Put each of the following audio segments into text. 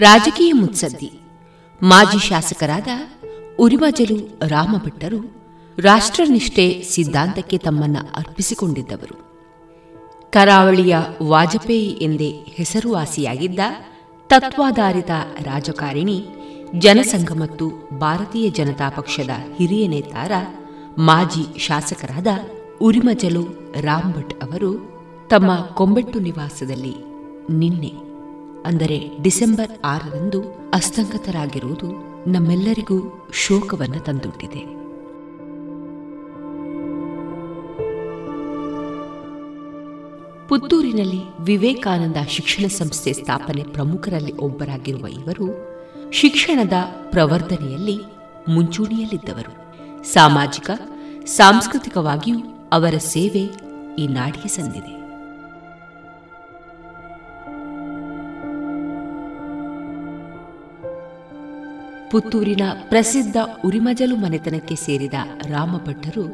ರಾಜಕೀಯ ಮುತ್ಸದ್ದಿ. ಮಾಜಿ ಶಾಸಕರಾದ ಉರಿಮಜಲು ರಾಮಭಟ್ಟರು ರಾಷ್ಟ್ರನಿಷ್ಠೆ ಸಿದ್ಧಾಂತಕ್ಕೆ ತಮ್ಮನ್ನ ಅರ್ಪಿಸಿಕೊಂಡಿದ್ದವರು. ಕರಾವಳಿಯ ವಾಜಪೇಯಿ ಎಂದೇ ಹೆಸರುವಾಸಿಯಾಗಿದ್ದ ತತ್ವಾಧಾರಿತ ರಾಜಕಾರಿಣಿ, ಜನಸಂಘ ಮತ್ತು ಭಾರತೀಯ ಜನತಾ ಪಕ್ಷದ ಹಿರಿಯ ನೇತಾರ, ಮಾಜಿ ಶಾಸಕರಾದ ಉರಿಮಜಲು ರಾಮ್ಭಟ್ ಅವರು ತಮ್ಮ ಕೊಂಬೆಟ್ಟು ನಿವಾಸದಲ್ಲಿ ನಿನ್ನೆ ಅಂದರೆ ಡಿಸೆಂಬರ್ ಆರರಂದು ಅಸ್ತಂಗತರಾಗಿರುವುದು ನಮ್ಮೆಲ್ಲರಿಗೂ ಶೋಕವನ್ನು ತಂದುಟ್ಟಿದೆ ಪುತ್ತೂರಿನಲ್ಲಿ ವಿವೇಕಾನಂದ ಶಿಕ್ಷಣ ಸಂಸ್ಥೆ ಸ್ಥಾಪನೆ ಪ್ರಮುಖರಲ್ಲಿ ಒಬ್ಬರಾಗಿರುವ ಇವರು ಶಿಕ್ಷಣದ ಪ್ರವರ್ಧನೆಯಲ್ಲಿ ಮುಂಚೂಣಿಯಲ್ಲಿದ್ದವರು. ಸಾಮಾಜಿಕ, ಸಾಂಸ್ಕೃತಿಕವಾಗಿಯೂ ಅವರ ಸೇವೆ ಈ ನಾಡಿಗೆ ಸಂದಿದೆ. ಪುತ್ತೂರಿನ ಪ್ರಸಿದ್ಧ ಉರಿಮಜಲು ಮನೆತನಕ್ಕೆ ಸೇರಿದ ರಾಮಭಟ್ಟರು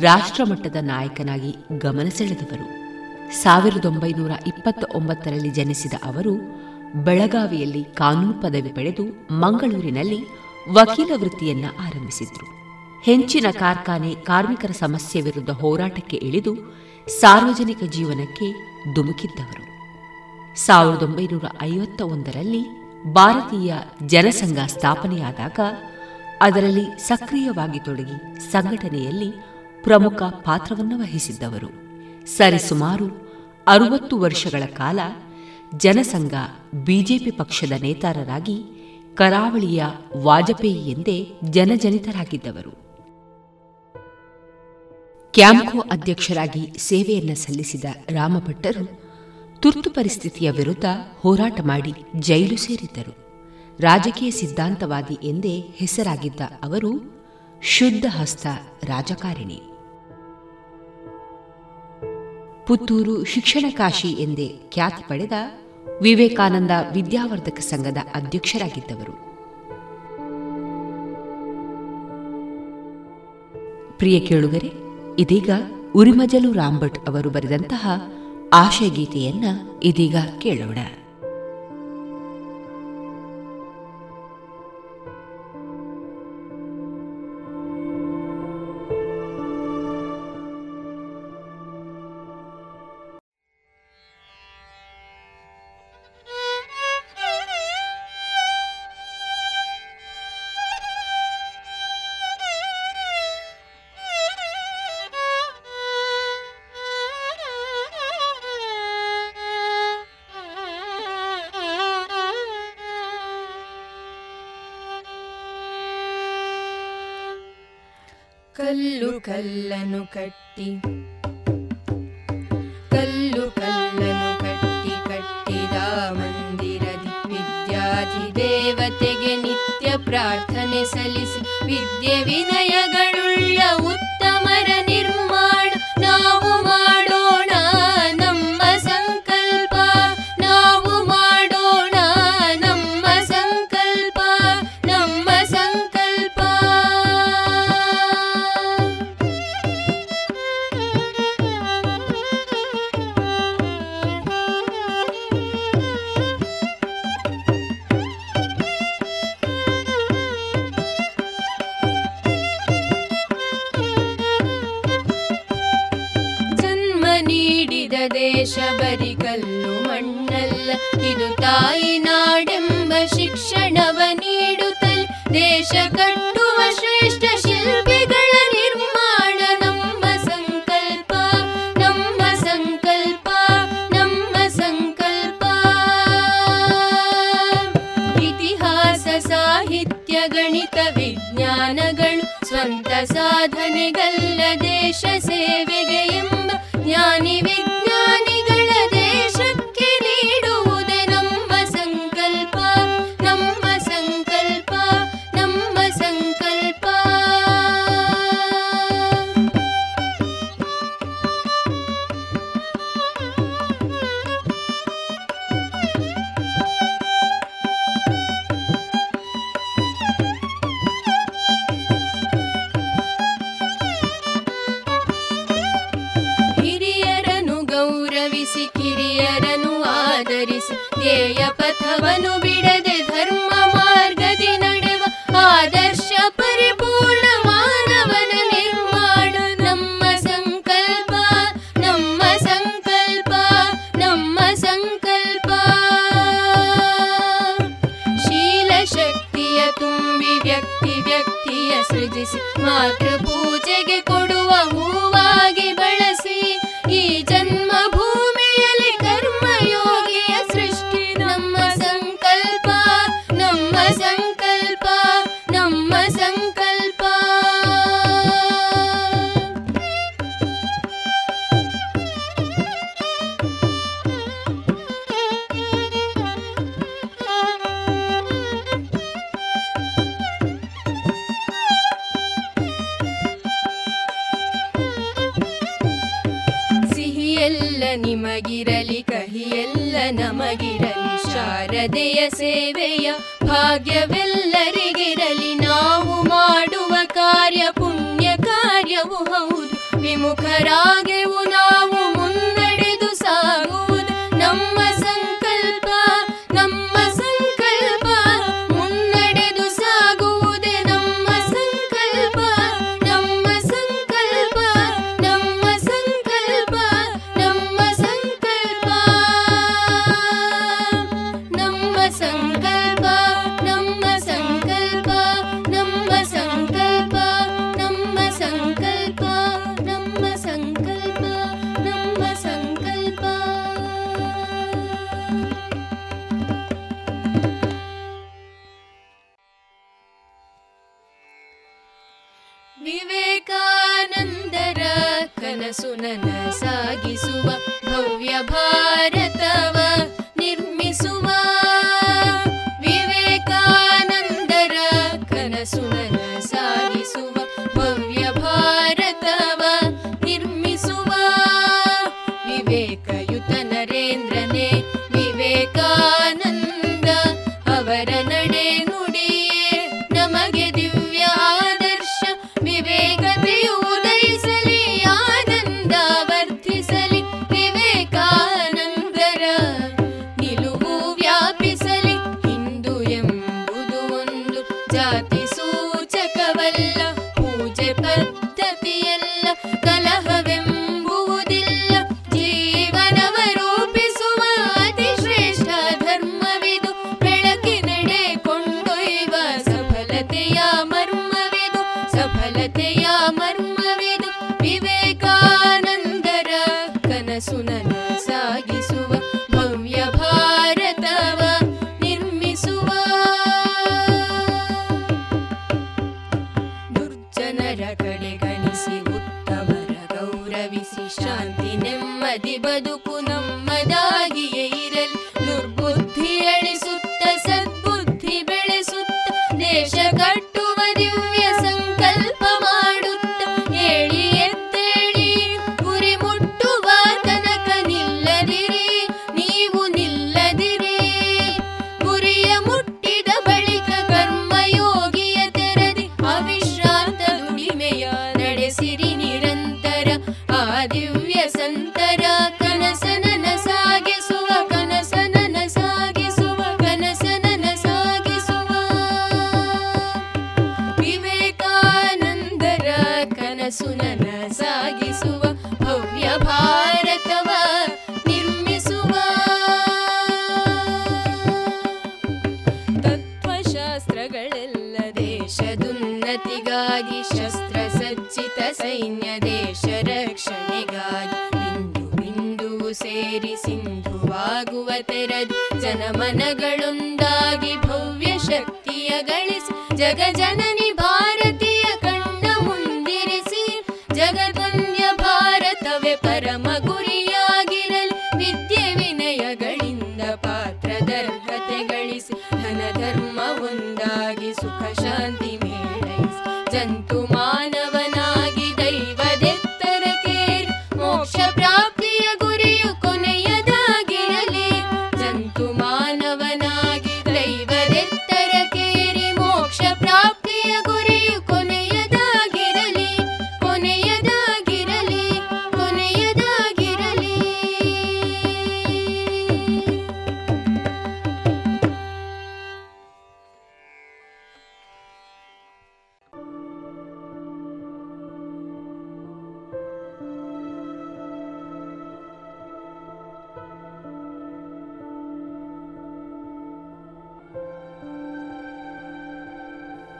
ರಾಷ್ಟ್ರಮಟ್ಟದ ನಾಯಕನಾಗಿ ಗಮನ ಸೆಳೆದವರು. ಸಾವಿರದ ಒಂಬೈನೂರ ಇಪ್ಪತ್ತ ಒಂಬತ್ತರಲ್ಲಿ ಜನಿಸಿದ ಅವರು ಬೆಳಗಾವಿಯಲ್ಲಿ ಕಾನೂನು ಪದವಿ ಪಡೆದು ಮಂಗಳೂರಿನಲ್ಲಿ ವಕೀಲ ವೃತ್ತಿಯನ್ನ ಆರಂಭಿಸಿದ್ರು. ಹೆಂಚಿನ ಕಾರ್ಖಾನೆ ಕಾರ್ಮಿಕರ ಸಮಸ್ಯೆ ವಿರುದ್ಧ ಹೋರಾಟಕ್ಕೆ ಇಳಿದು ಸಾರ್ವಜನಿಕ ಜೀವನಕ್ಕೆ ಧುಮುಕಿದ್ದವರು. ಸಾವಿರದ ಒಂಬೈನೂರ ಐವತ್ತ ಒಂದರಲ್ಲಿ ಭಾರತೀಯ ಜನಸಂಘ ಸ್ಥಾಪನೆಯಾದಾಗ ಅದರಲ್ಲಿ ಸಕ್ರಿಯವಾಗಿ ತೊಡಗಿ ಸಂಘಟನೆಯಲ್ಲಿ ಪ್ರಮುಖ ಪಾತ್ರವನ್ನು ವಹಿಸಿದ್ದವರು. ಸರಿಸುಮಾರು ಅರುವತ್ತು ವರ್ಷಗಳ ಕಾಲ ಜನಸಂಘ ಬಿಜೆಪಿ ಪಕ್ಷದ ನೇತಾರರಾಗಿ ಕರಾವಳಿಯ ವಾಜಪೇಯಿ ಎಂದೇ ಜನಜನಿತರಾಗಿದ್ದವರು. ಕ್ಯಾಂಕೋ ಅಧ್ಯಕ್ಷರಾಗಿ ಸೇವೆಯನ್ನು ಸಲ್ಲಿಸಿದ ರಾಮಭಟ್ಟರು ತುರ್ತು ಪರಿಸ್ಥಿತಿಯ ವಿರುದ್ಧ ಹೋರಾಟ ಮಾಡಿ ಜೈಲು ಸೇರಿದ್ದರು. ರಾಜಕೀಯ ಸಿದ್ಧಾಂತವಾದಿ ಎಂದೇ ಹೆಸರಾಗಿದ್ದ ಅವರು ಶುದ್ಧ ಹಸ್ತ ರಾಜಕಾರಣಿ. ಪುತ್ತೂರು ಶಿಕ್ಷಣ ಕಾಶಿ ಎಂದೇ ಖ್ಯಾತಿ ಪಡೆದ ವಿವೇಕಾನಂದ ವಿದ್ಯಾವರ್ಧಕ ಸಂಘದ ಅಧ್ಯಕ್ಷರಾಗಿದ್ದವರು. ಪ್ರಿಯ ಕೇಳುಗರೆ, ಇದೀಗ ಉರಿಮಜಲು ರಾಂಬಟ್ ಅವರು ಬರೆದಂತಹ ಆಶಯಗೀತೆಯನ್ನ ಇದೀಗ ಕೇಳೋಣ. ಕಲ್ಲು ಕಲ್ಲನು ಕಟ್ಟಿ, ಕಲ್ಲು ಕಲ್ಲನು ಕಟ್ಟಿ ಕಟ್ಟಿದ ಮಂದಿರದಿ ವಿದ್ಯಾಧಿ ದೇವತೆಗೆ ನಿತ್ಯ ಪ್ರಾರ್ಥನೆ ಸಲ್ಲಿಸಿ, ವಿದ್ಯೆ ವಿನಯಗಳುಳ್ಳ ಉತ್ತಮರ ನಿರ್ಮಾಣ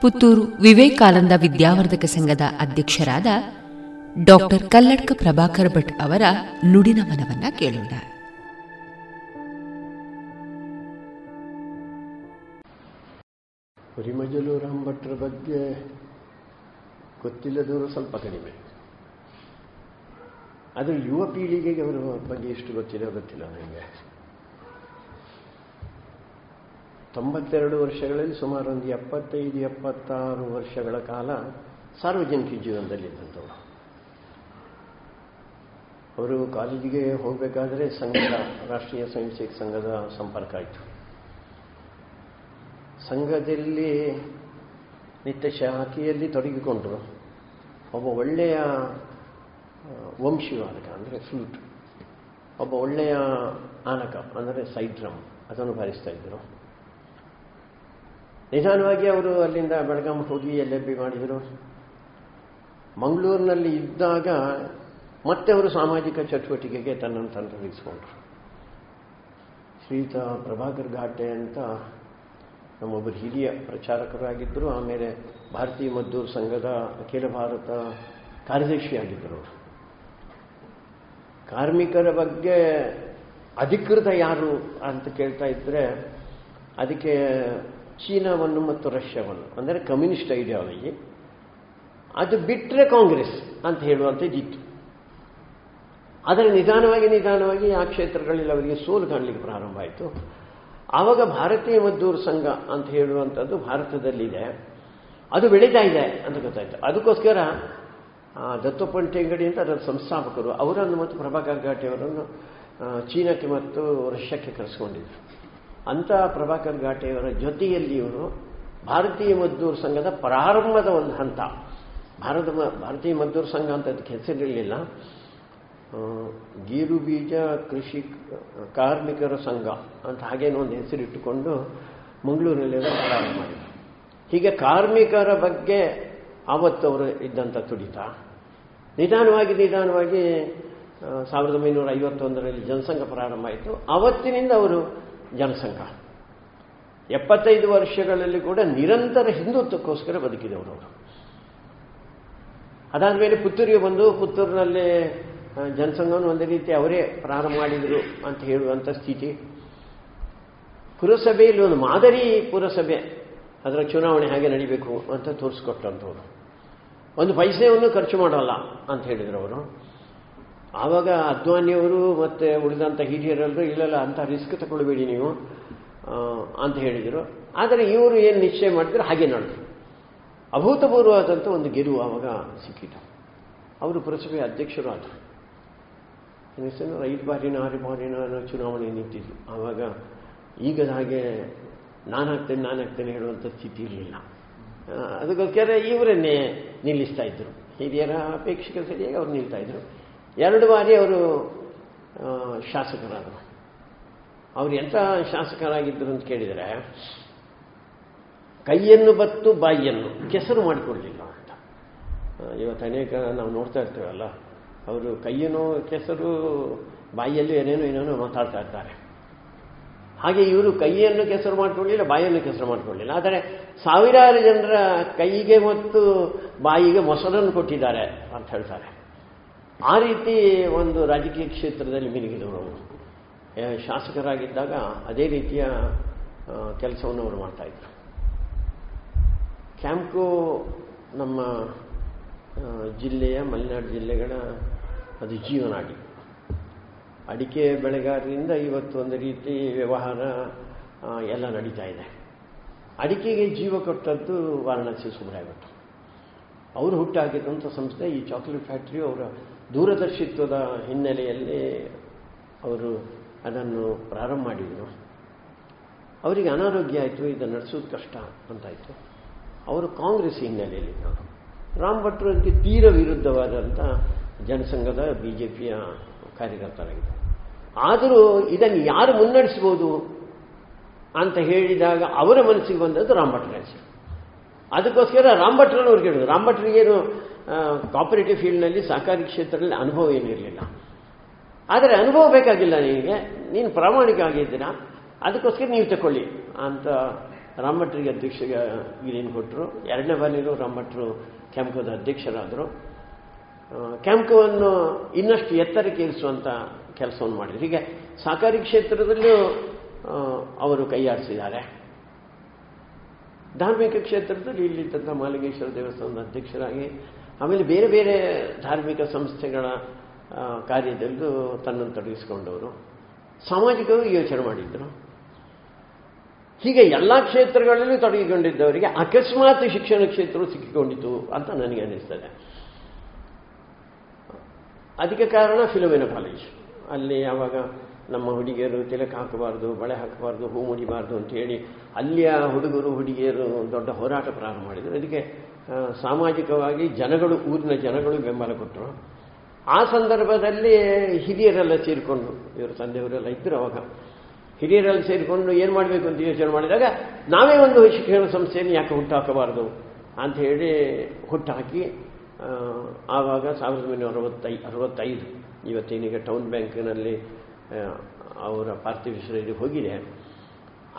ಪುತ್ತೂರು ವಿವೇಕಾನಂದ ವಿದ್ಯಾವರ್ಧಕ ಸಂಘದ ಅಧ್ಯಕ್ಷರಾದ ಡಾಕ್ಟರ್ ಕಲ್ಲಡ್ಕ ಪ್ರಭಾಕರ್ ಭಟ್ ಅವರ ನುಡಿನ ಮನವನ್ನ ಕೇಳೋಣ. ಹುರಿಮಜಲು ಭಟ್ರ ಬಗ್ಗೆ ಗೊತ್ತಿಲ್ಲದವರು ಸ್ವಲ್ಪ ಕಡಿಮೆ. ಅದು ಯುವ ಪೀಳಿಗೆಗೆ ಅವರ ಬಗ್ಗೆ ಎಷ್ಟು ಗೊತ್ತಿಲ್ಲ ಗೊತ್ತಿಲ್ಲ ನನಗೆ. ತೊಂಬತ್ತೆರಡು ವರ್ಷಗಳಲ್ಲಿ ಸುಮಾರು ಒಂದು ಎಪ್ಪತ್ತೈದು, ಎಪ್ಪತ್ತಾರು ವರ್ಷಗಳ ಕಾಲ ಸಾರ್ವಜನಿಕ ಜೀವನದಲ್ಲಿದ್ದಂಥವ್ರು ಅವರು ಕಾಲೇಜಿಗೆ ಹೋಗಬೇಕಾದ್ರೆ ಸಂಘದ, ರಾಷ್ಟ್ರೀಯ ಸ್ವಯಂ ಸೇವಕ ಸಂಘದ ಸಂಪರ್ಕ ಆಯಿತು. ಸಂಘದಲ್ಲಿ ನಿತ್ಯ ಶಾಖೆಯಲ್ಲಿ ತೊಡಗಿಕೊಂಡರು. ಒಬ್ಬ ಒಳ್ಳೆಯ ವಂಶೀವಾದಕ ಅಂದರೆ ಫ್ಲೂಟ್. ಒಬ್ಬ ಒಳ್ಳೆಯ ಆನಕ, ಅಂದರೆ ಸೈಡ್ರಮ್, ಅದನ್ನು ಬಾರಿಸ್ತಾ ಇದ್ದರು ನಿಧಾನವಾಗಿ ಅವರು ಅಲ್ಲಿಂದ ಬೆಳಗಾಂ ಹೋಗಿ ಎಲ್ ಬಿ ಮಾಡಿದರು. ಮಂಗಳೂರಿನಲ್ಲಿ ಇದ್ದಾಗ ಮತ್ತೆ ಅವರು ಸಾಮಾಜಿಕ ಚಟುವಟಿಕೆಗೆ ತನ್ನನ್ನು ತಾನು ಶ್ರೀಯುತ ಪ್ರಭಾಕರ್ ಘಾಟೆ ಅಂತ ನಮ್ಮೊಬ್ಬರು ಹಿರಿಯ ಪ್ರಚಾರಕರಾಗಿದ್ದರು. ಆಮೇಲೆ ಭಾರತೀಯ ಮದ್ದೂರು ಸಂಘದ ಅಖಿಲ ಭಾರತ ಕಾರ್ಯದರ್ಶಿಯಾಗಿದ್ದರು ಅವರು. ಕಾರ್ಮಿಕರ ಬಗ್ಗೆ ಅಧಿಕೃತ ಯಾರು ಅಂತ ಕೇಳ್ತಾ ಇದ್ದರೆ ಅದಕ್ಕೆ ಚೀನಾವನ್ನು ಮತ್ತು ರಷ್ಯಾವನ್ನು, ಅಂದರೆ ಕಮ್ಯುನಿಸ್ಟ್ ಐಡಿಯಾಲಜಿ, ಅದು ಬಿಟ್ಟರೆ ಕಾಂಗ್ರೆಸ್ ಅಂತ ಹೇಳುವಂಥದ್ದಿತ್ತು ಆದರೆ ನಿಧಾನವಾಗಿ ನಿಧಾನವಾಗಿ ಆ ಕ್ಷೇತ್ರಗಳಲ್ಲಿ ಅವರಿಗೆ ಸೋಲು ಕಾಣಲಿಕ್ಕೆ ಪ್ರಾರಂಭ ಆಯಿತು. ಆವಾಗ ಭಾರತೀಯ ಮದ್ದೂರು ಸಂಘ ಅಂತ ಹೇಳುವಂಥದ್ದು ಭಾರತದಲ್ಲಿದೆ. ಅದು ಬೆಳೀತಾ ಇದೆ ಅಂತ ಗೊತ್ತಾಯ್ತು. ಅದಕ್ಕೋಸ್ಕರ ಟೇಂಗಡಿ ಟೆಂಗಡಿ ಅಂತ ಅದರ ಸಂಸ್ಥಾಪಕರು, ಅವರನ್ನು ಮತ್ತು ಪ್ರಭಾಕರ್ ಘಾಟಿ ಅವರನ್ನು ಚೀನಾಕ್ಕೆ ಮತ್ತು ರಷ್ಯಾಕ್ಕೆ ಕರೆಸ್ಕೊಂಡಿದ್ರು. ಅಂಥ ಪ್ರಭಾಕರ್ ಘಾಟೆಯವರ ಜೊತೆಯಲ್ಲಿ ಇವರು ಭಾರತೀಯ ಮದ್ದೂರು ಸಂಘದ ಪ್ರಾರಂಭದ ಒಂದು ಹಂತ. ಭಾರತ ಭಾರತೀಯ ಮದ್ದೂರು ಸಂಘ ಅಂತ ಅದಕ್ಕೆ ಹೆಸರಿರಲಿಲ್ಲ ಗೀರು ಬೀಜ ಕೃಷಿ ಕಾರ್ಮಿಕರ ಸಂಘ ಅಂತ ಹಾಗೇನೋ ಒಂದು ಹೆಸರಿಟ್ಟುಕೊಂಡು ಮಂಗಳೂರಿನಲ್ಲಿ ಅದನ್ನು ಪ್ರಾರಂಭ ಮಾಡಿದರು. ಹೀಗೆ ಕಾರ್ಮಿಕರ ಬಗ್ಗೆ ಆವತ್ತು ಅವರು ಇದ್ದಂಥ ತುಡಿತ. ನಿಧಾನವಾಗಿ ನಿಧಾನವಾಗಿ ಸಾವಿರದ ಒಂಬೈನೂರ ಐವತ್ತೊಂದರಲ್ಲಿ ಜನಸಂಘ ಪ್ರಾರಂಭ ಆಯಿತು. ಆವತ್ತಿನಿಂದ ಅವರು ಜನಸಂಘ. ಎಪ್ಪತ್ತೈದು ವರ್ಷಗಳಲ್ಲಿ ಕೂಡ ನಿರಂತರ ಹಿಂದುತ್ವಕ್ಕೋಸ್ಕರ ಬದುಕಿದವರು ಅವರು ಅದಾದ ಮೇಲೆ ಪುತ್ತೂರಿಗೆ ಬಂದು ಪುತ್ತೂರಿನಲ್ಲಿ ಜನಸಂಘವನ್ನು ಒಂದು ರೀತಿ ಅವರೇ ಪ್ರಾರಂಭ ಮಾಡಿದರು ಅಂತ ಹೇಳುವಂಥ ಸ್ಥಿತಿ. ಪುರಸಭೆಯಲ್ಲಿ ಒಂದು ಮಾದರಿ ಪುರಸಭೆ, ಅದರ ಚುನಾವಣೆ ಹಾಗೆ ನಡಿಬೇಕು ಅಂತ ತೋರಿಸ್ಕೊಟ್ಟಂಥವ್ರು ಒಂದು ಪೈಸೆಯನ್ನು ಖರ್ಚು ಮಾಡೋಲ್ಲ ಅಂತ ಹೇಳಿದರು ಅವರು ಆವಾಗ ಅದ್ವಾನಿಯವರು ಮತ್ತೆ ಉಳಿದಂಥ ಹಿರಿಯರೆಲ್ಲರೂ, ಇಲ್ಲಲ್ಲ, ಅಂತ ರಿಸ್ಕ್ ತಗೊಳ್ಬೇಡಿ ನೀವು ಅಂತ ಹೇಳಿದರು. ಆದರೆ ಇವರು ಏನು ನಿಶ್ಚಯ ಮಾಡಿದ್ರು? ಹಾಗೆ ನಡೆದ್ರು. ಅಭೂತಪೂರ್ವವಾದಂಥ ಒಂದು ಗೆಲುವು ಆವಾಗ ಸಿಕ್ಕಿತು. ಅವರು ಪುರಸಭೆ ಅಧ್ಯಕ್ಷರು ಆದರು. ಐದು ಬಾರಿನ, ಆರು ಬಾರಿನ ಚುನಾವಣೆ ನಿಂತಿದ್ರು ಆವಾಗ ಈಗದ ಹಾಗೆ ನಾನಾಗ್ತೇನೆ ನಾನಾಗ್ತೇನೆ ಹೇಳುವಂಥ ಸ್ಥಿತಿ ಇರಲಿಲ್ಲ. ಅದಕ್ಕೋಸ್ಕರ ಇವರನ್ನೇ ನಿಲ್ಲಿಸ್ತಾ ಇದ್ದರು ಹಿರಿಯರ ಅಪೇಕ್ಷಕರ ಸರಿಯಾಗಿ ಅವ್ರು ನಿಲ್ತಾ ಇದ್ರು. ಎರಡು ಬಾರಿ ಅವರು ಶಾಸಕರಾದರು. ಅವ್ರು ಎಂಥ ಶಾಸಕರಾಗಿದ್ದರು ಅಂತ ಕೇಳಿದರೆ, ಕೈಯನ್ನು ಬತ್ತು ಬಾಯಿಯನ್ನು, ಕೆಸರು ಮಾಡಿಕೊಳ್ಳಲಿಲ್ಲ ಅಂತ. ಇವತ್ತು ಅನೇಕ ನಾವು ನೋಡ್ತಾ ಇರ್ತೇವಲ್ಲ, ಅವರು ಕೈಯನ್ನು ಕೆಸರು, ಬಾಯಿಯಲ್ಲೂ ಏನೇನೋ ಏನೇನೋ ಮಾತಾಡ್ತಾ ಇರ್ತಾರೆ ಹಾಗೆ ಇವರು ಕೈಯನ್ನು ಕೆಸರು ಮಾಡಿಕೊಳ್ಳಿಲ್ಲ ಬಾಯಿಯನ್ನು ಕೆಸರು ಮಾಡಿಕೊಳ್ಳಿಲ್ಲ ಆದರೆ ಸಾವಿರಾರು ಜನರ ಕೈಗೆ ಮತ್ತು ಬಾಯಿಗೆ ಮೊಸರನ್ನು ಕೊಟ್ಟಿದ್ದಾರೆ ಅಂತ ಹೇಳ್ತಾರೆ. ಆ ರೀತಿ ಒಂದು ರಾಜಕೀಯ ಕ್ಷೇತ್ರದಲ್ಲಿ ಮಿನುಗಿದವರು ಅವರು. ಶಾಸಕರಾಗಿದ್ದಾಗ ಅದೇ ರೀತಿಯ ಕೆಲಸವನ್ನು ಅವರು ಮಾಡ್ತಾಯಿದ್ರು ಕ್ಯಾಂಪ್ಕೋ ನಮ್ಮ ಜಿಲ್ಲೆಯ, ಮಲೆನಾಡು ಜಿಲ್ಲೆಗಳ ಅದು ಜೀವನಾಡಿ ಅಡಿಕೆ ಬೆಳೆಗಾರರಿಂದ ಇವತ್ತು ಒಂದು ರೀತಿ ವ್ಯವಹಾರ ಎಲ್ಲ ನಡೀತಾ ಇದೆ. ಅಡಿಕೆಗೆ ಜೀವ ಕೊಟ್ಟದ್ದು ವಾರಣಾಸಿ ಸುಬ್ರಾಯ ಭಟ್. ಅವರು ಹುಟ್ಟಾಕಿದಂಥ ಸಂಸ್ಥೆ ಈ ಚಾಕ್ಲೇಟ್ ಫ್ಯಾಕ್ಟರಿ ಅವರ ದೂರದರ್ಶಿತ್ವದ ಹಿನ್ನೆಲೆಯಲ್ಲಿ ಅವರು ಅದನ್ನು ಪ್ರಾರಂಭ ಮಾಡಿದರು. ಅವರಿಗೆ ಅನಾರೋಗ್ಯ ಆಯಿತು ಇದನ್ನು ನಡೆಸೋದು ಕಷ್ಟ ಅಂತಾಯಿತು. ಅವರು ಕಾಂಗ್ರೆಸ್ ಹಿನ್ನೆಲೆಯಲ್ಲಿ ಅವರು ರಾಮ್ ಭಟ್ರು ಅದಕ್ಕೆ ತೀರ ವಿರುದ್ಧವಾದಂಥ ಜನಸಂಘದ ಬಿ ಜೆ ಪಿಯ ಕಾರ್ಯಕರ್ತರಾಗಿದ್ದರು. ಆದರೂ ಇದನ್ನು ಯಾರು ಮುನ್ನಡೆಸ್ಬೋದು ಅಂತ ಹೇಳಿದಾಗ ಅವರ ಮನಸ್ಸಿಗೆ ಬಂದದ್ದು ರಾಮ್ ಭಟ್ರ ಹೆಸರು ಅದಕ್ಕೋಸ್ಕರ ರಾಮ್ ಭಟ್ರನ್ನು ಅವ್ರಿಗೆ ಹೇಳಿದ್ರು ರಾಮ್ ಕಾಪರೇಟಿವ್ ಫೀಲ್ಡ್ನಲ್ಲಿ ಸಹಕಾರಿ ಕ್ಷೇತ್ರದಲ್ಲಿ ಅನುಭವ ಏನಿರಲಿಲ್ಲ. ಆದರೆ ಅನುಭವ ಬೇಕಾಗಿಲ್ಲ ನಿಮಗೆ ನೀನು ಪ್ರಾಮಾಣಿಕ ಆಗಿದ್ದೀರಾ? ಅದಕ್ಕೋಸ್ಕರ ನೀವು ತಗೊಳ್ಳಿ ಅಂತ ರಾಮಭಟ್ರಿಗೆ ಅಧ್ಯಕ್ಷಗೆ ಇದೇನು ಕೊಟ್ಟರು ಎರಡನೇ ಬಾರಿಯೂ ರಾಮಭಟ್ರು ಕ್ಯಾಂಪ್ಕೋದ ಅಧ್ಯಕ್ಷರಾದರು. ಕ್ಯಾಂಪ್ಕೋವನ್ನು ಇನ್ನಷ್ಟು ಎತ್ತರಕ್ಕೆ ಇರಿಸುವಂಥ ಕೆಲಸವನ್ನು ಮಾಡಿದ್ರು. ಹೀಗೆ ಸಹಕಾರಿ ಕ್ಷೇತ್ರದಲ್ಲೂ ಅವರು ಕೈಯಾಡಿಸಿದ್ದಾರೆ ಧಾರ್ಮಿಕ ಕ್ಷೇತ್ರದಲ್ಲಿ ಇಲ್ಲಿದ್ದಂಥ ಮಾಲಿಂಗೇಶ್ವರ ದೇವಸ್ಥಾನದ ಅಧ್ಯಕ್ಷರಾಗಿ ಆಮೇಲೆ ಬೇರೆ ಬೇರೆ ಧಾರ್ಮಿಕ ಸಂಸ್ಥೆಗಳ ಕಾರ್ಯದಲ್ಲೂ ತನ್ನನ್ನು ತೊಡಗಿಸಿಕೊಂಡವರು. ಸಾಮಾಜಿಕವಾಗಿ ಯೋಚನೆ ಮಾಡಿದ್ರು. ಹೀಗೆ ಎಲ್ಲ ಕ್ಷೇತ್ರಗಳಲ್ಲೂ ತೊಡಗಿಕೊಂಡಿದ್ದವರಿಗೆ ಅಕಸ್ಮಾತ್ ಶಿಕ್ಷಣ ಕ್ಷೇತ್ರವು ಸಿಕ್ಕಿಕೊಂಡಿತು ಅಂತ ನನಗೆ ಅನ್ನಿಸ್ತದೆ ಅದಕ್ಕೆ ಕಾರಣ ಫಿಲೋಮಿನ ಕಾಲೇಜ್. ಅಲ್ಲಿ ಯಾವಾಗ ನಮ್ಮ ಹುಡುಗಿಯರು ತಿಲಕ ಹಾಕಬಾರ್ದು, ಬಳೆ ಹಾಕಬಾರ್ದು, ಹೂ ಮುಡಿಬಾರ್ದು ಅಂತ ಹೇಳಿ ಅಲ್ಲಿಯ ಹುಡುಗರು, ಹುಡುಗಿಯರು ದೊಡ್ಡ ಹೋರಾಟ ಪ್ರಾರಂಭ ಮಾಡಿದರು. ಅದಕ್ಕೆ ಸಾಮಾಜಿಕವಾಗಿ ಜನಗಳು, ಊರಿನ ಜನಗಳು ಬೆಂಬಲ ಕೊಟ್ಟರು. ಆ ಸಂದರ್ಭದಲ್ಲಿ ಹಿರಿಯರೆಲ್ಲ ಸೇರಿಕೊಂಡು, ಇವರು ತಂದೆಯವರೆಲ್ಲ ಇದ್ದರು ಅವಾಗ. ಹಿರಿಯರೆಲ್ಲ ಸೇರಿಕೊಂಡು ಏನು ಮಾಡಬೇಕು ಅಂತ ಯೋಚನೆ ಮಾಡಿದಾಗ, ನಾವೇ ಒಂದು ಶಿಕ್ಷಣ ಸಂಸ್ಥೆಯನ್ನು ಯಾಕೆ ಹುಟ್ಟಾಕಬಾರದು ಅಂತ ಹೇಳಿ ಹುಟ್ಟಾಕಿ ಆವಾಗ ಸಾವಿರದ ಒಂಬೈನೂರ ಅರವತ್ತೈ, ಅರವತ್ತೈದು, ಇವತ್ತೇನೀಗ ಟೌನ್ ಬ್ಯಾಂಕಿನಲ್ಲಿ ಅವರ ಪಾರ್ಥಿವ ಶರೀರ ಹೋಗಿದೆ.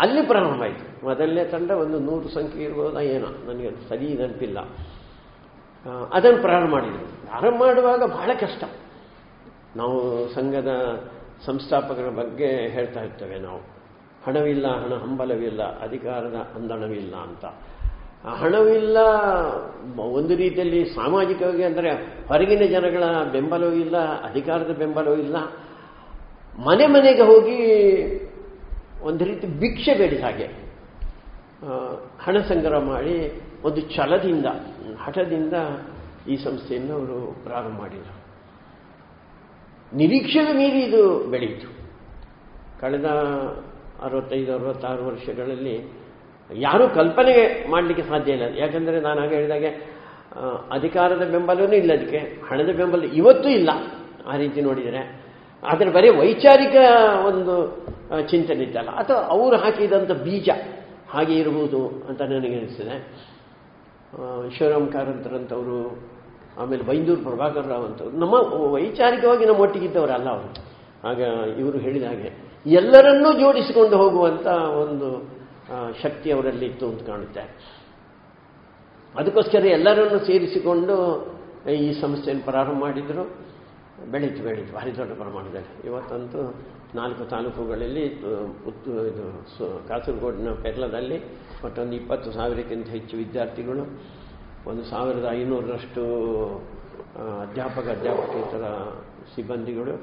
ಅಲ್ಲಿ ಪ್ರಾರಂಭ ಆಯಿತು. ಮೊದಲನೇ ತಂಡ ಒಂದು ನೂರು ಸಂಖ್ಯೆ ಇರ್ಬೋದ ಏನೋ, ನನಗೆ ಸರಿ ನೆನಪಿಲ್ಲ. ಅದನ್ನು ಪ್ರಾರಂಭ ಮಾಡಿದ್ರು. ಪ್ರಾರಂಭ ಮಾಡುವಾಗ ಬಹಳ ಕಷ್ಟ. ನಾವು ಸಂಘದ ಸಂಸ್ಥಾಪಕರ ಬಗ್ಗೆ ಹೇಳ್ತಾ ಇರ್ತೇವೆ ನಾವು. ಹಣವಿಲ್ಲ, ಹಣ ಹಂಬಲವಿಲ್ಲ, ಅಧಿಕಾರದ ಅಂದಣವಿಲ್ಲ ಅಂತ. ಹಣವಿಲ್ಲ ಒಂದು ರೀತಿಯಲ್ಲಿ ಸಾಮಾಜಿಕವಾಗಿ ಅಂದರೆ ಹೊರಗಿನ ಜನಗಳ ಬೆಂಬಲವೂ ಇಲ್ಲ ಅಧಿಕಾರದ ಬೆಂಬಲವೂ ಇಲ್ಲ ಮನೆ ಮನೆಗೆ ಹೋಗಿ ಒಂದು ರೀತಿ ಭಿಕ್ಷೆ ಬೇಡಿದ ಹಾಗೆ. ಹಣ ಸಂಗ್ರಹ ಮಾಡಿ ಒಂದು ಛಲದಿಂದ, ಹಠದಿಂದ ಈ ಸಂಸ್ಥೆಯನ್ನು ಅವರು ಪ್ರಾರಂಭ ಮಾಡಿದರು. ನಿರೀಕ್ಷೆದ ಮೀರಿ ಇದು ಬೆಳೆಯಿತು. ಕಳೆದ ಅರವತ್ತೈದು, ಅರವತ್ತಾರು ವರ್ಷಗಳಲ್ಲಿ ಯಾರೂ ಕಲ್ಪನೆ ಮಾಡಲಿಕ್ಕೆ ಸಾಧ್ಯ ಇಲ್ಲ. ಯಾಕಂದರೆ ನಾನು ಹಾಗೆ ಹೇಳಿದಾಗೆ ಅಧಿಕಾರದ ಬೆಂಬಲವೂ ಇಲ್ಲ ಅದಕ್ಕೆ. ಹಣದ ಬೆಂಬಲ ಇವತ್ತೂ ಇಲ್ಲ ಆ ರೀತಿ ನೋಡಿದರೆ. ಆದರೆ ಬರೀ ವೈಚಾರಿಕ ಒಂದು ಚಿಂತನೆ ಇದ್ದಲ್ಲ ಅಥವಾ ಅವರು ಹಾಕಿದಂಥ ಬೀಜ ಹಾಗೆ ಇರಬಹುದು ಅಂತ ನನಗೆ ಅನಿಸ್ತದೆ. ಶಿವರಾಮ್ ಕಾರಂತರಂಥವರು ಆಮೇಲೆ ಬೈಂದೂರು ಪ್ರಭಾಕರ್ ರಾವ್ ಅಂತವ್ರು, ನಮ್ಮ ವೈಚಾರಿಕವಾಗಿ ನಮ್ಮ ಒಟ್ಟಿಗಿದ್ದವರಲ್ಲ ಅವರು. ಆಗ ಇವರು ಹೇಳಿದ ಹಾಗೆ, ಎಲ್ಲರನ್ನೂ ಜೋಡಿಸಿಕೊಂಡು ಹೋಗುವಂಥ ಒಂದು ಶಕ್ತಿ ಅವರಲ್ಲಿ ಇತ್ತು ಅಂತ ಕಾಣುತ್ತೆ. ಅದಕ್ಕೋಸ್ಕರ ಎಲ್ಲರನ್ನು ಸೇರಿಸಿಕೊಂಡು ಈ ಸಂಸ್ಥೆಯನ್ನು ಪ್ರಾರಂಭ ಮಾಡಿದರು. ಬೆಳೀತು ಬೆಳೀತು, ಭಾರಿ ದೊಡ್ಡ ಪ್ರಮಾಣದಲ್ಲಿ. ಇವತ್ತಂತೂ ನಾಲ್ಕು ತಾಲೂಕುಗಳಲ್ಲಿ ಇದು ಕಾಸರಗೋಡಿನ ಪೆರ್ಲದಲ್ಲಿ ಒಟ್ಟೊಂದು ಇಪ್ಪತ್ತು ಸಾವಿರಕ್ಕಿಂತ ಹೆಚ್ಚು ವಿದ್ಯಾರ್ಥಿಗಳು, ಒಂದು ಸಾವಿರದ ಐನೂರರಷ್ಟು ಅಧ್ಯಾಪಕ, ಅಧ್ಯಾಪಕೇತರ ಸಿಬ್ಬಂದಿಗಳು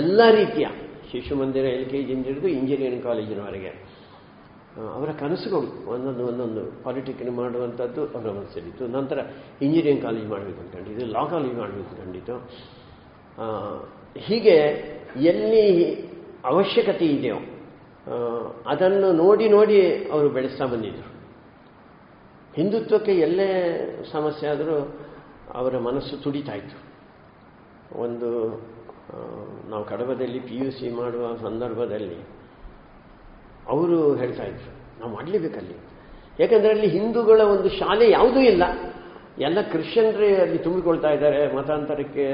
ಎಲ್ಲ ರೀತಿಯ ಶಿಶು ಮಂದಿರ, ಎಲ್ ಕೆ ಜಿಯಿಂದ ಹಿಡಿದು ಇಂಜಿನಿಯರಿಂಗ್ ಕಾಲೇಜಿನವರೆಗೆ ಅವರ ಕನಸುಗಳು ಒಂದೊಂದು ಒಂದೊಂದು ಪಾಲಿಟೆಕ್ನಿಕ್ ಮಾಡುವಂಥದ್ದು ಅವರ ಮನಸ್ಸಲ್ಲಿತ್ತು. ನಂತರ ಇಂಜಿನಿಯರಿಂಗ್ ಕಾಲೇಜ್ ಮಾಡಬೇಕು ಅಂದ್ಕೊಂಡಿದ್ದು ಲಾ ಕಾಲೇಜ್ ಮಾಡಬೇಕು ಹೀಗೆ ಎಲ್ಲಿ ಅವಶ್ಯಕತೆ ಇದೆಯೋ ಅದನ್ನು ನೋಡಿ ನೋಡಿ ಅವರು ಬೆಳೆಸ್ತಾ ಬಂದಿದ್ದರು ಹಿಂದುತ್ವಕ್ಕೆ ಎಲ್ಲೇ ಸಮಸ್ಯೆ ಆದರೂ ಅವರ ಮನಸ್ಸು ತುಡಿತಾ ಇತ್ತು. ಒಂದು ನಾವು ಕಡಬದಲ್ಲಿ ಪಿ ಯು ಸಿ ಮಾಡುವ ಸಂದರ್ಭದಲ್ಲಿ ಅವರು ಹೇಳ್ತಾ ಇದ್ರು, ನಾವು ಮಾಡಲೇಬೇಕಲ್ಲಿ ಯಾಕಂದರೆ ಅಲ್ಲಿ ಹಿಂದೂಗಳ ಒಂದು ಶಾಲೆ ಯಾವುದೂ ಇಲ್ಲ. ಎಲ್ಲ ಕ್ರಿಶ್ಚಿಯನ್ರೇ ಅಲ್ಲಿ ತುಂಬಿಕೊಳ್ತಾ ಇದ್ದಾರೆ, ಮತಾಂತರಕ್ಕೆ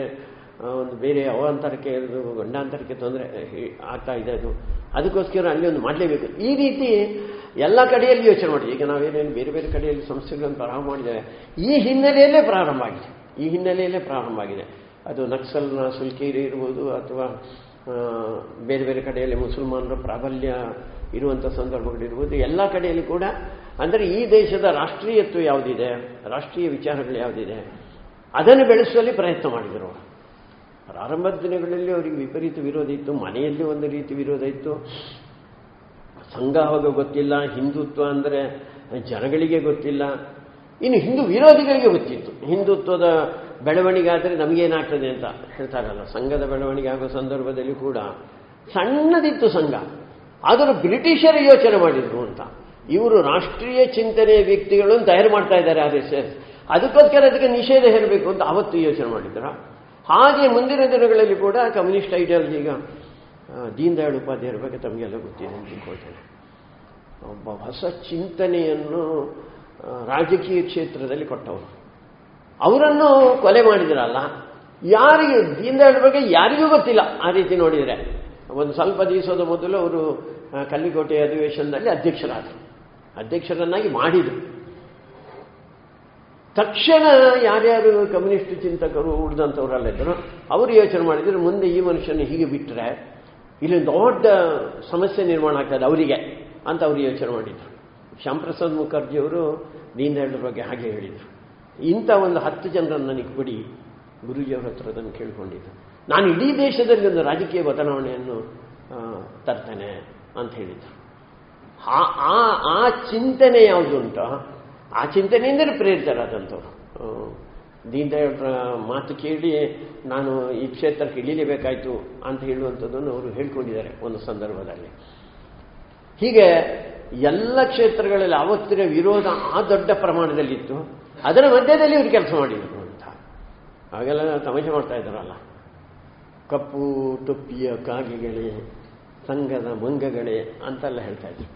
ಒಂದು ಬೇರೆ ಅವಾಂತರಕ್ಕೆ ಗಂಡಾಂತರಕ್ಕೆ ತೊಂದರೆ ಆಗ್ತಾ ಇದೆ ಅದು. ಅದಕ್ಕೋಸ್ಕರ ಅಲ್ಲಿ ಒಂದು ಮಾಡಲೇಬೇಕು. ಈ ರೀತಿ ಎಲ್ಲ ಕಡೆಯಲ್ಲಿ ಯೋಚನೆ ಮಾಡಿ. ಈಗ ನಾವೇನೇನು ಬೇರೆ ಬೇರೆ ಕಡೆಯಲ್ಲಿ ಸಂಸ್ಥೆಗಳನ್ನು ಪ್ರಾರಂಭ ಮಾಡಿದ್ದೇವೆ. ಈ ಹಿನ್ನೆಲೆಯಲ್ಲೇ ಪ್ರಾರಂಭ ಆಗಿದೆ. ಈ ಹಿನ್ನೆಲೆಯಲ್ಲೇ ಪ್ರಾರಂಭ ಆಗಿದೆ. ಅದು ನಕ್ಸಲ್ನ ಸುಲ್ಕೇರಿ ಇರ್ಬೋದು ಅಥವಾ ಬೇರೆ ಬೇರೆ ಕಡೆಯಲ್ಲಿ ಮುಸಲ್ಮಾನರ ಪ್ರಾಬಲ್ಯ ಇರುವಂಥ ಸಂದರ್ಭಗಳಿರ್ಬೋದು. ಎಲ್ಲ ಕಡೆಯಲ್ಲಿ ಕೂಡ, ಅಂದರೆ ಈ ದೇಶದ ರಾಷ್ಟ್ರೀಯತ್ವ ಯಾವುದಿದೆ, ರಾಷ್ಟ್ರೀಯ ವಿಚಾರಗಳು ಯಾವುದಿದೆ, ಅದನ್ನು ಬೆಳೆಸುವಲ್ಲಿ ಪ್ರಯತ್ನ ಮಾಡಿದರು ಪ್ರಾರಂಭದ ದಿನಗಳಲ್ಲಿ ಅವರಿಗೆ ವಿಪರೀತ ವಿರೋಧ ಇತ್ತು. ಮನೆಯಲ್ಲಿ ಒಂದು ರೀತಿ ವಿರೋಧ ಇತ್ತು. ಸಂಘ ಅವಾಗ ಗೊತ್ತಿಲ್ಲ, ಹಿಂದುತ್ವ ಅಂದರೆ ಜನಗಳಿಗೆ ಗೊತ್ತಿಲ್ಲ. ಇನ್ನು ಹಿಂದೂ ವಿರೋಧಿಗಳಿಗೆ ಗೊತ್ತಿತ್ತು. ಹಿಂದುತ್ವದ ಬೆಳವಣಿಗೆ ಆದರೆ ನಮಗೇನಾಗ್ತದೆ ಅಂತ ಹೇಳ್ತಾರಲ್ಲ, ಸಂಘದ ಬೆಳವಣಿಗೆ ಆಗೋ ಸಂದರ್ಭದಲ್ಲಿ ಕೂಡ. ಸಣ್ಣದಿತ್ತು ಸಂಘ. ಆದರೂ ಬ್ರಿಟಿಷರು ಯೋಚನೆ ಮಾಡಿದ್ರು ಅಂತ. ಇವರು ರಾಷ್ಟ್ರೀಯ ಚಿಂತನೆಯ ವ್ಯಕ್ತಿಗಳನ್ನು ತಯಾರು ಮಾಡ್ತಾ ಇದ್ದಾರೆ ಆರ್ ಎಸ್ ಎಸ್ ಅದಕ್ಕೋಸ್ಕರ ಅದಕ್ಕೆ ನಿಷೇಧ ಹೇರಬೇಕು ಅಂತ ಅವತ್ತು ಯೋಚನೆ ಮಾಡಿದ್ರ. ಹಾಗೆ ಮುಂದಿನ ದಿನಗಳಲ್ಲಿ ಕೂಡ ಕಮ್ಯುನಿಸ್ಟ್ ಐಡಿಯಾಲಜಿ ಈಗ ದೀನ್ ದಯಾಳ್ ಉಪಾಧ್ಯಾಯರ ಬಗ್ಗೆ ತಮಗೆಲ್ಲ ಗೊತ್ತಿದೆ ಅಂತ ತಿಳ್ಕೊಳ್ತೇನೆ. ಒಬ್ಬ ಹೊಸ ಚಿಂತನೆಯನ್ನು ರಾಜಕೀಯ ಕ್ಷೇತ್ರದಲ್ಲಿ ಕೊಟ್ಟವರು ಅವರನ್ನು ಕೊಲೆ ಮಾಡಿದ್ರಲ್ಲ, ಯಾರಿಗೆ ದೀನ್ ದಯಾಳ್ ಬಗ್ಗೆ ಯಾರಿಗೂ ಗೊತ್ತಿಲ್ಲ. ಆ ರೀತಿ ನೋಡಿದರೆ, ಒಂದು ಸ್ವಲ್ಪ ದಿವಸದ ಮೊದಲು ಅವರು ಕಲ್ಲಿಕೋಟೆ ಅಧಿವೇಶನದಲ್ಲಿ ಅಧ್ಯಕ್ಷರಾದರು. ಅಧ್ಯಕ್ಷರನ್ನಾಗಿ ಮಾಡಿದರು. ತಕ್ಷಣ ಯಾರ್ಯಾರು ಕಮ್ಯುನಿಸ್ಟ್ ಚಿಂತಕರು ಉಳಿದಂಥವರಲ್ಲಿದ್ದರು ಅವರು ಯೋಚನೆ ಮಾಡಿದ್ರು, ಮುಂದೆ ಈ ಮನುಷ್ಯನ ಹೀಗೆ ಬಿಟ್ಟರೆ ಇಲ್ಲಿ ದೊಡ್ಡ ಸಮಸ್ಯೆ ನಿರ್ಮಾಣ ಆಗ್ತದೆ ಅವರಿಗೆ ಅಂತ ಅವರು ಯೋಚನೆ ಮಾಡಿದರು. ಶ್ಯಾಮ್ಪ್ರಸಾದ್ ಮುಖರ್ಜಿಯವರು ದೀನ್ ದಯಾಳ್ ಬಗ್ಗೆ ಹಾಗೆ ಹೇಳಿದರು. ಇಂಥ ಒಂದು ಹತ್ತು ಜನರನ್ನು ನನಗೆ ಕೊಡಿ, ಗುರುಜಿಯವರ ಹತ್ರ ಅದನ್ನು ಕೇಳಿಕೊಂಡಿದ್ದರು ನಾನು ಇಡೀ ದೇಶದಲ್ಲಿ ಒಂದು ರಾಜಕೀಯ ಬದಲಾವಣೆಯನ್ನು ತರ್ತೇನೆ ಅಂತ ಹೇಳಿದರು. ಆ, ಆ- ಆ ಚಿಂತನೆ ಯಾವುದು ಉಂಟೋ? ಆ ಚಿಂತನೆಯಿಂದಲೇ ಪ್ರೇರಿತರಾದಂಥವ್ರು. ದೀನದಯಾಳ್ರ ದೀನ್ ದಯಾಳ್ರ ಮಾತು ಕೇಳಿ ನಾನು ಈ ಕ್ಷೇತ್ರಕ್ಕೆ ಇಳಿಲೇಬೇಕಾಯ್ತು ಅಂತ ಹೇಳುವಂಥದ್ದನ್ನು ಅವರು ಹೇಳ್ಕೊಂಡಿದ್ದಾರೆ ಒಂದು ಸಂದರ್ಭದಲ್ಲಿ. ಹೀಗೆ ಎಲ್ಲ ಕ್ಷೇತ್ರಗಳಲ್ಲಿ ಆವತ್ತಿನ ವಿರೋಧ ಆ ದೊಡ್ಡ ಪ್ರಮಾಣದಲ್ಲಿತ್ತು. ಅದರ ಮಧ್ಯದಲ್ಲಿ ಇವರು ಕೆಲಸ ಮಾಡಿದರು ಅಂತ. ಹಾಗೆಲ್ಲ ತಮಾಷೆ ಮಾಡ್ತಾ ಇದ್ದಾರಲ್ಲ. ಕಪ್ಪು ಟೊಪ್ಪಿಯ ಕಾಗೆಗಳೇ, ಸಂಘದ ಮಂಗಗಳೇ ಅಂತೆಲ್ಲ ಹೇಳ್ತಾ ಇದ್ರು.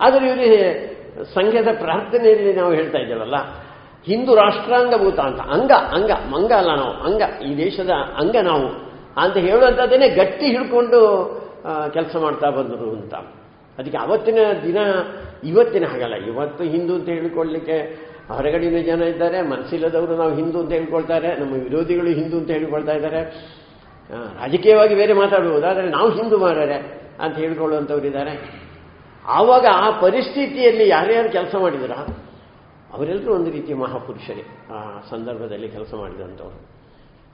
ಆದರೆ ಇವರಿಗೆ ಸಂಘದ ಪ್ರಾರ್ಥನೆಯಲ್ಲಿ ನಾವು ಹೇಳ್ತಾ ಇದ್ದೇವಲ್ಲ, ಹಿಂದೂ ರಾಷ್ಟ್ರಾಂಗಭೂತ ಅಂತ, ಅಂಗ ಅಂಗ ಮಂಗ ಅಲ್ಲ ನಾವು, ಅಂಗ, ಈ ದೇಶದ ಅಂಗ ನಾವು ಅಂತ ಹೇಳುವಂಥದ್ದೇನೆ ಗಟ್ಟಿ ಹಿಡ್ಕೊಂಡು ಕೆಲಸ ಮಾಡ್ತಾ ಬಂದರು ಅಂತ. ಅದಕ್ಕೆ ಅವತ್ತಿನ ದಿನ, ಇವತ್ತಿನ ಹಾಗಲ್ಲ, ಇವತ್ತು ಹಿಂದೂ ಅಂತ ಹೇಳಿಕೊಳ್ಳಲಿಕ್ಕೆ ಹೊರಗಡೆಯ ಜನ ಇದ್ದಾರೆ, ಮನಸ್ಸಿಲ್ಲದವರು ನಾವು ಹಿಂದೂ ಅಂತ ಹೇಳ್ಕೊಳ್ತಾರೆ, ನಮ್ಮ ವಿರೋಧಿಗಳು ಹಿಂದೂ ಅಂತ ಹೇಳಿಕೊಳ್ತಾ ಇದ್ದಾರೆ. ರಾಜಕೀಯವಾಗಿ ಬೇರೆ ಮಾತಾಡುವುದು ಆದರೆ ನಾವು ಹಿಂದೂ ಮಾರರೆ ಅಂತ ಹೇಳ್ಕೊಳ್ಳುವಂಥವ್ರಿದ್ದಾರೆ ಆವಾಗ ಆ ಪರಿಸ್ಥಿತಿಯಲ್ಲಿ ಯಾರ್ಯಾರು ಕೆಲಸ ಮಾಡಿದ್ರ? ಅವರೆಲ್ಲರೂ ಒಂದು ರೀತಿಯ ಮಹಾಪುರುಷರೇ. ಆ ಸಂದರ್ಭದಲ್ಲಿ ಕೆಲಸ ಮಾಡಿದಂಥವ್ರು.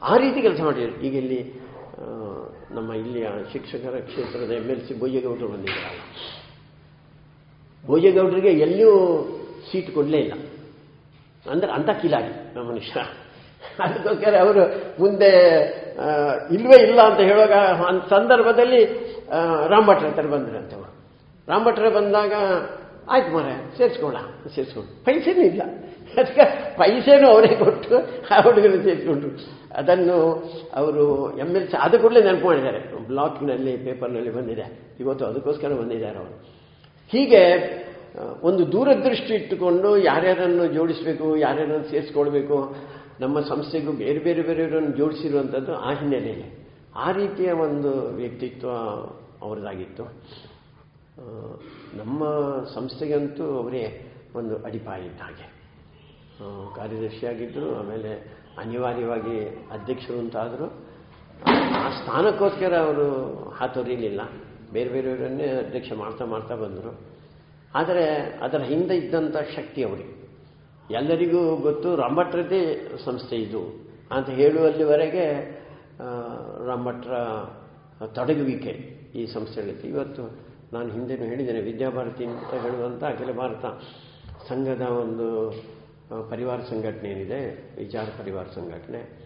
ಆ ರೀತಿ ಕೆಲಸ ಮಾಡಿದರು. ಈಗ ಇಲ್ಲಿ ನಮ್ಮ ಇಲ್ಲಿಯ ಶಿಕ್ಷಕರ ಕ್ಷೇತ್ರದ ಎಂ ಎಲ್ ಸಿ ಬಂದಿದ್ದಾರೆ. ಬಂದಿದ್ದಾರಲ್ಲ ಭೋಜೇಗೌಡರಿಗೆ ಎಲ್ಲೂ ಸೀಟ್ ಕೊಡಲೇ ಇಲ್ಲ. ಅಂದ್ರೆ ಅಂತ ಕಿಲಾಡಿ, ನಮ್ಮ ಮನುಷ್ಯ ಅದಕ್ಕೋಸ್ಕರ ಅವರು ಮುಂದೆ ಇಲ್ವೇ ಇಲ್ಲ ಅಂತ ಹೇಳುವಾಗ ಸಂದರ್ಭದಲ್ಲಿ ರಾಮ್ ಭಟ್ರ ಹತ್ರ ಬಂದ್ರಂತೆ ಅವರು ರಾಮ್ ಭಟ್ರ ಬಂದಾಗ, ಆಯ್ತು ಮರ ಸೇರಿಸ್ಕೊಳ್ಳ. ಸೇರಿಸ್ಕೊಂಡು. ಪೈಸೆನೂ ಇಲ್ಲ. ಅದಕ್ಕೆ ಪೈಸೆನೂ ಅವರೇ ಕೊಟ್ಟು ಆ ಹುಡುಗರು ಸೇರಿಸ್ಕೊಂಡ್ರು. ಅದನ್ನು ಅವರು ಎಂ ಎಲ್ ಸಿ, ಅದು ಕೂಡಲೇ ನೆನಪು ಮಾಡಿದ್ದಾರೆ. ಬ್ಲಾಕ್ನಲ್ಲಿ, ಪೇಪರ್ನಲ್ಲಿ ಬಂದಿದೆ. ಇವತ್ತು ಅದಕ್ಕೋಸ್ಕರ ಬಂದಿದ್ದಾರೆ ಅವರು. ಹೀಗೆ, ಒಂದು ದೂರದೃಷ್ಟಿ ಇಟ್ಟುಕೊಂಡು ಯಾರ್ಯಾರನ್ನು ಜೋಡಿಸಬೇಕು, ಯಾರ್ಯಾರನ್ನು ಸೇರಿಸ್ಕೊಳ್ಬೇಕು, ನಮ್ಮ ಸಂಸ್ಥೆಗೂ ಬೇರೆ ಬೇರೆ ಬೇರೆಯವರನ್ನು ಜೋಡಿಸಿರುವಂಥದ್ದು ಆ ಹಿನ್ನೆಲೆಯಲ್ಲಿ. ಆ ರೀತಿಯ ಒಂದು ವ್ಯಕ್ತಿತ್ವ ಅವರದಾಗಿತ್ತು. ನಮ್ಮ ಸಂಸ್ಥೆಗಂತೂ ಅವರೇ ಒಂದು ಅಡಿಪಾಯ ಇದ್ದ ಹಾಗೆ ಕಾರ್ಯದರ್ಶಿಯಾಗಿದ್ದರು, ಆಮೇಲೆ ಅನಿವಾರ್ಯವಾಗಿ ಅಧ್ಯಕ್ಷರು ಅಂತಾದರು ಆ ಸ್ಥಾನಕ್ಕೋಸ್ಕರ ಅವರು ಹಾತೊರಿಲಿಲ್ಲ ಬೇರೆ ಬೇರೆಯವರನ್ನೇ ಅಧ್ಯಕ್ಷ ಮಾಡ್ತಾ ಮಾಡ್ತಾ ಬಂದರು. ಆದರೆ ಅದರ ಹಿಂದೆ ಇದ್ದಂಥ ಶಕ್ತಿ ಅವರಿಗೆ ಎಲ್ಲರಿಗೂ ಗೊತ್ತು, ರಾಮಭಟ್ರದ್ದೇ ಸಂಸ್ಥೆ ಇದು ಅಂತ ಹೇಳುವಲ್ಲಿವರೆಗೆ ರಾಮಭಟ್ರ ತೊಡಗುವಿಕೆ ಈ ಸಂಸ್ಥೆಗಳಿತ್ತು ಇವತ್ತು ನಾನು ಹಿಂದೆನೂ ಹೇಳಿದ್ದೇನೆ, ವಿದ್ಯಾಭಾರತಿ ಅಂತ ಹೇಳುವಂಥ ಅಖಿಲ ಭಾರತ ಸಂಘದ ಒಂದು ಪರಿವಾರ ಸಂಘಟನೆ ಏನಿದೆ ವಿಚಾರ ಪರಿವಾರ ಸಂಘಟನೆ.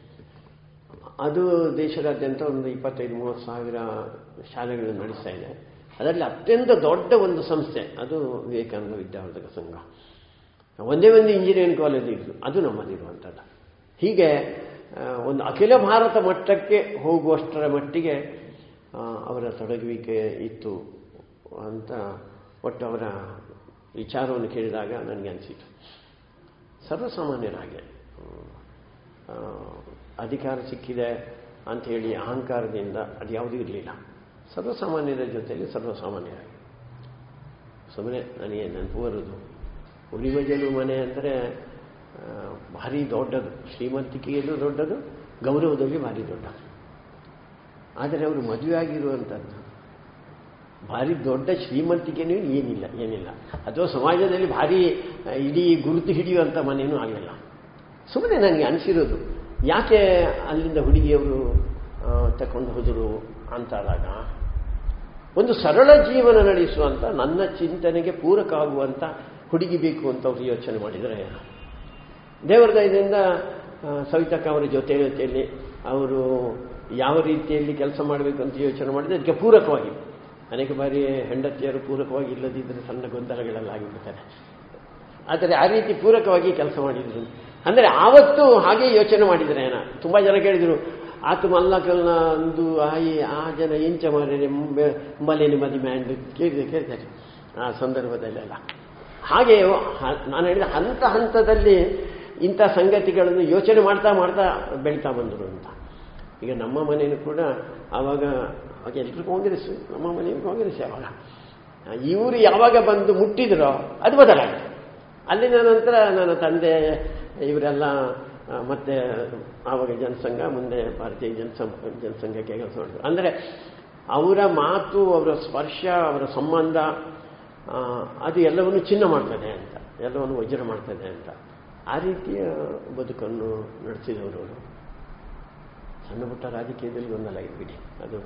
ಅದು ದೇಶದಾದ್ಯಂತ ಒಂದು ಇಪ್ಪತ್ತೈದು, ಮೂವತ್ತು ಸಾವಿರ ಶಾಲೆಗಳನ್ನು ನಡೆಸ್ತಾ ಇದೆ. ಅದರಲ್ಲಿ ಅತ್ಯಂತ ದೊಡ್ಡ ಒಂದು ಸಂಸ್ಥೆ, ಅದು ವಿವೇಕಾನಂದ ವಿದ್ಯಾವರ್ಧಕ ಸಂಘ. ಒಂದೇ ಒಂದು ಇಂಜಿನಿಯರಿಂಗ್ ಕಾಲೇಜ್ ಇದ್ದು ಅದು ನಮ್ಮಲ್ಲಿರುವಂಥದ್ದು ಹೀಗೆ ಒಂದು ಅಖಿಲ ಭಾರತ ಮಟ್ಟಕ್ಕೆ ಹೋಗುವಷ್ಟರ ಮಟ್ಟಿಗೆ ಅವರ ತೊಡಗುವಿಕೆ ಇತ್ತು. ಅಂತ ಒಟ್ಟು ಅವರ ವಿಚಾರವನ್ನು ಕೇಳಿದಾಗ ನನಗೆ ಅನಿಸಿತು. ಸರ್ವಸಾಮಾನ್ಯರಾಗೆ. ಅಧಿಕಾರ ಸಿಕ್ಕಿದೆ ಅಂಥೇಳಿ ಅಹಂಕಾರದಿಂದ ಅದು ಯಾವುದೂ ಇರಲಿಲ್ಲ. ಸರ್ವಸಾಮಾನ್ಯರ ಜೊತೆಯಲ್ಲಿ ಸರ್ವಸಾಮಾನ್ಯರಾಗಿ. ಸುಮ್ಮನೆ ನನಗೆ ನೆನಪು ಬರೋದು ಉರಿಮಜಲು ಮನೆ ಅಂದರೆ ಭಾರಿ ದೊಡ್ಡದು. ಶ್ರೀಮಂತಿಕೆಯಲ್ಲೂ ದೊಡ್ಡದು, ಗೌರವದಲ್ಲಿ ಭಾರಿ ದೊಡ್ಡ ಆದರೆ ಅವರು ಮದುವೆ ಆಗಿರುವಂಥದ್ದು ಭಾರಿ ದೊಡ್ಡ ಶ್ರೀಮಂತಿಕೆನೂ ಏನಿಲ್ಲ ಏನಿಲ್ಲ. ಅಥವಾ ಸಮಾಜದಲ್ಲಿ ಭಾರಿ ಇಡೀ ಗುರುತು ಹಿಡಿಯುವಂಥ ಮನೆಯೂ ಆಗಲಿಲ್ಲ ಸುಮ್ಮನೆ ನನಗೆ ಅನಿಸಿರೋದು ಯಾಕೆ ಅಲ್ಲಿಂದ ಹುಡುಗಿಯವರು ತಗೊಂಡು ಹೋದರು ಅಂತಾದಾಗ ಒಂದು ಸರಳ ಜೀವನ ನಡೆಸುವಂಥ ನನ್ನ ಚಿಂತನೆಗೆ ಪೂರಕ ಆಗುವಂಥ ಹುಡುಗಿ ಬೇಕು ಅಂತ ಅವರು ಯೋಚನೆ ಮಾಡಿದರೆ ದೇವರ ದಯದಿಂದ ಆ, ಸವಿತಕ್ಕ ಅವರ ಜೊತೆ ಜೊತೆಯಲ್ಲಿ ಅವರು ಯಾವ ರೀತಿಯಲ್ಲಿ ಕೆಲಸ ಮಾಡಬೇಕು ಅಂತ ಯೋಚನೆ ಮಾಡಿದರೆ ಅದಕ್ಕೆ ಪೂರಕವಾಗಿ ಅನೇಕ ಬಾರಿ ಹೆಂಡತಿಯರು ಪೂರಕವಾಗಿ ಇಲ್ಲದಿದ್ದರೆ ಸಣ್ಣ ಗೊಂದಲಗಳೆಲ್ಲ ಆಗಿಬಿಡ್ತಾರೆ ಆದರೆ ಆ ರೀತಿ ಪೂರಕವಾಗಿ ಕೆಲಸ ಮಾಡಿದ್ರು. ಅಂದರೆ ಆವತ್ತು ಹಾಗೆ ಯೋಚನೆ ಮಾಡಿದರೆ ಏನ? ತುಂಬ ಜನ ಕೇಳಿದರು ಆತು ಮಲ್ಲಕಲ್ನ ಅಂದು ಆಯಿ, ಆ ಜನ ಎಂಚ ಮಾಡಿ ಮಲೇನಿ ಮದಿ ಮ್ಯಾಂಡ್ ಕೇಳಿದೆ ಕೇಳ್ತಾರೆ ಆ ಸಂದರ್ಭದಲ್ಲೆಲ್ಲ. ಹಾಗೆ ನಾನು ಹೇಳಿದ ಹಂತ ಹಂತದಲ್ಲಿ ಇಂಥ ಸಂಗತಿಗಳನ್ನು ಯೋಚನೆ ಮಾಡ್ತಾ ಮಾಡ್ತಾ ಬೆಳೀತಾ ಬಂದರು ಅಂತ. ಈಗ ನಮ್ಮ ಮನೆಯೂ ಕೂಡ ಆವಾಗ ಅವಾಗ ಎಲ್ರಿಗೂ ಕಾಂಗ್ರೆಸ್, ನಮ್ಮ ಮನೆಯಲ್ಲಿ ಕಾಂಗ್ರೆಸ್ ಯಾವಾಗ? ಇವರು ಯಾವಾಗ ಬಂದು ಮುಟ್ಟಿದ್ರೋ ಅದು ಬದಲಾಯಿತು. ಅಲ್ಲಿನ ನಂತರ ನನ್ನ ತಂದೆ, ಇವರೆಲ್ಲ ಮತ್ತೆ ಆವಾಗ ಜನಸಂಘ, ಮುಂದೆ ಭಾರತೀಯ ಜನಸಂಘ ಜನಸಂಘಕ್ಕೆ ಕೆಲಸ ಮಾಡಿದ್ರು. ಅಂದರೆ ಅವರ ಮಾತು, ಅವರ ಸ್ಪರ್ಶ, ಅವರ ಸಂಬಂಧ ಅದು ಎಲ್ಲವನ್ನು ಚಿನ್ನ ಮಾಡ್ತದೆ ಅಂತ, ಎಲ್ಲವನ್ನು ವಜ್ರ ಮಾಡ್ತದೆ ಅಂತ. ಆ ರೀತಿಯ ಬದುಕನ್ನು ನಡೆಸಿದವರು ಸಣ್ಣ ಪುಟ್ಟ ರಾಜಕೀಯದಲ್ಲಿ ಒಂದಲ್ಲ ಇದೆ ಬಿಡಿ ಅದು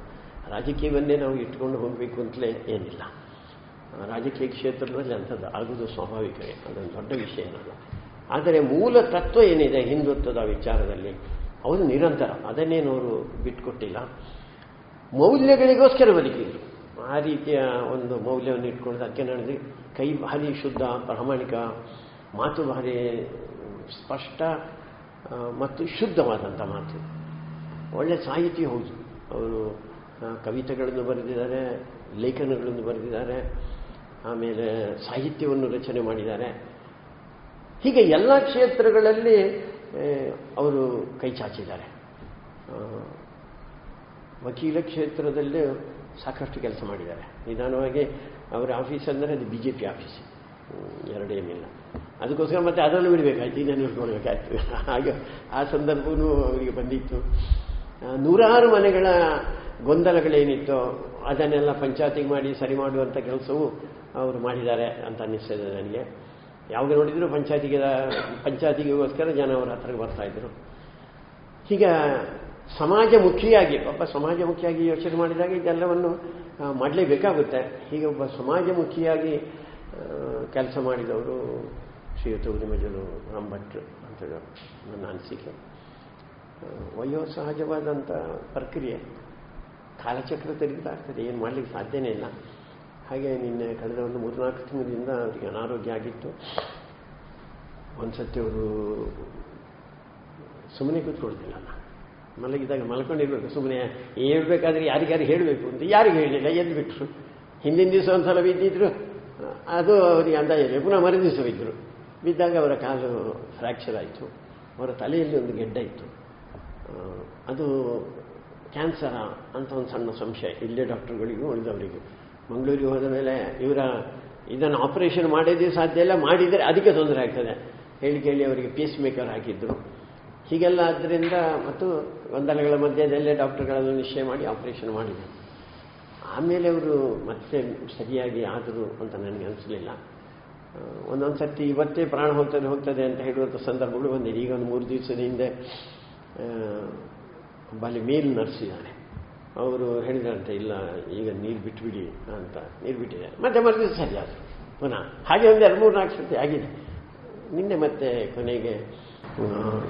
ರಾಜಕೀಯವನ್ನೇ ನಾವು ಇಟ್ಕೊಂಡು ಹೋಗಬೇಕು ಅಂತಲೇ ಏನಿಲ್ಲ. ರಾಜಕೀಯ ಕ್ಷೇತ್ರದಲ್ಲಿ ಅಂಥದ್ದು ಆಗೋದು ಸ್ವಾಭಾವಿಕವೇ ಅದೊಂದು ದೊಡ್ಡ ವಿಷಯ ಏನಲ್ಲ. ಆದರೆ ಮೂಲ ತತ್ವ ಏನಿದೆ ಹಿಂದುತ್ವದ ವಿಚಾರದಲ್ಲಿ, ಅವರು ನಿರಂತರ, ಅದನ್ನೇನು ಅವರು ಬಿಟ್ಕೊಟ್ಟಿಲ್ಲ. ಮೌಲ್ಯಗಳಿಗೋಸ್ಕರ ಬದುಕಿದ್ರು. ಆ ರೀತಿಯ ಒಂದು ಮೌಲ್ಯವನ್ನು ಇಟ್ಕೊಂಡು ಅದಕ್ಕೆ ನಡೆದು ಕೈ ಭಾರಿ ಶುದ್ಧ, ಪ್ರಾಮಾಣಿಕ, ಮಾತು ಭಾರಿ ಸ್ಪಷ್ಟ ಮತ್ತು ಶುದ್ಧವಾದಂಥ ಮಾತು. ಒಳ್ಳೆ ಸಾಹಿತಿ ಹೌದು. ಅವರು ಕವಿತೆಗಳನ್ನು ಬರೆದಿದ್ದಾರೆ, ಲೇಖನಗಳನ್ನು ಬರೆದಿದ್ದಾರೆ, ಆಮೇಲೆ ಸಾಹಿತ್ಯವನ್ನು ರಚನೆ ಮಾಡಿದ್ದಾರೆ. ಹೀಗೆ ಎಲ್ಲ ಕ್ಷೇತ್ರಗಳಲ್ಲಿ ಅವರು ಕೈ ಚಾಚಿದ್ದಾರೆ. ವಕೀಲ ಕ್ಷೇತ್ರದಲ್ಲಿ ಸಾಕಷ್ಟು ಕೆಲಸ ಮಾಡಿದ್ದಾರೆ. ನಿಧಾನವಾಗಿ ಅವರ ಆಫೀಸ್ ಅಂದರೆ ಅದು ಬಿ ಜೆ ಪಿ ಆಫೀಸ್, ಎರಡೇ ಎರಡೇನಿಲ್ಲ ಅದಕ್ಕೋಸ್ಕರ ಮತ್ತೆ ಅದನ್ನು ಬಿಡಬೇಕಾಯ್ತು, ಇದನ್ನು ಬಿಡ್ಕೊಳ್ಬೇಕಾಯ್ತು ಹಾಗೆ ಆ ಸಂದರ್ಭವೂ ಅವರಿಗೆ ಬಂದಿತ್ತು. ನೂರಾರು ಮನೆಗಳ ಗೊಂದಲಗಳೇನಿತ್ತೋ ಅದನ್ನೆಲ್ಲ ಪಂಚಾಯತಿಗೆ ಮಾಡಿ ಸರಿ ಮಾಡುವಂಥ ಕೆಲಸವೂ ಅವರು ಮಾಡಿದ್ದಾರೆ ಅಂತ ಅನ್ನಿಸ್ತದೆ ನನಗೆ. ಯಾವಾಗ ನೋಡಿದ್ರು ಪಂಚಾಯತಿಗೆ, ಪಂಚಾಯತಿಗೋಸ್ಕರ ಜನ ಅವರ ಹತ್ರ ಬರ್ತಾ ಇದ್ರು. ಈಗ ಸಮಾಜಮುಖಿಯಾಗಿ ಒಬ್ಬ ಸಮಾಜಮುಖಿಯಾಗಿ ಯೋಚನೆ ಮಾಡಿದಾಗ ಇದೆಲ್ಲವನ್ನು ಮಾಡಲೇಬೇಕಾಗುತ್ತೆ. ಹೀಗೆ ಒಬ್ಬ ಸಮಾಜಮುಖಿಯಾಗಿ ಕೆಲಸ ಮಾಡಿದವರು ಶ್ರೀಯುತ ಉದಿಮಜರು ರಾಂಭಟ್ ಅಂತ ನನ್ನ ಅನಿಸಿಕೆ. ವಯೋಸಹಜವಾದಂಥ ಪ್ರಕ್ರಿಯೆ. ಕಾಲಚಕ್ರ ತಿರುಗ್ತಾ ಇರ್ತದೆ ಏನು ಮಾಡಲಿಕ್ಕೆ ಸಾಧ್ಯನೇ ಇಲ್ಲ. ಹಾಗೆ ನಿನ್ನೆ ಕಳೆದ ಒಂದು ಮೂರ್ನಾಲ್ಕು ತಿಂಗಳಿಂದ ಅವರಿಗೆ ಅನಾರೋಗ್ಯ ಆಗಿತ್ತು. ಒಂದು ಸತಿ ಅವರು ಸುಮ್ಮನೆ ಕೂತ್ಕೊಳ್ತಿಲ್ಲ ಮಲಗಿದಾಗ ಮಲ್ಕೊಂಡಿರ್ಬೇಕು. ಸುಮ್ಮನೆ ಹೇಳ್ಬೇಕಾದ್ರೆ ಯಾರಿಗಾರು ಹೇಳಬೇಕು ಅಂತ ಯಾರಿಗೂ ಹೇಳಿಲ್ಲ ಎದ್ದು ಬಿಟ್ಟರು ಹಿಂದಿನ ದಿವಸ ಒಂದು ಸಲ ಬಿದ್ದಿದ್ರು. ಅದು ಅವರಿಗೆ ಅಂದಾಜ ಇದೆ ಪುನಃ ಮರು ದಿವಸ ಬಿದ್ದರು. ಬಿದ್ದಾಗ ಅವರ ಕಾಲು ಫ್ರ್ಯಾಕ್ಚರ್ ಆಯಿತು. ಅವರ ತಲೆಯಲ್ಲಿ ಒಂದು ಗೆಡ್ಡ ಇತ್ತು. ಅದು ಕ್ಯಾನ್ಸರ ಅಂತ ಒಂದು ಸಣ್ಣ ಸಂಶಯ. ಇಲ್ಲೇ ಡಾಕ್ಟರ್ಗಳಿಗೂ ಉಳಿದವರಿಗೂ. ಮಂಗಳೂರಿಗೆ ಹೋದ ಮೇಲೆ ಇವರ ಇದನ್ನು ಆಪರೇಷನ್ ಮಾಡೋದೇ ಸಾಧ್ಯ ಇಲ್ಲ, ಮಾಡಿದರೆ ಅದಕ್ಕೆ ತೊಂದರೆ ಆಗ್ತದೆ. ಹೇಳಿ ಕೇಳಿ ಅವರಿಗೆ ಪೀಸ್ ಮೇಕರ್ ಹಾಕಿದ್ರು ಹೀಗೆಲ್ಲ ಆದ್ದರಿಂದ ಮತ್ತು ಗೊಂದಲಗಳ ಮಧ್ಯದಲ್ಲೇ ಡಾಕ್ಟರ್ಗಳನ್ನು ನಿಶ್ಚಯ ಮಾಡಿ ಆಪರೇಷನ್ ಮಾಡಿದೆ ಆಮೇಲೆ ಅವರು ಮತ್ತೆ ಸರಿಯಾಗಿ ಆದರು ಅಂತ ನನಗೆ ಅನಿಸಲಿಲ್ಲ. ಒಂದೊಂದು ಸರ್ತಿ ಇವತ್ತೇ ಪ್ರಾಣ ಹೋಗ್ತದೆ ಹೋಗ್ತದೆ ಅಂತ ಹೇಳುವಂಥ ಸಂದರ್ಭಗಳು ಬಂದಿದೆ. ಈಗ ಒಂದು ಮೂರು ದಿವಸದ ಹಿಂದೆ ಅಲ್ಲಿ ಮೇಲ್ ನರ್ಸ್ ಇದ್ದಾನೆ ಅವರು ಹೇಳಿದ್ರಂತೆ, ಇಲ್ಲ, ಈಗ ನೀರು ಬಿಟ್ಬಿಡಿ ಅಂತ. ನೀರು ಬಿಟ್ಟಿದ್ದಾರೆ ಮತ್ತೆ ಮರುದಿವಸ ಸರಿ ಆದರು ಪುನಃ ಹಾಗೆ ಒಂದು ಎರಡು ಮೂರು ನಾಲ್ಕು ಸರ್ತಿ ಆಗಿದೆ. ನಿನ್ನೆ ಮತ್ತೆ ಕೊನೆಗೆ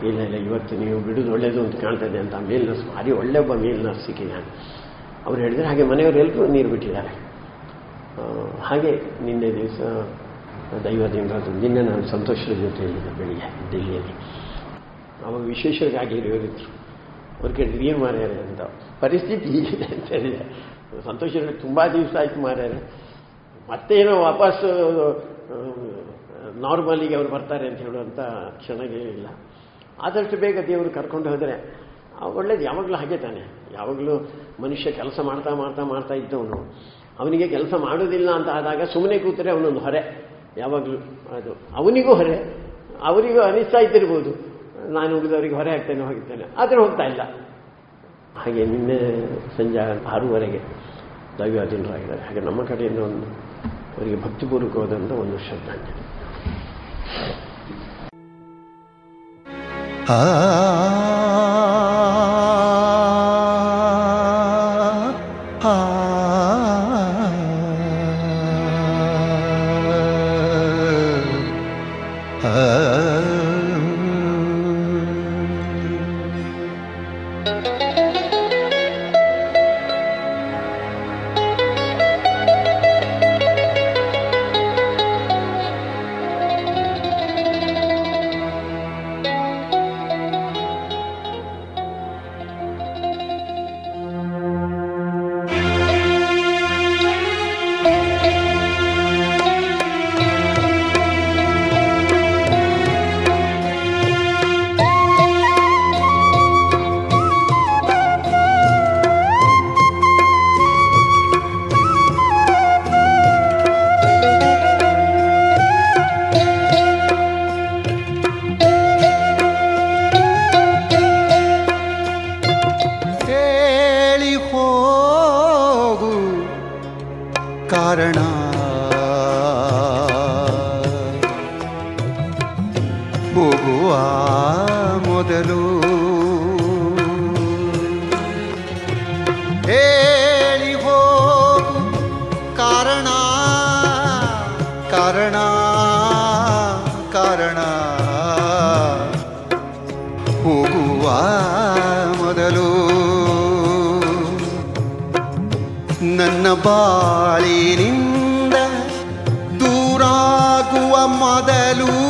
ಇಲ್ಲ ಇಲ್ಲ, ಇವತ್ತು ನೀವು ಬಿಡೋದು ಒಳ್ಳೇದು ಅಂತ ಕಾಣ್ತದೆ ಅಂತ ಮೇಲ್ ನರ್ಸ್, ಭಾರಿ ಒಳ್ಳೆ ಒಬ್ಬ ಮೇಲ್ ನರ್ಸ್ ಸಿಕ್ಕಿದ್ದಾನೆ. ಅವ್ರು ಹೇಳಿದ್ರೆ, ಹಾಗೆ ಮನೆಯವರೆಲ್ಲರೂ ನೀರು ಬಿಟ್ಟಿದ್ದಾರೆ. ಹಾಗೆ ನಿನ್ನೆ ದಿವಸ ದೈವದಿಂದ ಅದು ನಿನ್ನೆ ನಾನು ಸಂತೋಷದ ಜೊತೆಯಲ್ಲಿದ್ದೆ ಬೆಳಿಗ್ಗೆ ಡೆಲ್ಲಿಯಲ್ಲಿ ಅವಾಗ ವಿಶೇಷವಾಗಿ ಹೇಳಿದ್ರು ಅವ್ರು ಕೇಳಿದ್ರು, ಏನು ಮಾರ್ಯಾರೆ ಅಂತ. ಪರಿಸ್ಥಿತಿ ಹೀಗಿದೆ ಅಂತ ಹೇಳಿದೆ. ಸಂತೋಷ ತುಂಬ ದಿವಸ ಆಯ್ತು ಮಾರ್ಯಾರೆ ಏನೋ ವಾಪಸ್ ನಾರ್ಮಲಿಗೆ ಅವ್ರು ಬರ್ತಾರೆ ಅಂತ ಹೇಳುವಂಥ ಕ್ಷಣಗಳಿಲ್ಲ ಆದಷ್ಟು ಬೇಗ ದೇವರು ಕರ್ಕೊಂಡು ಹೋದರೆ ಒಳ್ಳೇದು. ಯಾವಾಗಲೂ ಹಾಗೆ ತಾನೆ. ಯಾವಾಗಲೂ ಮನುಷ್ಯ ಕೆಲಸ ಮಾಡ್ತಾ ಮಾಡ್ತಾ ಮಾಡ್ತಾ ಇದ್ದವನು. ಅವನಿಗೆ ಕೆಲಸ ಮಾಡೋದಿಲ್ಲ ಅಂತ ಆದಾಗ ಸುಮ್ಮನೆ ಕೂತರೆ ಅವನೊಂದು ಹೊರೆ. ಯಾವಾಗಲೂ ಅದು ಅವನಿಗೂ ಹೊರೆ. ಅವರಿಗೂ ಅನಿಸ್ತಾ ಇದ್ದಿರ್ಬೋದು. ನಾನು ಉಳಿದವರಿಗೆ ಹೊರೆ ಹಾಕ್ತೇನೆ ಹೋಗಿದ್ದೇನೆ ಆದರೆ ಹೋಗ್ತಾ ಇಲ್ಲ. ಹಾಗೆ ನಿನ್ನೆ ಸಂಜೆ ಆರೂವರೆಗೆ ದೈವಾಧೀನರಾಗಿದ್ದಾರೆ ಹಾಗೆ ನಮ್ಮ ಕಡೆಯಿಂದ ಒಂದು ಅವರಿಗೆ ಭಕ್ತಿಪೂರ್ವಕವಾದಂಥ ಒಂದು ಶ್ರದ್ಧಾಂಜಲಿ. ಆ ಕಾರಣ. ಹೋಗುವ ಮೊದಲು ನನ್ನ ಬಾಳಿನಿಂದ ದೂರಾಗುವ ಮೊದಲು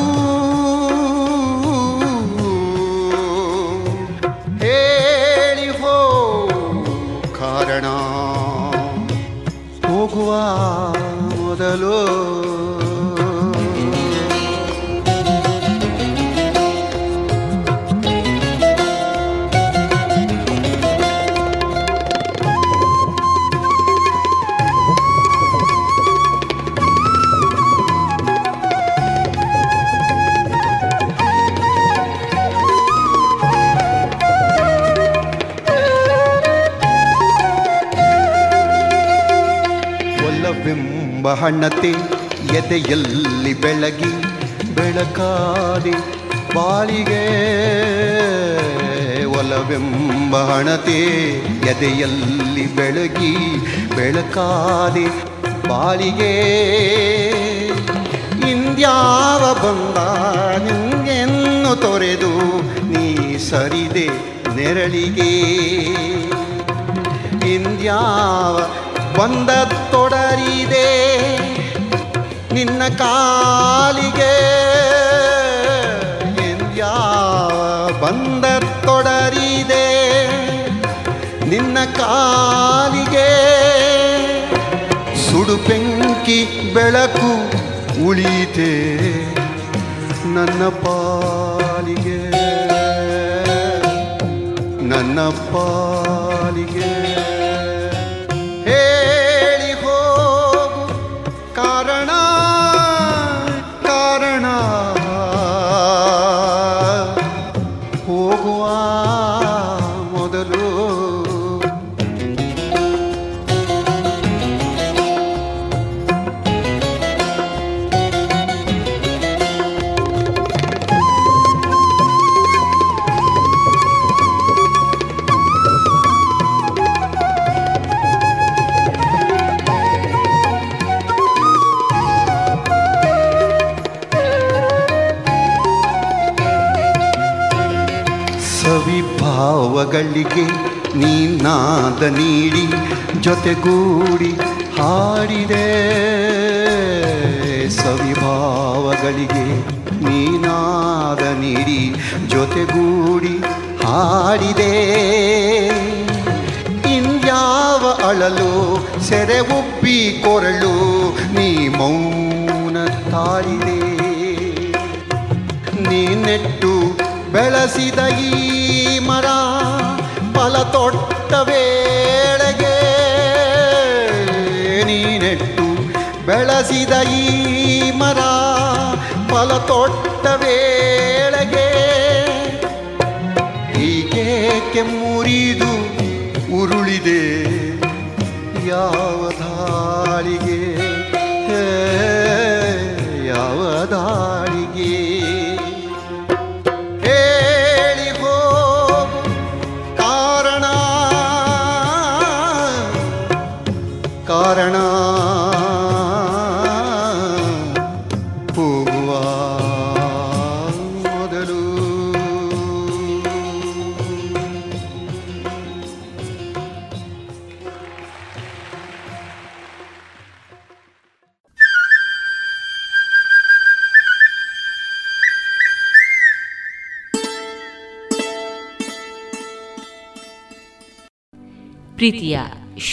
ಒಲವೆಂಬ ಹಣ್ಣತೆ ಎದೆಯಲ್ಲಿ ಬೆಳಗಿ ಬೆಳಕಾದಿ ಬಾಳಿಗೆ ಒಲವೆಂಬ ಹಣತೆ ಎದೆಯಲ್ಲಿ ಬೆಳಗಿ ಬೆಳಕಾದಿ ಬಾಳಿಗೆ ಇಂದ್ಯಾವ ಬಂದ ನಿಂಗೆನ್ನು ತೊರೆದು ನೀ ಸರಿದೆ ನೆರಳಿಗೆ. ಇಂದ್ಯಾವ ಬಂದ ತೊಡರಿದೆ. ನಿನ್ನ ಕಾಲಿಗೆ ಎಂದ್ಯಾ ಬಂದ ತೊಡರಿದೆ. ನಿನ್ನ ಕಾಲಿಗೆ ಸುಡು ಬೆಂಕಿ ಬೆಳಕು ಉಳಿತೆ ನನ್ನ ಪಾಲಿಗೆ ನನ್ನ ಪಾಲಿಗೆ. ಸವಿಭಾವಗಳಿಗೆ ನೀನಾದ ನೀಡಿ ಜೊತೆಗೂಡಿ ಹಾಡಿದೆ. ಸವಿಭಾವಗಳಿಗೆ ನೀನಾದ ನೀಡಿ ಜೊತೆಗೂಡಿ ಹಾಡಿದೆ. ಇಂದ್ಯಾವ ಅಳಲು ಸೆರೆ ಉಬ್ಬಿ ಕೊರಳು ನೀ ಮೌನ ತಾಳಿದೆ. ನೀ ನೆಟ್ಟು ಬೆಳಸಿದ ಈ ಮರ ತೊಟ್ಟ ವೇಳೆಗೆ ನೀನೆಟ್ಟು ಬೆಳೆಸಿದ ಈ ಮರ ಫಲ ತೊಟ್ಟ ವೇಳೆಗೆ ಹೀಗೆ ಮುರಿದು ಉರುಳಿದೆ ಯಾವ ದಾಳಿಗೆ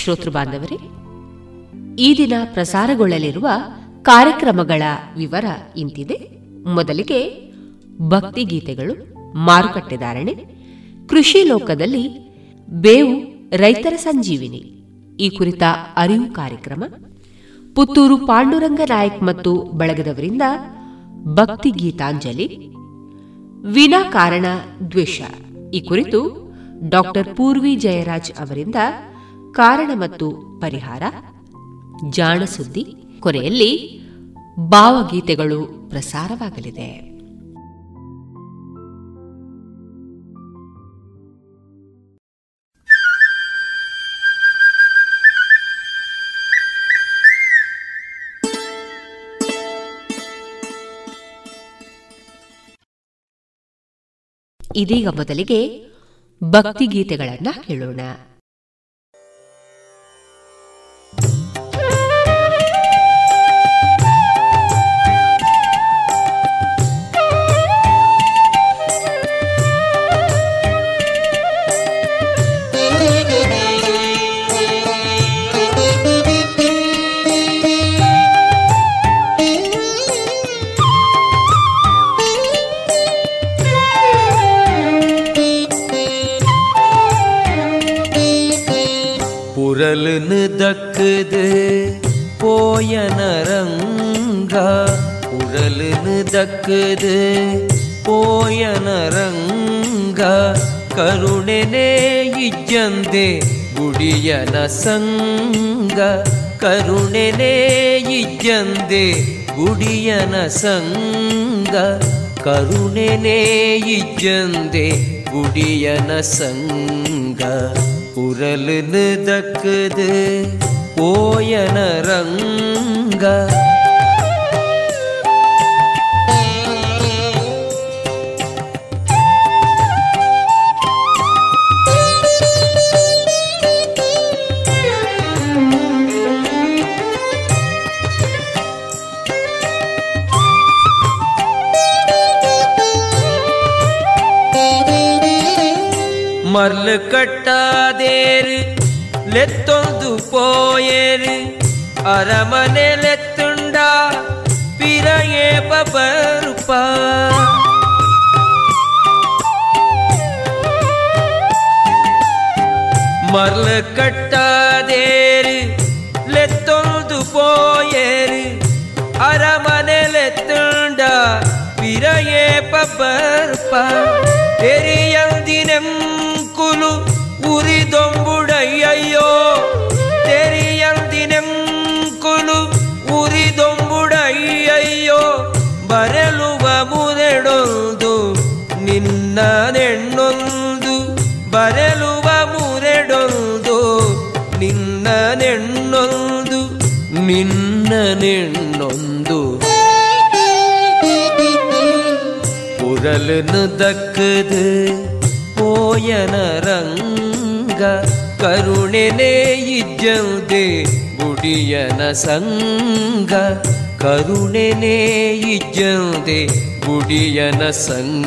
ಶ್ರೋತೃ ಬಾಂಧವರೇ, ಈ ದಿನ ಪ್ರಸಾರಗೊಳ್ಳಲಿರುವ ಕಾರ್ಯಕ್ರಮಗಳ ವಿವರ ಇಂತಿದೆ. ಮೊದಲಿಗೆ ಭಕ್ತಿ ಗೀತೆಗಳು, ಮಾರುಕಟ್ಟೆ ಧಾರಣೆ, ಕೃಷಿ ಲೋಕದಲ್ಲಿ ಬೇವು ರೈತರ ಸಂಜೀವಿನಿ, ಈ ಕುರಿತ ಅರಿವು ಕಾರ್ಯಕ್ರಮ, ಪುತ್ತೂರು ಪಾಂಡುರಂಗ ನಾಯಕ್ ಮತ್ತು ಬಳಗದವರಿಂದ ಭಕ್ತಿ ಗೀತಾಂಜಲಿ ವಿನಾಕಾರಣ ದ್ವೇಷ, ಈ ಕುರಿತು ಡಾಕ್ಟರ್ ಪೂರ್ವಿ ಜಯರಾಜ್ ಅವರಿಂದ ಕಾರಣ ಮತ್ತು ಪರಿಹಾರ? ಜಾಣ ಸುದ್ದಿ ಕೊನೆಯಲ್ಲಿ ಭಾವಗೀತೆಗಳು ಪ್ರಸಾರವಾಗಲಿದೆ. ಇದೀಗ ಮೊದಲಿಗೆ ಭಕ್ತಿಗೀತೆಗಳನ್ನ ಕೇಳೋಣ. ಗುಡಿಯನ ಸಂಗ ಕರುಣೆನೇ ಇಜ್ಜಂದೆ ಗುಡಿಯನ ಸಂಗ குரலுன்னு தக்குது ஓயன ரங்க ಸಂಗ ಕರುಣೆನೇ ಇಜ್ಜಂದೆ ಗುಡಿಯನ ಸಂಗ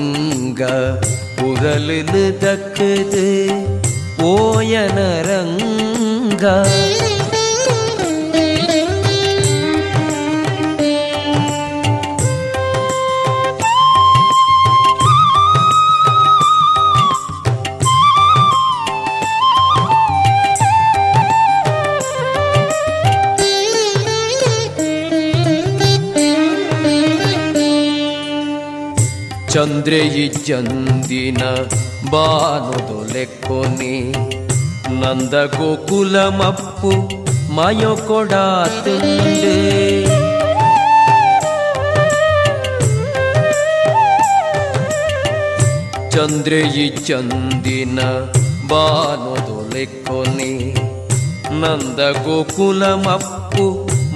ಮಪ್ಪು ಮಯೊ ಕೊಡಾತುಂಡೆ ಚಂದ್ರೆ ಇಜ್ಜಂದಿನ ಬಾನುದೊಲೆಕ್ಕೊನೆ ನಂದ ಗೋಕುಲ ಮಪ್ಪು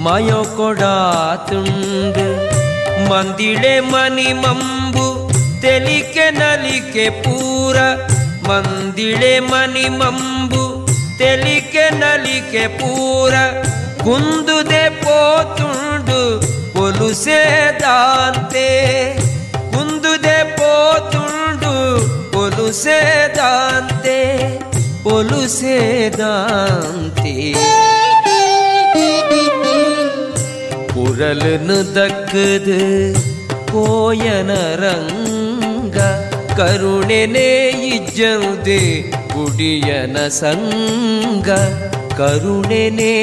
ಮಯೊ ಕೊಡಾತುಂಡೆ ಮಂದಿಳೆ ಮನಿ ಮಂಬು ತೆಲಿಕೆ ನಲಿಕೆ ಪೂರ ಮಂದಿಳೆ ಮನಿ ಮಂಬು తెలికే నలికే పూర కుందుదే పోతుండు పొలుసే దాంతే కుందుదే పోతుండు పొలుసే దాంతే పొలుసే దాంతే குரலுன்னு தக்குது கோயனரங்க கருணனே இஜ்ஜவுது குடியன சங்க ಸಂಗ ಕರುಣೆನೇ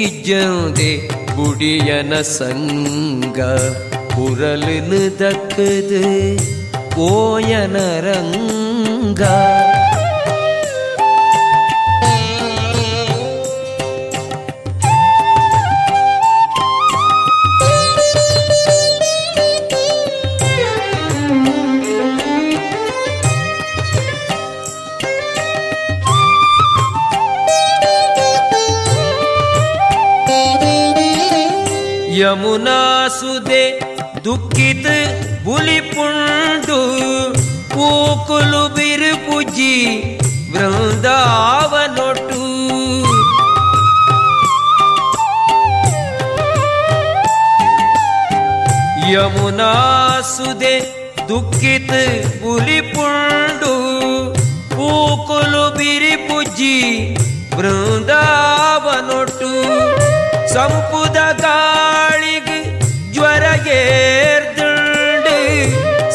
ಇಜ್ಜಂದೆ குடியன சங்க. குரலுன்னு தக்குது ஓயனரங்கா ರಂಗ सुदे ಸುದೆ ದುಃಖಿತ ಬುಲಿಪುಂಡು, ಪೂಕುಲು ಬಿರು ಪುಜಿ ಬೃಂದಾವನೊಟ್ಟು ಯಮುನಾ ಸುದೆ ದುಃಖಿತ ಬುಲಿಪುಂಡು, ಪೂಕುಲು ಬಿರಿ ಪುಜಿ ಬೃಂದಾವನೊಟ್ಟು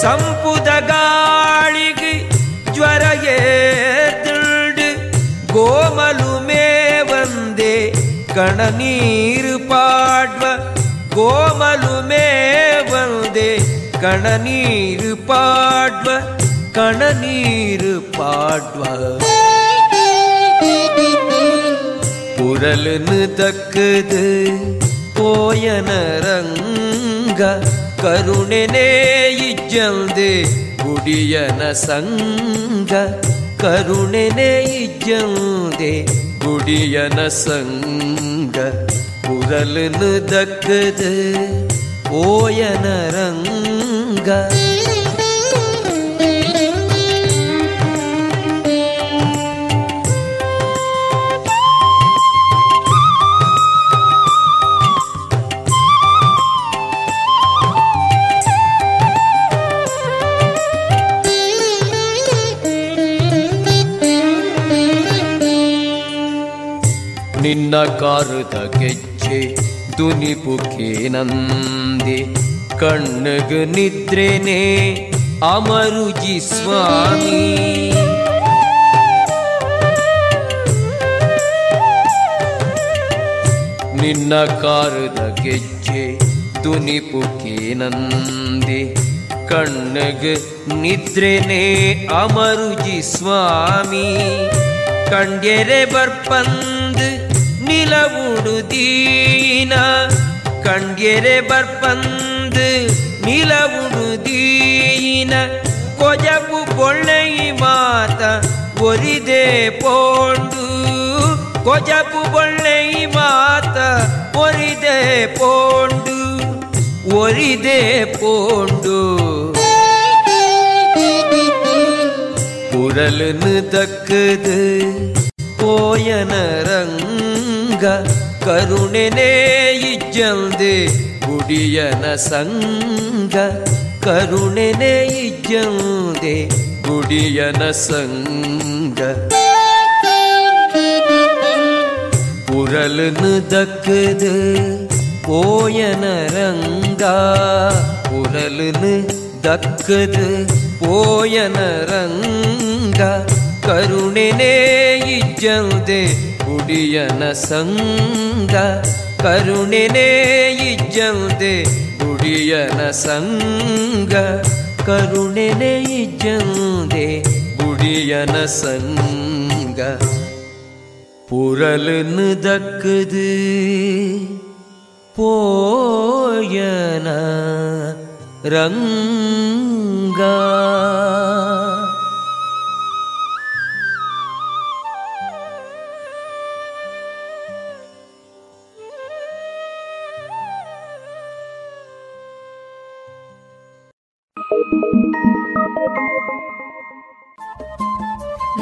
ಸಂಪುದ ಗಾಳಿಗೆ ಜ್ವರ ಏರ್ದುಂಡು ಗೋಮಲು ಮೇವಂದೆ ಕಣ ನೀರು ಪಾಡ್ವ ಗೋಮಲು ಮೇವಂದೆ ಕಣ ನೀರು ಪಾಡ್ವ ಕಣ ನೀರು ಪಾಡ್ವ குரலுன்னு தக்குது போயன ರಂಗ ಕರುಣೆನೇ ಇಜ್ಜಂದೆ ಗುಡಿಯನ ಸಂಗ ಕರುಣೆನೇ ಇಜ್ಜಂದೆ ಗುಡಿಯನ ಸಂಗ ಕುರಲನ್ನು ದಕ್ಕದು ಓಯನ ರಂಗ ನಿನ್ನ ಕಾರುತ ಗೆಜ್ಜೆ ದುನಿಪುಕೇನಂದೆ ಕಣ್ಣಗ ನಿದ್ರೆನೆ ಅಮರುಜಿ ಸ್ವಾಮಿ. ನಿನ್ನ ಕಾರುದ ಗೆಜ್ಜೆ ದುನಿಪುಕೇನಂದೆ ಕಣ್ಣಗ ನಿದ್ರೆನೆ ಅಮರುಜಿ ಸ್ವಾಮಿ. ಕಂಡ್ಯರೆ ಬರ್ಪಂದು ನಿಲವುಡುದೀನ ಕಂಡ್ಯರೆ ಬರ್ಪಂದು ನಿಲವುಡುದೀನ ಕೊಜಪು ಪೊಳ್ಳೆೈ ಮಾತ ಒರಿದೆ ಪೋಂಡು ಕೊಜಪು ಪೊಳ್ಳೆೈ ಮಾತ ಒರಿದೆ ಪೋಂಡು ಒರಿದೆ ಪೋಂಡು குரலுன்னு தக்குது போயன ರಂಗ ಕರುಣೆನೇ ಇಜ್ಜಂದೆ ಗುಡಿಯನ ಸಂಗ ಕರುಣೆನೇ ಇಜ್ಜಂದೆ ಗುಡಿಯನ ಸಂಗ குரலுன்னு தக்குது போயன ರಂಗ குரலுன்னு ದಕ್ಕದು ಪೋಯನ ರಂಗ ಕರುಣೆನೇ ಇಜ್ಜಂದೆ ಗುಡಿಯನ ಸಂಗ ಕರುಣೆನೇ ಇಜ್ಜಂದೆ ಗುಡಿಯನ ಸಂಗ ಕರುಣೆನೆ ಇಜ್ಜಂದೆ ಬುಡಿಯನ ಸಂಗ புரலுன்னு தக்குது போயன ரங்கா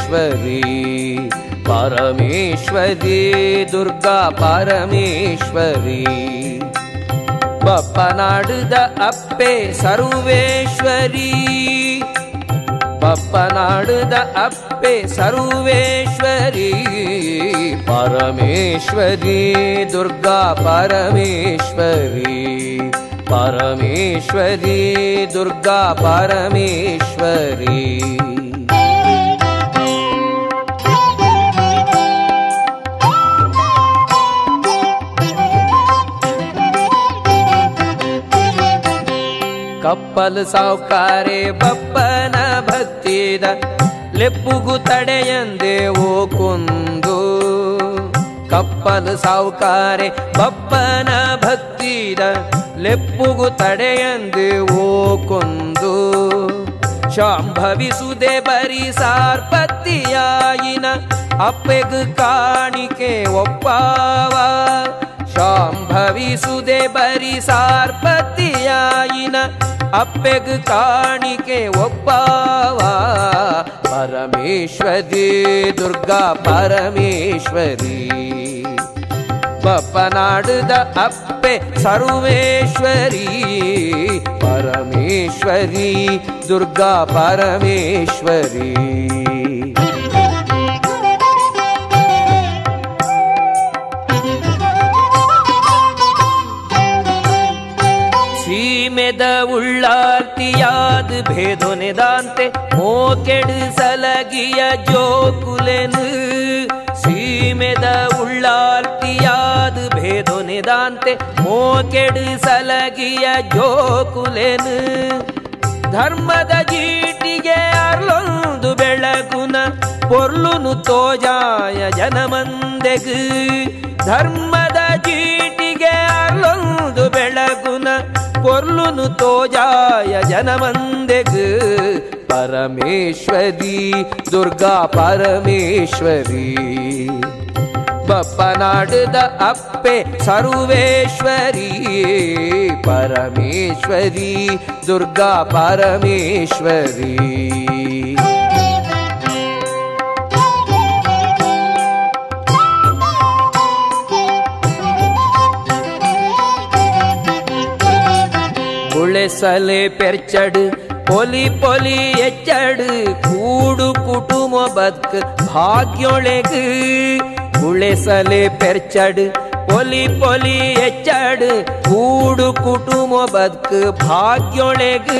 परमेश्वरी परमेश्वरी दुर्गा परमेश्वरी। पप्पनाडुद अप्पे सर्वेश्वरी। पप्पनाडुद अप्पे सर्वेश्वरी। परमेश्वरी दुर्गा परमेश्वरी। परमेश्वरी दुर्गा परमेश्वरी। ಕಪ್ಪಲು ಸಾವುಕಾರೆ ಬಪ್ಪನ ಭಕ್ತಿದ ಲೆಪ್ಪುಗು ತಡೆಯಂದೆ ಓ ಕುಂದು. ಕಪ್ಪಲು ಸಾವುಕಾರೆ ಬಪ್ಪನ ಭಕ್ತಿದ ಲೆಪ್ಪುಗು ತಡೆಯಂದೇವೋ ಕೊಂದು. ಶಾಂಭವಿಸುದೆ ಬರಿ ಸಾರ್ಪತ್ತಿಯಾಯಿನ ಅಪ್ಪೆಗು ಕಾಣಿಕೆ ಒಪ್ಪಾವ. ಶಾಂಭವಿಸುದೆ ಬರಿ ಸಾರ್ಪತ್ತಿಯಾಯಿನ ಅಪ್ಪೆಗು ಕಾಣಿಕೆ ಒಪ್ಪಾವ ಪರಮೇಶ್ವರಿ ದುರ್ಗಾ ಪರಮೇಶ್ವರಿ ಬಪ್ಪನಾಡುದ ಅಪ್ಪೆ ಸರ್ವೇಶ್ವರಿ ಪರಮೇಶ್ವರಿ ದುರ್ಗಾ ಪರಮೇಶ್ವರಿ ಸೀಮೆದ ಉಳ್ಳಾರ್ತಿಯಾದ ಭೇದೊನೆದಾಂತೆ ಮೋಕೆಡು ಸಲಗಿಯ ಜೋಕುಲೆನು. ಸೀಮೆದ ಉಳ್ಳಾರ್ತಿಯಾದ ಭೇದೊನೆದಾಂತೆ ಮೋಕೆಡು ಸಲಗಿಯ ಜೋಕುಲೆನು. ಧರ್ಮದ ಜೀಟಿಗೆ ಅರ್ಲೊಂದು ಬೆಳಗುನ, ಪೊರ್ಲುನು ತೋಜಾಯ ಜನಮಂದೆಗು. ಧರ್ಮದ ಜೀಟಿಗೆ ಅರ್ಲೊಂದು ಬೆಳಗುನ ಪೊರ್ಲುನು ತೋಜಾಯ ಜನಮಂದೆಗು ಪರಮೇಶ್ವರಿ ದುರ್ಗಾ ಪರಮೇಶ್ವರಿ ಬಪ್ಪನಾಡುದ ಅಪ್ಪೆ ಸರ್ವೇಶ್ವರಿ ಪರಮೇಶ್ವರಿ ದುರ್ಗಾ ಪರಮೇಶ್ವರಿ உழைசலே பெர்ச்சடு பொலி பொலி எச்சடு கூடு ಕುಟುಂಬ ಬದುಕು ಭಾಗ್ಯೊಳೆಗು ಉಳೆಸಲೆ ಪೆರ್ಚಡು ಪೊಲಿ ಪೊಲಿ ಎಚ್ಚಡು ಕೂಡು ಕುಟುಂಬ ಬದುಕು ಭಾಗ್ಯೊಳೆಗು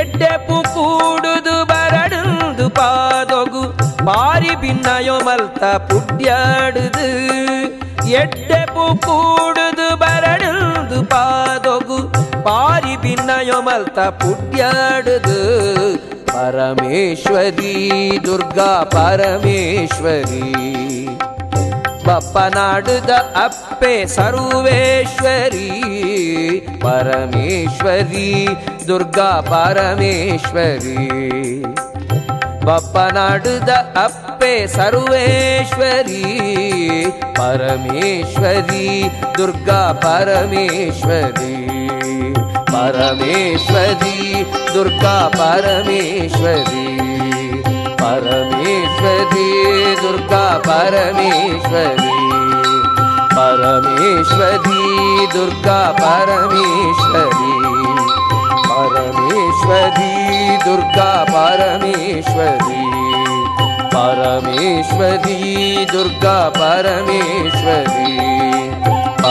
ಎಡ್ಡೆಪು ಕೂಡುದು ಬರಡುದು ಪಾದೊಗು ಬಾರಿ ಭಿನ್ನಯೋ ಮಲ್ತ ಪುಡ್ಯಾಡುದು ಎಡ್ಡೆಪು ಕೂಡುದು ಬರಡುದು ಪಾದೊಗು ಪಾರಿ ಭಿನ್ನಯೋ ಮಲ್ತ ಪುಡ್ಯಾಡುದು ಪರಮೇಶ್ವರಿ ದುರ್ಗಾ ಪರಮೇಶ್ವರಿ ಬಪ್ಪನಾಡುದ ಅಪ್ಪೆ ಸರ್ವೇಶ್ವರಿ ಪರಮೇಶ್ವರಿ ದುರ್ಗಾ ಪರಮೇಶ್ವರಿ ಬಪ್ಪನಾಡುದ ಅಪ್ಪೆ ಸರ್ವೇಶ್ವರಿ ಪರಮೇಶ್ವರಿ ದುರ್ಗಾ ಪರಮೇಶ್ವರಿ परमेश्वरी दुर्गा परमेश्वरी। परमेश्वरी दुर्गा परमेश्वरी। परमेश्वरी दुर्गा परमेश्वरी। परमेश्वरी दुर्गा परमेश्वरी। परमेश्वरी दुर्गा परमेश्वरी।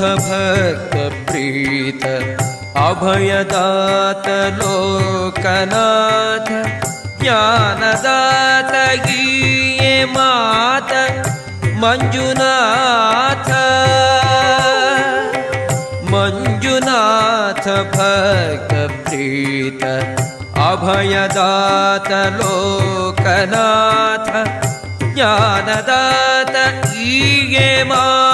भक्तप्रीत अभयदात लोकनाथ, ज्ञानदात गीये मात, मंजुनाथ। मञ्जुनाथ मञ्जुनाथ भक्तप्रीत अभयदात लोकनाथ, ज्ञानदात ईये मात।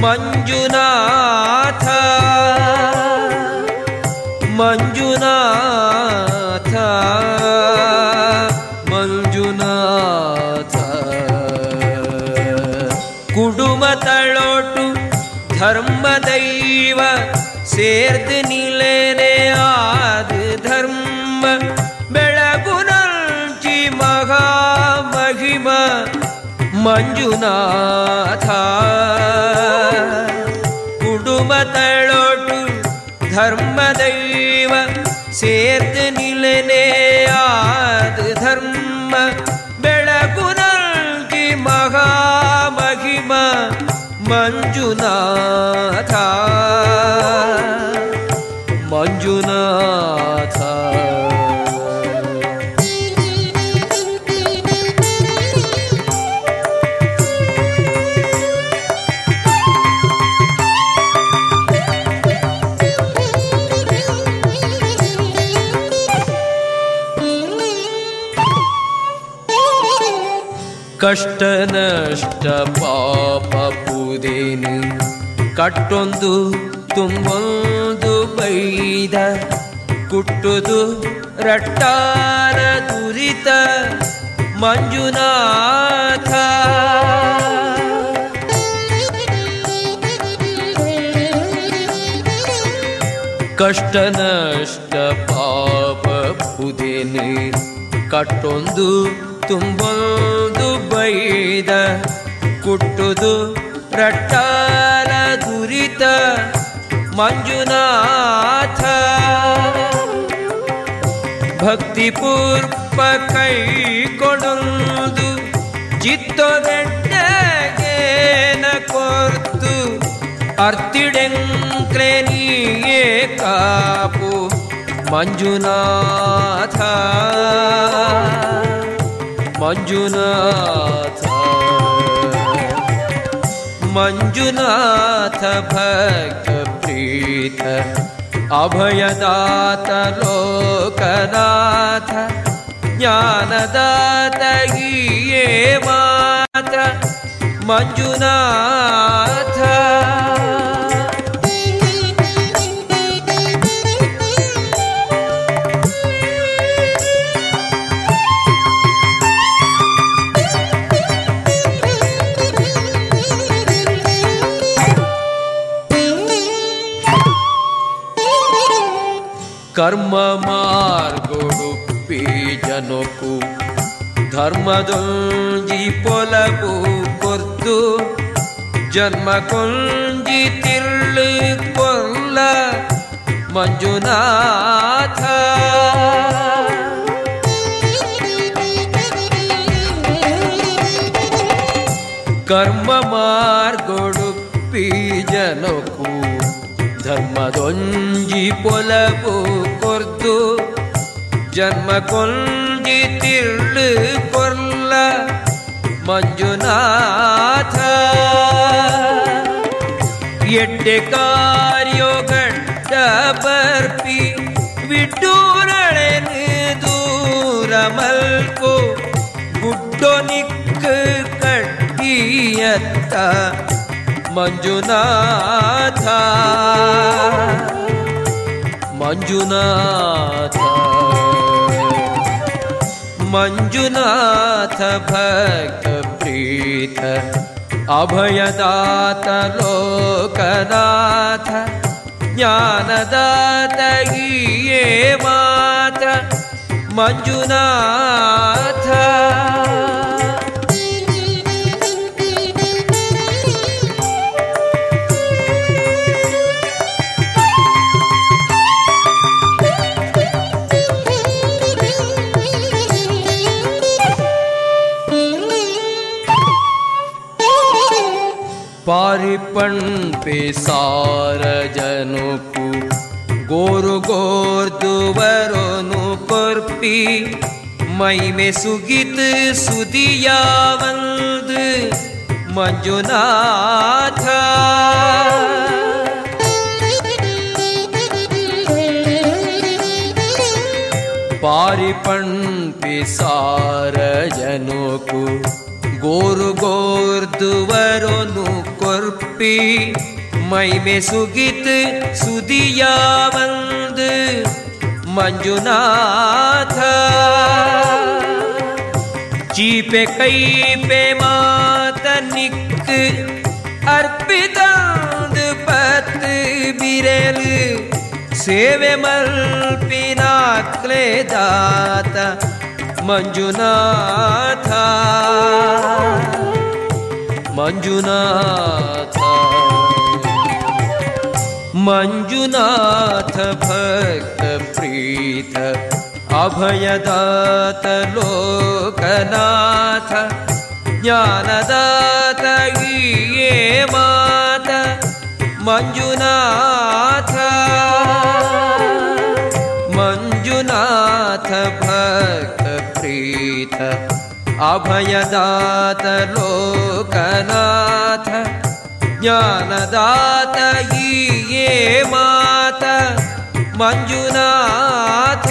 ಮಂಜುನಾಥ. ಮಂಜುನಾಥ. ಮಂಜುನಾಥ. ಕುಡುಮ ತಳೋಟು ಧರ್ಮ ದೈವ ಸೇರ್ದು ನಿಲೇನೆ ಆದ ಧರ್ಮ. ಬೆಳಗು ನಂಚಿ ಮಹಾ ಮಂಜುನಾಥ. ಮಂಜುನಾಥ. ಕಷ್ಟ ನಷ್ಟ ಪಾಪ ಪೂದೇನು ಕಟ್ಟೊಂದು ತುಂಬೊಂದು ಬೈದ, ಕುಟ್ಟುದು ರಟ್ಟಾರ ದುರಿತ ಮಂಜುನಾಥ. ಕಷ್ಟ ನಷ್ಟ ಪಾಪ ಪುದೇನೆ, ಕಟ್ಟೊಂದು ತುಂಬೊಂದು ಬೈದ, ಕುಟ್ಟುದು ರಟ್ಟಾರ ದುರಿತ ಮಂಜುನಾಥ. ಭಕ್ತಿಪೂರ್ಪ ಕೈ ಕೊಡೊಂದು ಚಿತ್ತೊದೆಡ್ಡಗೇನ ಕೊರ್ತು. ಅರ್ತಿಡೆಂಕ್ರೆ ನೀಯೇ ಕಾಪು ಮಂಜುನಾಥ. ಮಂಜುನಾಥ. मञ्जुनाथ भक्त प्रीत अभयदात लोकनाथ ज्ञानदा तीये मात मञ्जुनाथ। ಕರ್ಮ ಮಾರ್ಗೊಡುಪ್ಪಿ ಜನಕು ಧರ್ಮದೊಂಜಿ ಪೊಲಬು ಕೊರ್ತು. ಜನ್ಮ ಕೊಂಜಿ ತಿರ್ಳು ಕೊಲ್ಲ ಮಂಜುನಾಥ. ಕರ್ಮ ಮಾರ್ಗೊಡುಪ್ಪಿ ಜನಕು ಧರ್ಮದೊಂಜಿ ಪೊಲವು ಕೊರ್ದು ಜನ್ಮ ಕೊಂಜಿ ತಿರ್ಳು ಕೊರ್ಲ ಮಂಜುನಾಥ ಎಡ್ಡೆ ಕಾರ್ಯೋಗಡ್ಡ ಬರ್ಪಿ ವಿಡ್ಡೂರಳೆನು ದೂರ ಮಲ್ಕು ಗುಡ್ಡೊ ನಿಕ್ಕು ಕಡ್ಡಿಯತ್ತ ಮಂಜುನಾಥ ಮಂಜುನಾಥ ಮಂಜುನಾಥ ಭಕ್ತ ಪ್ರೀತ ಅಭಯದಾತ ಲೋಕನಾಥ ಜ್ಞಾನದಾತ ಹೀಯೇ दर्पण पे सार जनुकु गोरु गोर दुवरोनु पर्पी, मई में सुगीत सुदियावंद मंजुनाथ। पारिपण पे सार जनुकु गोरु गोर दुवरोनु कर्प ಗೋರು ಗೋರ್ದುವರೊನು ಕೊರ್ಪಿ ಮೈಮೆ ಸುಗಿತ್ ಸುದಿಯಾವಂದು ಮಂಜುನಾಥ ಚೀಪೆ ಕೈಪೆ ಮಾತ ನಿಕ್ ಅರ್ಪಿತಾಂದು ಪತ್ ಬಿರೆಲು ಸೇವೆ ಮಲ್ಪಿನಾಕ್ಲೆ ದಾತ ಮಂಜುನಾಥ ಮಂಜುನಾಥ ಮಂಜುನಾಥ ಭಕ್ತ ಪ್ರೀತ ಅಭಯದಾತ ಲೋಕನಾಥ ಜ್ಞಾನದಾತ ಹೀಯೇ ಮಾತ ಮಂಜುನಾಥ ಮಂಜುನಾಥ ಭಕ್ತ ಪ್ರೀತ ಅಭಯದಾತ ಲೋಕನಾಥ ಜ್ಞಾನದಾತ ಹೀಯೇ ಮಾತ ಮಂಜುನಾಥ ಮಂಜುನಾಥ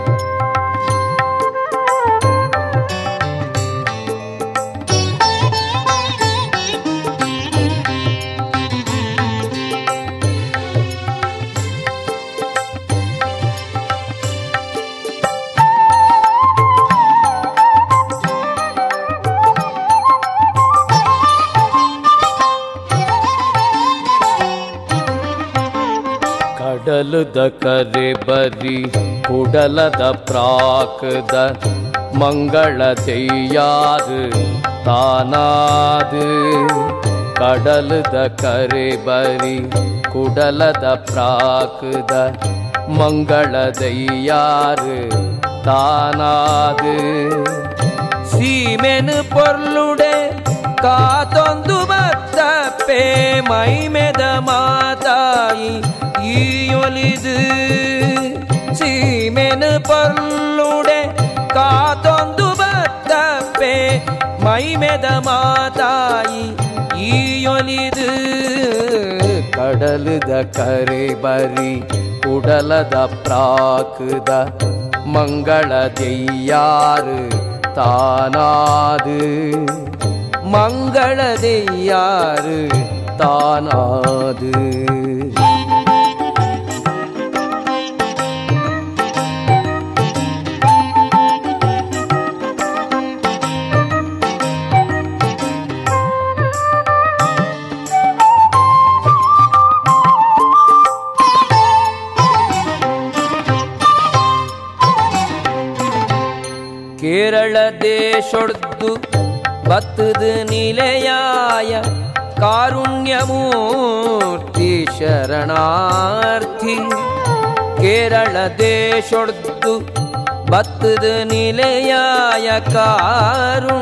ಕಡಲದ ಕರೆ ಬರಿ ಕುಡಲದ ಪ್ರಾಕದ ಮಂಗಳ ತೆಯ್ಯಾರು ತಾನಾದು ಕಡಲದ ಕರೆ ಬರಿ ಕುಡಲದ ಪ್ರಾಕದ ಮಂಗಳ ದೆಯ್ಯಾರು ತಾನಾದು ಸೀಮೆನು ಪೊರ್ಲುಡೆ ಕಾತೊಂದು ಬತ್ತಪ್ಪೆ ಮೈಮೆದ ಮಾತಾಯಿ ಈಯೊಲಿದು ಸೀಮೆನು ಪೊರ್ಲುಡೆ ಕಾತೊಂದು ಬತ್ತಪ್ಪೆ ಮೈಮೆದ ಮಾತಾಯಿ ಈಯೊಲಿದು ಕಡ கடலுத கரைபரி உடலத பிராக்குத மங்கள தெய்யாறு தானாது மங்கள தெய்யாறு தானாது ಕೇರಳ ದೇಶೊಡ್ದು ಬತ್ತದು ನಿಲೆಯಾಯ ಕಾರುಣ್ಯಮೂರ್ತಿ ಶರಣಾರ್ಥಿ ಕೇರಳ ದೇಶೊಡ್ದು ಬತ್ತದು ನಿಲೆಯಾಯ ಕಾರುಣ್ಯಮೂರ್ತಿ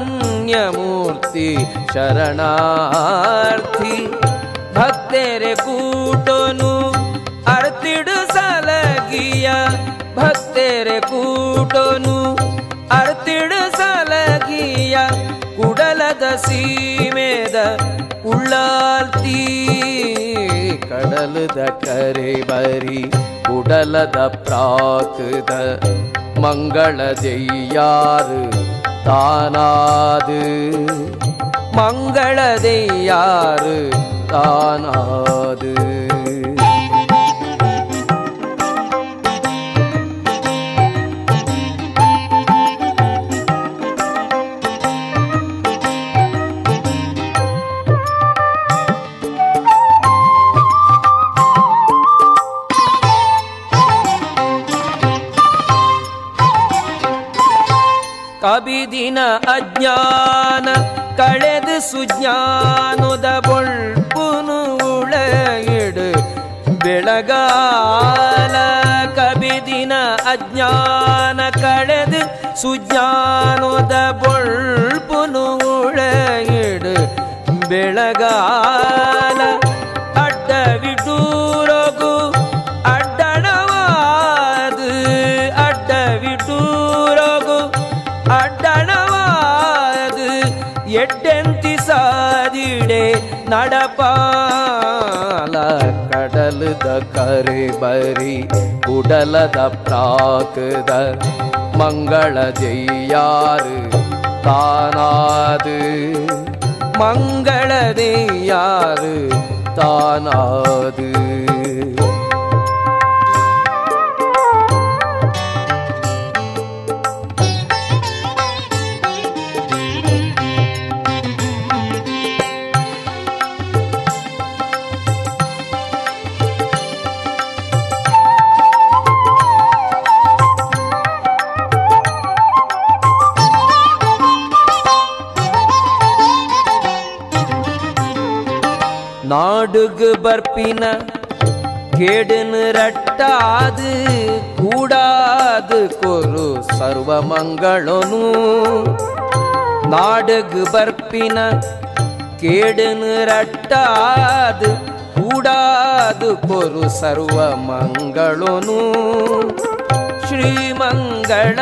ಶರಣಾರ್ಥಿ ಭಕ್ತೆರೆ ಕೂಟನು ಅರ್ತಿಡು ಸಲಗಿಯ ಭಕ್ತೆರೆ ಕೂಟನು ಅರ್ತಿಡು ಸಲಗಿಯ குடலத சீமேத உள்ளால் தீ கடலுத கரைபரி உடலத பிராக்குத மங்கள ஜெய்யாறு தானாது. மங்கள ஜெய்யாறு தானாது. ಕಬಿದಿನ ಅಜ್ಞಾನ ಕಳೆದು ಸುಜ್ಞಾನದ ಬೊಳ್ಪುನು ಉಳಗಿಡು ಬೆಳಗಾಲ ಕಬಿದಿನ ಅಜ್ಞಾನ ಕಳೆದು ಸುಜ್ಞಾನದ ಬೊಳ್ಪುನು ಉಳಗಿಡು ಬೆಳಗಾಲ ನಡಪಾಲ ಕಡಲದ ಕರೆ ಬರಿ ಕುಡಲದ ಪ್ರಾಕದ ಮಂಗಳ ಜೈಯಾರು ತಾನಾದು ಮಂಗಳದೆಯಾರು ತಾನಾದು பாடுகு பற்பின கேடுன்னு ரட்டாது கூடாது கொரு சர்வமங்களனு நாடுகு பற்பின கேடுன்னு ரட்டாது கூடாது கொரு சர்வமங்களனு श्रीमङ्गलादेवी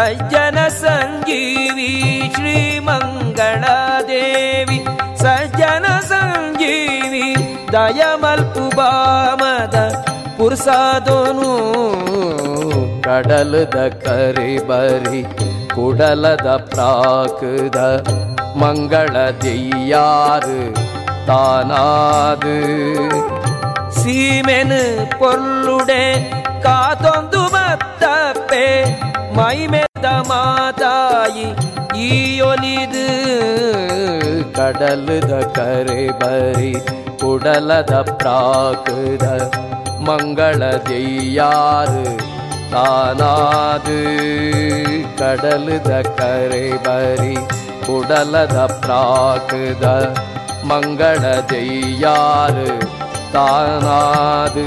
ಸಜ್ಜನ ಸಂಜೀವಿ ಶ್ರೀಮಂಗಳ ದೇವಿ ಸಜ್ಜನ ಸಂಜೀವಿ ದಯಮಲ್ಪು ಬಾಮದ ಪುರ್ಸಾದೋನು ಕಡಲದ ಕರಿ ಬರಿ ಕುಡಲದ ಪ್ರಾಕದ ಮಂಗಳ ದೆಯ್ಯಾರು ತಾನಾದು ಸೀಮೆನು ಪೊರ್ಲುಡೆ ಕಾತೊಂದು ಮತ್ತಪ್ಪೆ ಮೈಮೆದ ಮಾತಾಯಿ ಈ ಒಲಿದು ಕಡಲದ ಕರೆ ಬರಿ ಕುಡಲದ ಪ್ರಾಕದ ಮಂಗಳ ದೆಯ್ಯಾರು ತಾನಾದು ಕಡಲದ ಕರೆ ಬರಿ ಕುಡಲದ ಪ್ರಾಕದ ಮಂಗಳ ದೆಯ್ಯಾರು தானாது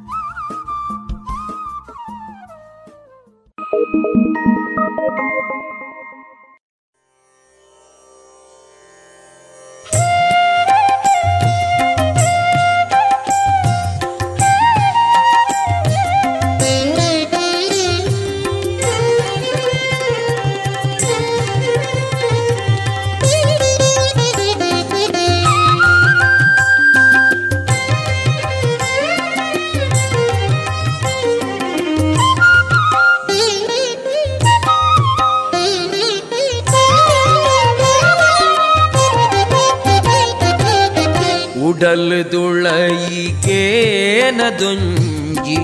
துஞ்சி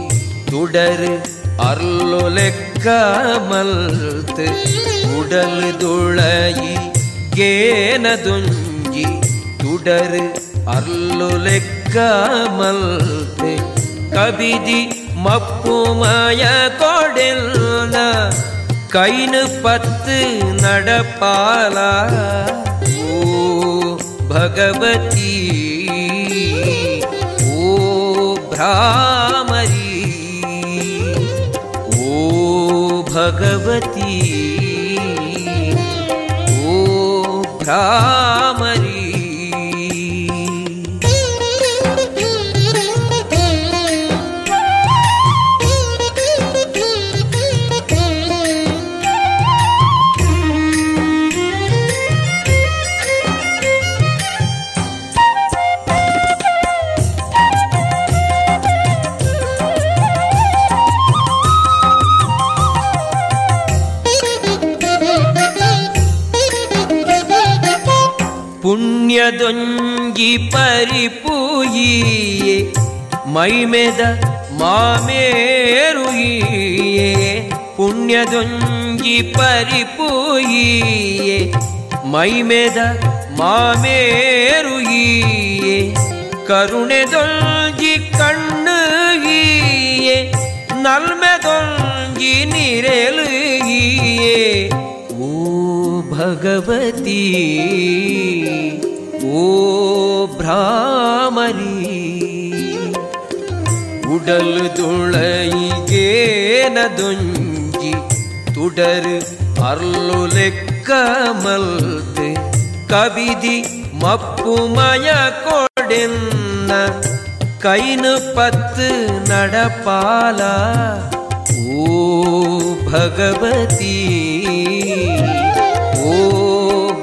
துடரு அருளுலெக்காமல்த்து உடல் துளையி கேனதுஞ்சி துடரு அருளுலெக்காமல்த்து கவிதி மப்புமய கொடில்ல கைனு பத்து நடப்பாலா? ஓ பகவதி ಮೈಮೆದ ಮಾಮೇರುಯಿಯೇ ಪುಣ್ಯದೊಂಗಿ ಪರಿಪೂಯಿಯೇ ಮೈಮೆದ ಮಾಮೇರುಯಿಯೇ ಕರುಣೆದೊಂಜಿ ಕಣ್ಣುಗಿಯೇ ನಲ್ಮೆದೊಂಜಿ ನಿರೆಲುಗಿಯೇ ಓ ಭಗವತಿ ಓ ಭ್ರಾಮರಿ உடல் துளையேனதொஞ்சி துடரு அருளுலெக்கமல்து. கவிதி மப்புமய கொடின்ன கைனு பத்து நடப்பாலா? ஓ பகவதி ஓ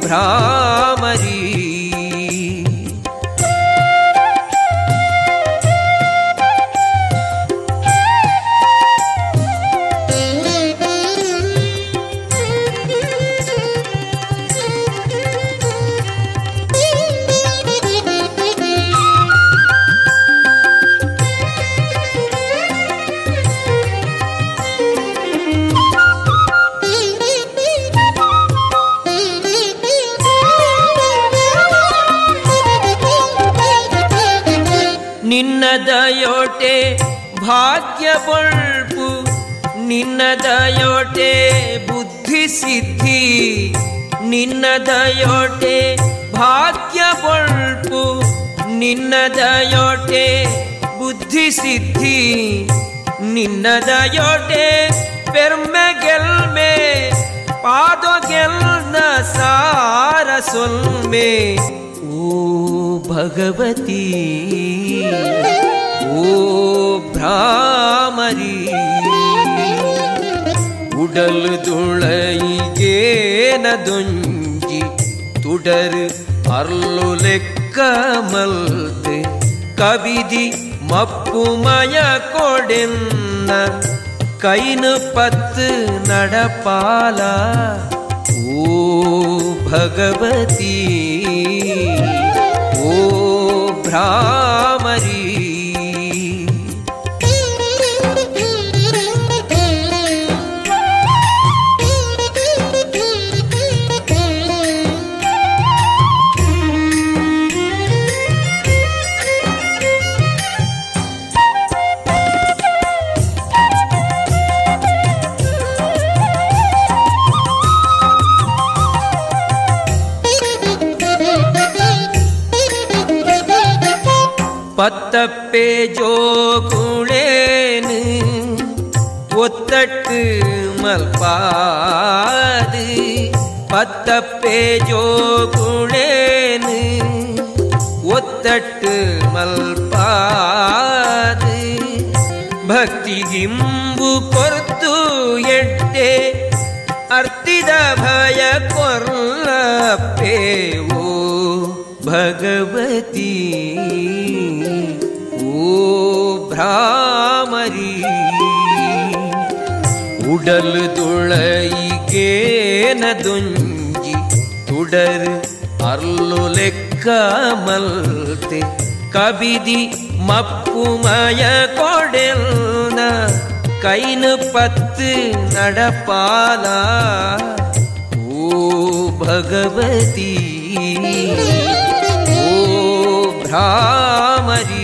பிரா ನಿನ್ನ ದಯೋಟೆ ಬುದ್ಧಿ ಸಿದ್ಧಿ ನಿನ್ನ ದಯೋಟೆ ಭಾಗ್ಯ ಬಳ್ಪು ನಿನ್ನ ದಯೋಟೆ ಬುದ್ಧಿ ಸಿದ್ಧಿ ನಿನ್ನ ದಯೋಟೆ ಪೆರ್ಮೆ ಗೆಲ್ಮೆ ಪಾದ ಗೆಲ್ನ ಸಾರ ಸೊಲ್ಮೆ. ಓ உடல் துளையேனதுஞ்சி துடரு அருளுலெக்கமல்து. கவிதி மப்புமய கொடின்ன கைனு பத்து நடப்பாலா? ஓ பகவதி ஓ பிரா ಓ ಭ್ರಾಮರಿ பத்தப்பே ஜோகுளேனு ஒத்தட்டு மல்பாது பத்தப்பே ஜோகுளேனு ಒತ್ತಟ್ಟು ಮಲ್ಪಾದು ಭಕ್ತಿಗಿಂಬು ಕೊರ್ತು ಎಟ್ಟೆ ಅರ್ತಿದ ಭಯ ಕೊರ್ಲಪ್ಪೇವೋ ಭಗವತಿ ಓ பிராமரி உடல் துளைகேனதுஞ்சி துடர் அருளுலெக்காமல்த்து கவிதி மப்புமய கொடெல்ன கைனு பத்து நடப்பாலா. ஓ பகவதி ஓ பிராமரி.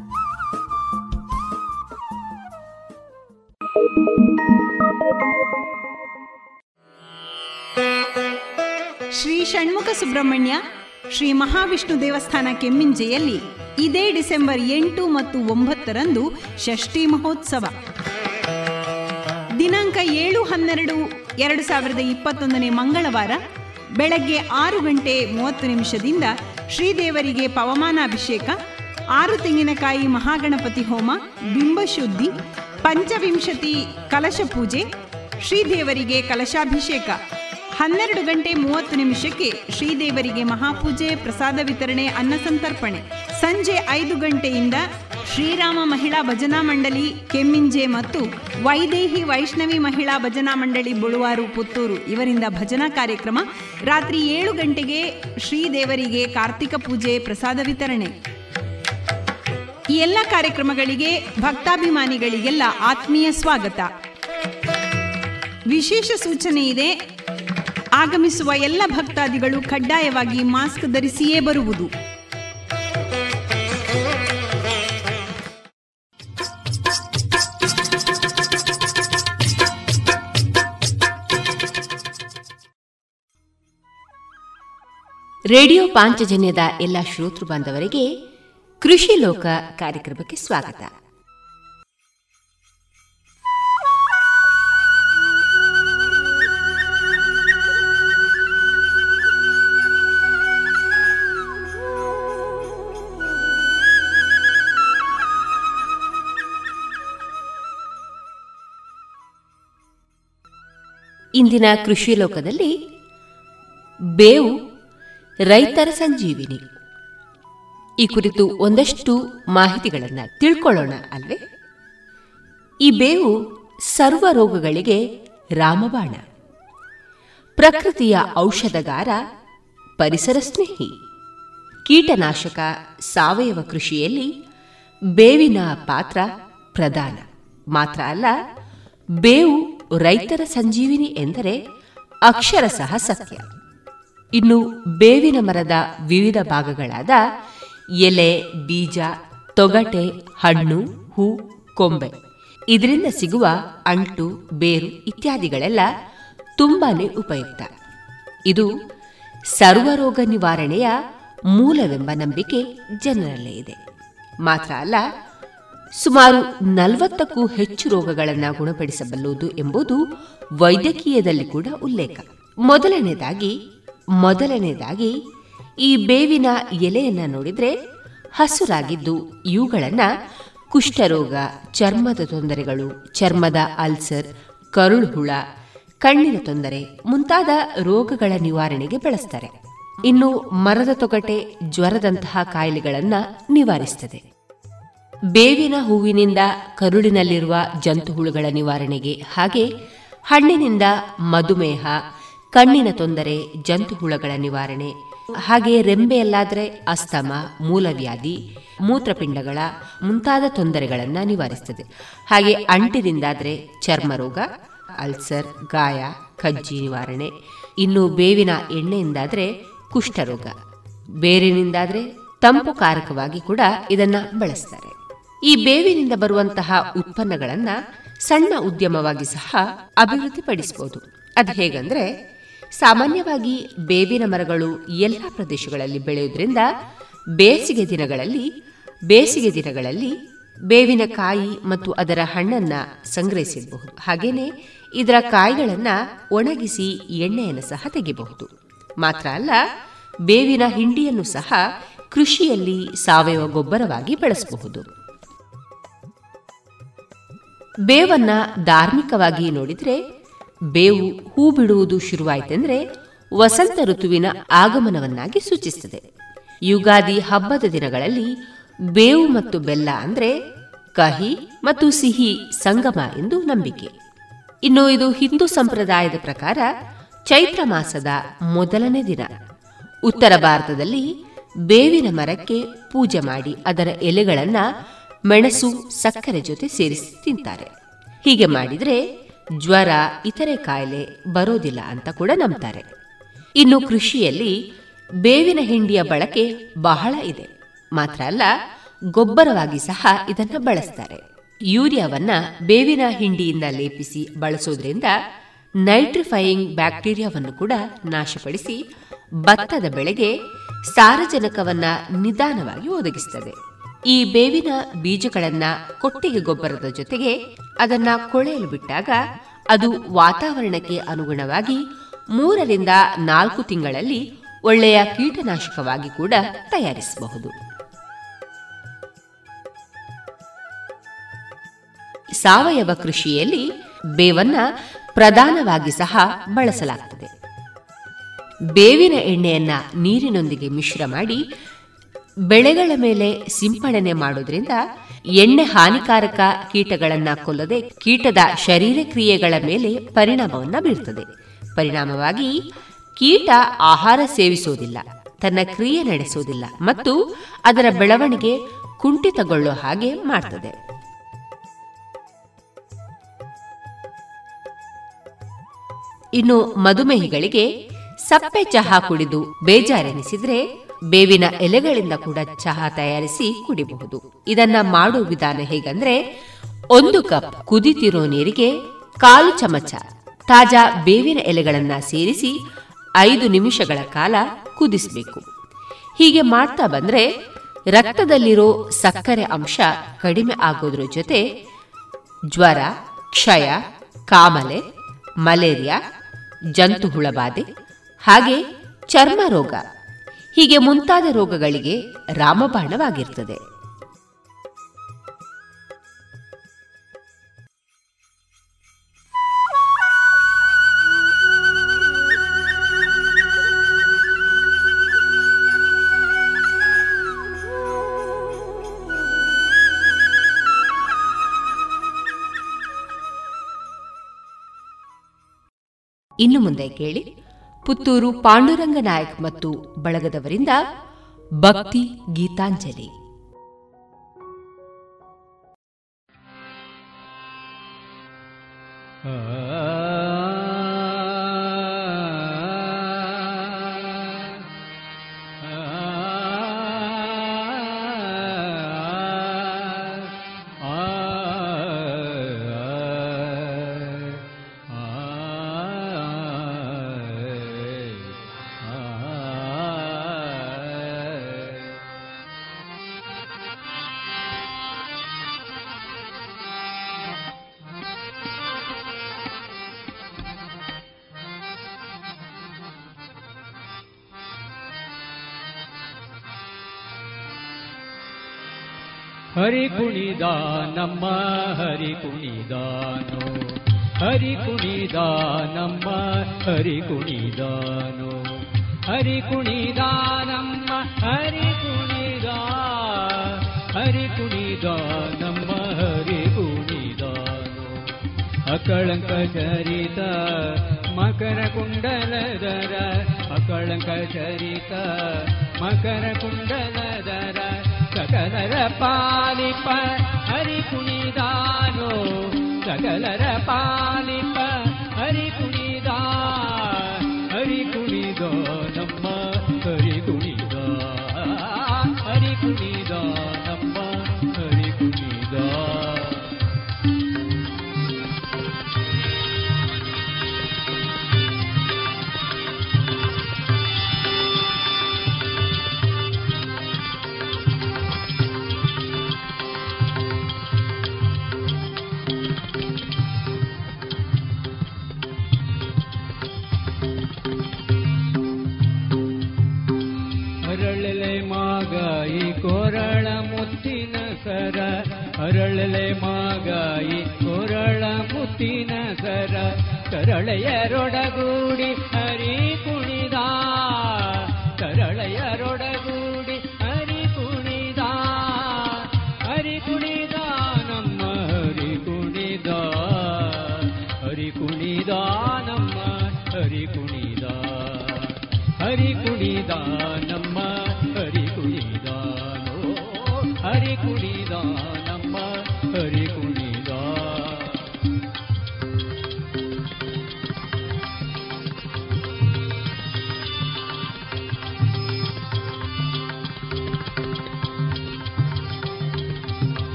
ಶ್ರೀ ಷಣ್ಮುಖ ಸುಬ್ರಹ್ಮಣ್ಯ, ಶ್ರೀ ಮಹಾವಿಷ್ಣು ದೇವಸ್ಥಾನ ಕೆಮ್ಮಿಂಜೆಯಲ್ಲಿ ಇದೇ ಡಿಸೆಂಬರ್ ಎಂಟು ಮತ್ತು ಒಂಬತ್ತರಂದು ಷಷ್ಠಿ ಮಹೋತ್ಸವ. ದಿನಾಂಕ ಏಳು ಹನ್ನೆರಡು ಎರಡು ಸಾವಿರದ ಇಪ್ಪತ್ತೊಂದನೇ ಮಂಗಳವಾರ, ಬೆಳಗ್ಗೆ ಆರು ಗಂಟೆ ಮೂವತ್ತು ನಿಮಿಷದಿಂದ ಶ್ರೀದೇವರಿಗೆ ಪವಮಾನಾಭಿಷೇಕ, ಆರು ತೆಂಗಿನಕಾಯಿ ಮಹಾಗಣಪತಿ ಹೋಮ, ಬಿಂಬಶುದ್ಧಿ, ಪಂಚವಿಂಶತಿ ಕಲಶ ಪೂಜೆ ಶ್ರೀದೇವರಿಗೆ ಕಲಶಾಭಿಷೇಕ. ಹನ್ನೆರಡು ಗಂಟೆ ಮೂವತ್ತು ನಿಮಿಷಕ್ಕೆ ಶ್ರೀದೇವರಿಗೆ ಮಹಾಪೂಜೆ, ಪ್ರಸಾದ ವಿತರಣೆ, ಅನ್ನ ಸಂತರ್ಪಣೆ. ಸಂಜೆ ಐದು ಗಂಟೆಯಿಂದ ಶ್ರೀರಾಮ ಮಹಿಳಾ ಭಜನಾ ಮಂಡಳಿ, ಕೆಮ್ಮಿಂಜೆ ಮತ್ತು ವೈದೇಹಿ ವೈಷ್ಣವಿ ಮಹಿಳಾ ಭಜನಾ ಮಂಡಳಿ ಬುಳುವಾರು, ಪುತ್ತೂರು. ಇವರಿಂದ ಭಜನಾ ಕಾರ್ಯಕ್ರಮ ರಾತ್ರಿ ಏಳು ಗಂಟೆಗೆ ಶ್ರೀದೇವರಿಗೆ ಕಾರ್ತಿಕ ಪೂಜೆ, ಪ್ರಸಾದ ವಿತರಣೆ. ಈ ಎಲ್ಲ ಕಾರ್ಯಕ್ರಮಗಳಿಗೆ ಭಕ್ತಾಭಿಮಾನಿಗಳಿಗೆಲ್ಲ ಆತ್ಮೀಯ ಸ್ವಾಗತ. ವಿಶೇಷ ಸೂಚನೆ ಇದೆ. ಆಗಮಿಸುವ ಎಲ್ಲ ಭಕ್ತಾದಿಗಳು ಕಡ್ಡಾಯವಾಗಿ ಮಾಸ್ಕ್ ಧರಿಸಿಯೇ ಬರುವುದು. ರೇಡಿಯೋ ಪಾಂಚಜನ್ಯದ ಎಲ್ಲ ಶ್ರೋತೃ ಬಾಂಧವರಿಗೆ ಕೃಷಿ ಲೋಕ ಕಾರ್ಯಕ್ರಮಕ್ಕೆ ಸ್ವಾಗತ. ಇಂದಿನ ಕೃಷಿ ಲೋಕದಲ್ಲಿ ಬೇವು ರೈತರ ಸಂಜೀವಿನಿ. ಈ ಕುರಿತು ಒಂದಷ್ಟು ಮಾಹಿತಿಗಳನ್ನು ತಿಳ್ಕೊಳ್ಳೋಣ ಅಲ್ವೇ? ಈ ಬೇವು ಸರ್ವ ರೋಗಗಳಿಗೆ ರಾಮಬಾಣ. ಪ್ರಕೃತಿಯ ಔಷಧಗಾರ, ಪರಿಸರ ಸ್ನೇಹಿ. ಕೀಟನಾಶಕ ಸಾವಯವ ಕೃಷಿಯಲ್ಲಿ ಬೇವಿನ ಪಾತ್ರ ಪ್ರಧಾನ. ಮಾತ್ರ ಅಲ್ಲ, ಬೇವು ರೈತರ ಸಂಜೀವಿನಿ ಎಂದರೆ ಅಕ್ಷರಶಃ ಸತ್ಯ. ಇನ್ನು ಬೇವಿನ ಮರದ ವಿವಿಧ ಭಾಗಗಳಾದ ಎಲೆ, ಬೀಜ, ತೊಗಟೆ, ಹಣ್ಣು, ಹೂ, ಕೊಂಬೆ. ಇದರಿಂದ ಸಿಗುವ ಅಂಟು, ಬೇರು ಇತ್ಯಾದಿಗಳೆಲ್ಲ ತುಂಬಾನೇ ಉಪಯುಕ್ತ. ಇದು ಸರ್ವರೋಗ ನಿವಾರಣೆಯ ಮೂಲವೆಂಬ ನಂಬಿಕೆ ಜನರಲ್ಲೇ ಇದೆ. ಮಾತ್ರ ಅಲ್ಲ ಸುಮಾರು ನಲವತ್ತಕ್ಕೂ ಹೆಚ್ಚು ರೋಗಗಳನ್ನು ಗುಣಪಡಿಸಬಲ್ಲುದು ಎಂಬುದು ವೈದ್ಯಕೀಯದಲ್ಲಿ ಕೂಡ ಉಲ್ಲೇಖ. ಮೊದಲನೇದಾಗಿ ಮೊದಲನೇದಾಗಿ, ಈ ಬೇವಿನ ಎಲೆಯನ್ನ ನೋಡಿದರೆ ಹಸುರಾಗಿದ್ದು ಇವುಗಳನ್ನು ಕುಷ್ಠರೋಗ, ಚರ್ಮದ ತೊಂದರೆಗಳು, ಚರ್ಮದ ಅಲ್ಸರ್ ಕರುಳು ಹುಳ ಕಣ್ಣಿನ ತೊಂದರೆ ಮುಂತಾದ ರೋಗಗಳ ನಿವಾರಣೆಗೆ ಬಳಸ್ತಾರೆ. ಇನ್ನು ಮರದ ತೊಗಟೆ, ಜ್ವರದಂತಹ ಕಾಯಿಲೆಗಳನ್ನು ನಿವಾರಿಸುತ್ತದೆ ಬೇವಿನ ಹೂವಿನಿಂದ ಕರುಳಿನಲ್ಲಿರುವ ಜಂತುಹುಳುಗಳ ನಿವಾರಣೆಗೆ ಹಾಗೆ ಹಣ್ಣಿನಿಂದ ಮಧುಮೇಹ, ಕಣ್ಣಿನ ತೊಂದರೆ, ಜಂತುಹುಳುಗಳ ನಿವಾರಣೆ, ಹಾಗೆ ರೆಂಬೆಯಲ್ಲಾದರೆ ಅಸ್ತಮ, ಮೂಲವ್ಯಾಧಿ, ಮೂತ್ರಪಿಂಡಗಳ ಮುಂತಾದ ತೊಂದರೆಗಳನ್ನು ನಿವಾರಿಸುತ್ತದೆ ಹಾಗೆ ಅಂಟಿನಿಂದಾದರೆ ಚರ್ಮ ರೋಗ ಅಲ್ಸರ್, ಗಾಯ, ಕಜ್ಜಿ ನಿವಾರಣೆ, ಇನ್ನು ಬೇವಿನ ಎಣ್ಣೆಯಿಂದಾದರೆ ಕುಷ್ಠರೋಗ, ಬೇರಿನಿಂದಾದರೆ ತಂಪು ಕಾರಕವಾಗಿ ಕೂಡ ಇದನ್ನು ಬಳಸ್ತಾರೆ. ಈ ಬೇವಿನಿಂದ ಬರುವಂತಹ ಉತ್ಪನ್ನಗಳನ್ನ ಸಣ್ಣ ಉದ್ಯಮವಾಗಿ ಸಹ ಅಭಿವೃದ್ಧಿಪಡಿಸಬಹುದು ಅದು ಹೇಗಂದ್ರೆ, ಸಾಮಾನ್ಯವಾಗಿ ಬೇವಿನ ಮರಗಳು ಎಲ್ಲ ಪ್ರದೇಶಗಳಲ್ಲಿ ಬೆಳೆಯುವುದರಿಂದ ಬೇಸಿಗೆ ದಿನಗಳಲ್ಲಿ ಬೇಸಿಗೆ ದಿನಗಳಲ್ಲಿ ಬೇವಿನ ಕಾಯಿ ಮತ್ತು ಅದರ ಹಣ್ಣನ್ನ ಸಂಗ್ರಹಿಸಬಹುದು. ಹಾಗೇನೆ ಇದರ ಕಾಯಿಗಳನ್ನ ಒಣಗಿಸಿ ಎಣ್ಣೆಯನ್ನು ಸಹ ತೆಗೆಯಬಹುದು. ಮಾತ್ರ ಅಲ್ಲ, ಬೇವಿನ ಹಿಂಡಿಯನ್ನು ಸಹ ಕೃಷಿಯಲ್ಲಿ ಸಾವಯವ ಗೊಬ್ಬರವಾಗಿ ಬಳಸಬಹುದು. ಬೇವನ್ನ ಧಾರ್ಮಿಕವಾಗಿ ನೋಡಿದ್ರೆ ಬೇವು ಹೂ ಬಿಡುವುದು ಶುರುವಾಯಿತೆಂದ್ರೆ ವಸಂತ ಋತುವಿನ ಆಗಮನವನ್ನಾಗಿ ಸೂಚಿಸುತ್ತದೆ ಯುಗಾದಿ ಹಬ್ಬದ ದಿನಗಳಲ್ಲಿ ಬೇವು ಮತ್ತು ಬೆಲ್ಲ ಅಂದ್ರೆ ಕಹಿ ಮತ್ತು ಸಿಹಿ ಸಂಗಮ ಎಂದು ನಂಬಿಕೆ. ಇನ್ನು ಇದು ಹಿಂದೂ ಸಂಪ್ರದಾಯದ ಪ್ರಕಾರ ಚೈತ್ರ ಮಾಸದ ಮೊದಲನೇ ದಿನ. ಉತ್ತರ ಭಾರತದಲ್ಲಿ ಬೇವಿನ ಮರಕ್ಕೆ ಪೂಜೆ ಮಾಡಿ ಅದರ ಎಲೆಗಳನ್ನ ಮೆಣಸು, ಸಕ್ಕರೆ ಜೊತೆ ಸೇರಿಸಿ ತಿಂತಾರೆ. ಹೀಗೆ ಮಾಡಿದರೆ ಜ್ವರ, ಇತರೆ ಕಾಯಿಲೆ ಬರೋದಿಲ್ಲ ಅಂತ ಕೂಡ ನಂಬ್ತಾರೆ. ಇನ್ನು ಕೃಷಿಯಲ್ಲಿ ಬೇವಿನ ಹಿಂಡಿಯ ಬಳಕೆ ಬಹಳ ಇದೆ. ಮಾತ್ರ ಅಲ್ಲ, ಗೊಬ್ಬರವಾಗಿ ಸಹ ಇದನ್ನು ಬಳಸ್ತಾರೆ. ಯೂರಿಯಾವನ್ನ ಬೇವಿನ ಹಿಂಡಿಯಿಂದ ಲೇಪಿಸಿ ಬಳಸೋದ್ರಿಂದ ನೈಟ್ರಿಫೈಯಿಂಗ್ ಬ್ಯಾಕ್ಟೀರಿಯಾವನ್ನು ಕೂಡ ನಾಶಪಡಿಸಿ ಭತ್ತದ ಬೆಳೆಗೆ ಸಾರಜನಕವನ್ನ ನಿಧಾನವಾಗಿ ಒದಗಿಸುತ್ತದೆ ಈ ಬೇವಿನ ಬೀಜಗಳನ್ನ ಕೊಟ್ಟಿಗೆ ಗೊಬ್ಬರದ ಜೊತೆಗೆ ಅದನ್ನ ಕೊಳೆಯಲು ಬಿಟ್ಟಾಗ ಅದು ವಾತಾವರಣಕ್ಕೆ ಅನುಗುಣವಾಗಿ ಮೂರರಿಂದ ನಾಲ್ಕು ತಿಂಗಳಲ್ಲಿ ಒಳ್ಳೆಯ ಕೀಟನಾಶಕವಾಗಿ ಕೂಡ ತಯಾರಿಸಬಹುದು. ಸಾವಯವ ಕೃಷಿಯಲ್ಲಿ ಬೇವನ್ನ ಪ್ರಧಾನವಾಗಿ ಸಹ ಬಳಸಲಾಗುತ್ತದೆ ಬೇವಿನ ಎಣ್ಣೆಯನ್ನ ನೀರಿನೊಂದಿಗೆ ಮಿಶ್ರ ಮಾಡಿ ಬೆಳೆಗಳ ಮೇಲೆ ಸಿಂಪಡಣೆ ಮಾಡೋದ್ರಿಂದ ಎಣ್ಣೆ ಹಾನಿಕಾರಕ ಕೀಟಗಳನ್ನ ಕೊಲ್ಲದೆ ಕೀಟದ ಶರೀರ ಕ್ರಿಯೆಗಳ ಮೇಲೆ ಪರಿಣಾಮವನ್ನು ಬೀರ್ತದೆ. ಪರಿಣಾಮವಾಗಿ ಕೀಟ ಆಹಾರ ಸೇವಿಸುವುದಿಲ್ಲ, ತನ್ನ ಕ್ರಿಯೆ ನಡೆಸುವುದಿಲ್ಲ ಮತ್ತು ಅದರ ಬೆಳವಣಿಗೆ ಕುಂಠಿತಗೊಳ್ಳುವ ಹಾಗೆ ಮಾಡ್ತದೆ. ಇನ್ನು ಮಧುಮೇಹಿಗಳಿಗೆ ಸಪ್ಪೆ ಚಹಾ ಕುಡಿದು ಬೇಜಾರೆನಿಸಿದ್ರೆ ಬೇವಿನ ಎಲೆಗಳಿಂದ ಕೂಡ ಚಹಾ ತಯಾರಿಸಿ ಕುಡಿಬಹುದು. ಇದನ್ನ ಮಾಡುವ ವಿಧಾನ ಹೇಗಂದ್ರೆ, ಒಂದು ಕಪ್ ಕುದಿತಿರೋ ನೀರಿಗೆ ಕಾಲು ಚಮಚ ತಾಜಾ ಬೇವಿನ ಎಲೆಗಳನ್ನ ಸೇರಿಸಿ ಐದು ನಿಮಿಷಗಳ ಕಾಲ ಕುದಿಸಬೇಕು. ಹೀಗೆ ಮಾಡ್ತಾ ಬಂದ್ರೆ ರಕ್ತದಲ್ಲಿರೋ ಸಕ್ಕರೆ ಅಂಶ ಕಡಿಮೆ ಆಗೋದ್ರ ಜೊತೆ ಜ್ವರ, ಕ್ಷಯ, ಕಾಮಲೆ, ಮಲೇರಿಯಾ ಜಂತು ಹುಳಬಾಧೆ ಹಾಗೆ ಚರ್ಮ ರೋಗ ಹೀಗೆ ಮುಂತಾದ ರೋಗಗಳಿಗೆ ರಾಮಬಾಣವಾಗಿರ್ತದೆ. ಇನ್ನು ಮುಂದೆ ಕೇಳಿ. ಪುತ್ತೂರು ಪಾಂಡುರಂಗ ನಾಯಕ್ ಮತ್ತು ಬಳಗದವರಿಂದ ಭಕ್ತಿ ಗೀತಾಂಜಲಿ. ಹರಿ ಕುಣಿದ ನಮ್ಮ ಹರಿ ಕುಣಿದಾನೋ. ಹರಿ ಕುಣಿದ ನಮ್ಮ ಹರಿ ಕುಣಿದಾನೋ. ಹರಿ ಕುಣಿದ ನಮ್ಮ ಹರಿ ಕುಣಿದ. ಹರಿ ಕುಣಿದ ನಮ್ಮ ಹರಿ ಕುಣಿದಾನೋ. ಅಕಳಂಕ ಚರಿತ ಮಕರ ಕುಂಡಲದರ. ಅಕಳಂಕ ಚರಿತ ಮಕರ ಕುಂಡಲದರ. ಸಕಲರ ಪಾಲಿಪ ಹರಿ ಕುಣಿದಾನೋ ಸಕಲರ ಪಾಲಿಪ ಹರಿ ಕುಣಿ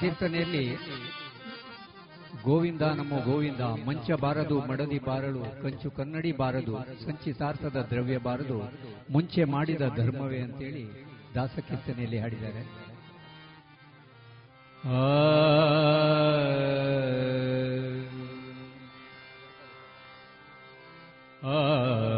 ಕೀರ್ತನೆಯಲ್ಲಿ ಗೋವಿಂದ ನಮ್ಮ ಗೋವಿಂದ, ಮಂಚ ಬಾರದು, ಮಡದಿ ಬಾರಳು ಕಂಚು ಕನ್ನಡಿ ಬಾರದು ಸಂಚಿತಾರ್ಥದ ದ್ರವ್ಯ ಬಾರದು, ಮುಂಚೆ ಮಾಡಿದ ಧರ್ಮವೇ ಅಂತೇಳಿ ದಾಸಕೀರ್ತನೆಯಲ್ಲಿ ಹಾಡಿದ್ದಾರೆ. ಆ.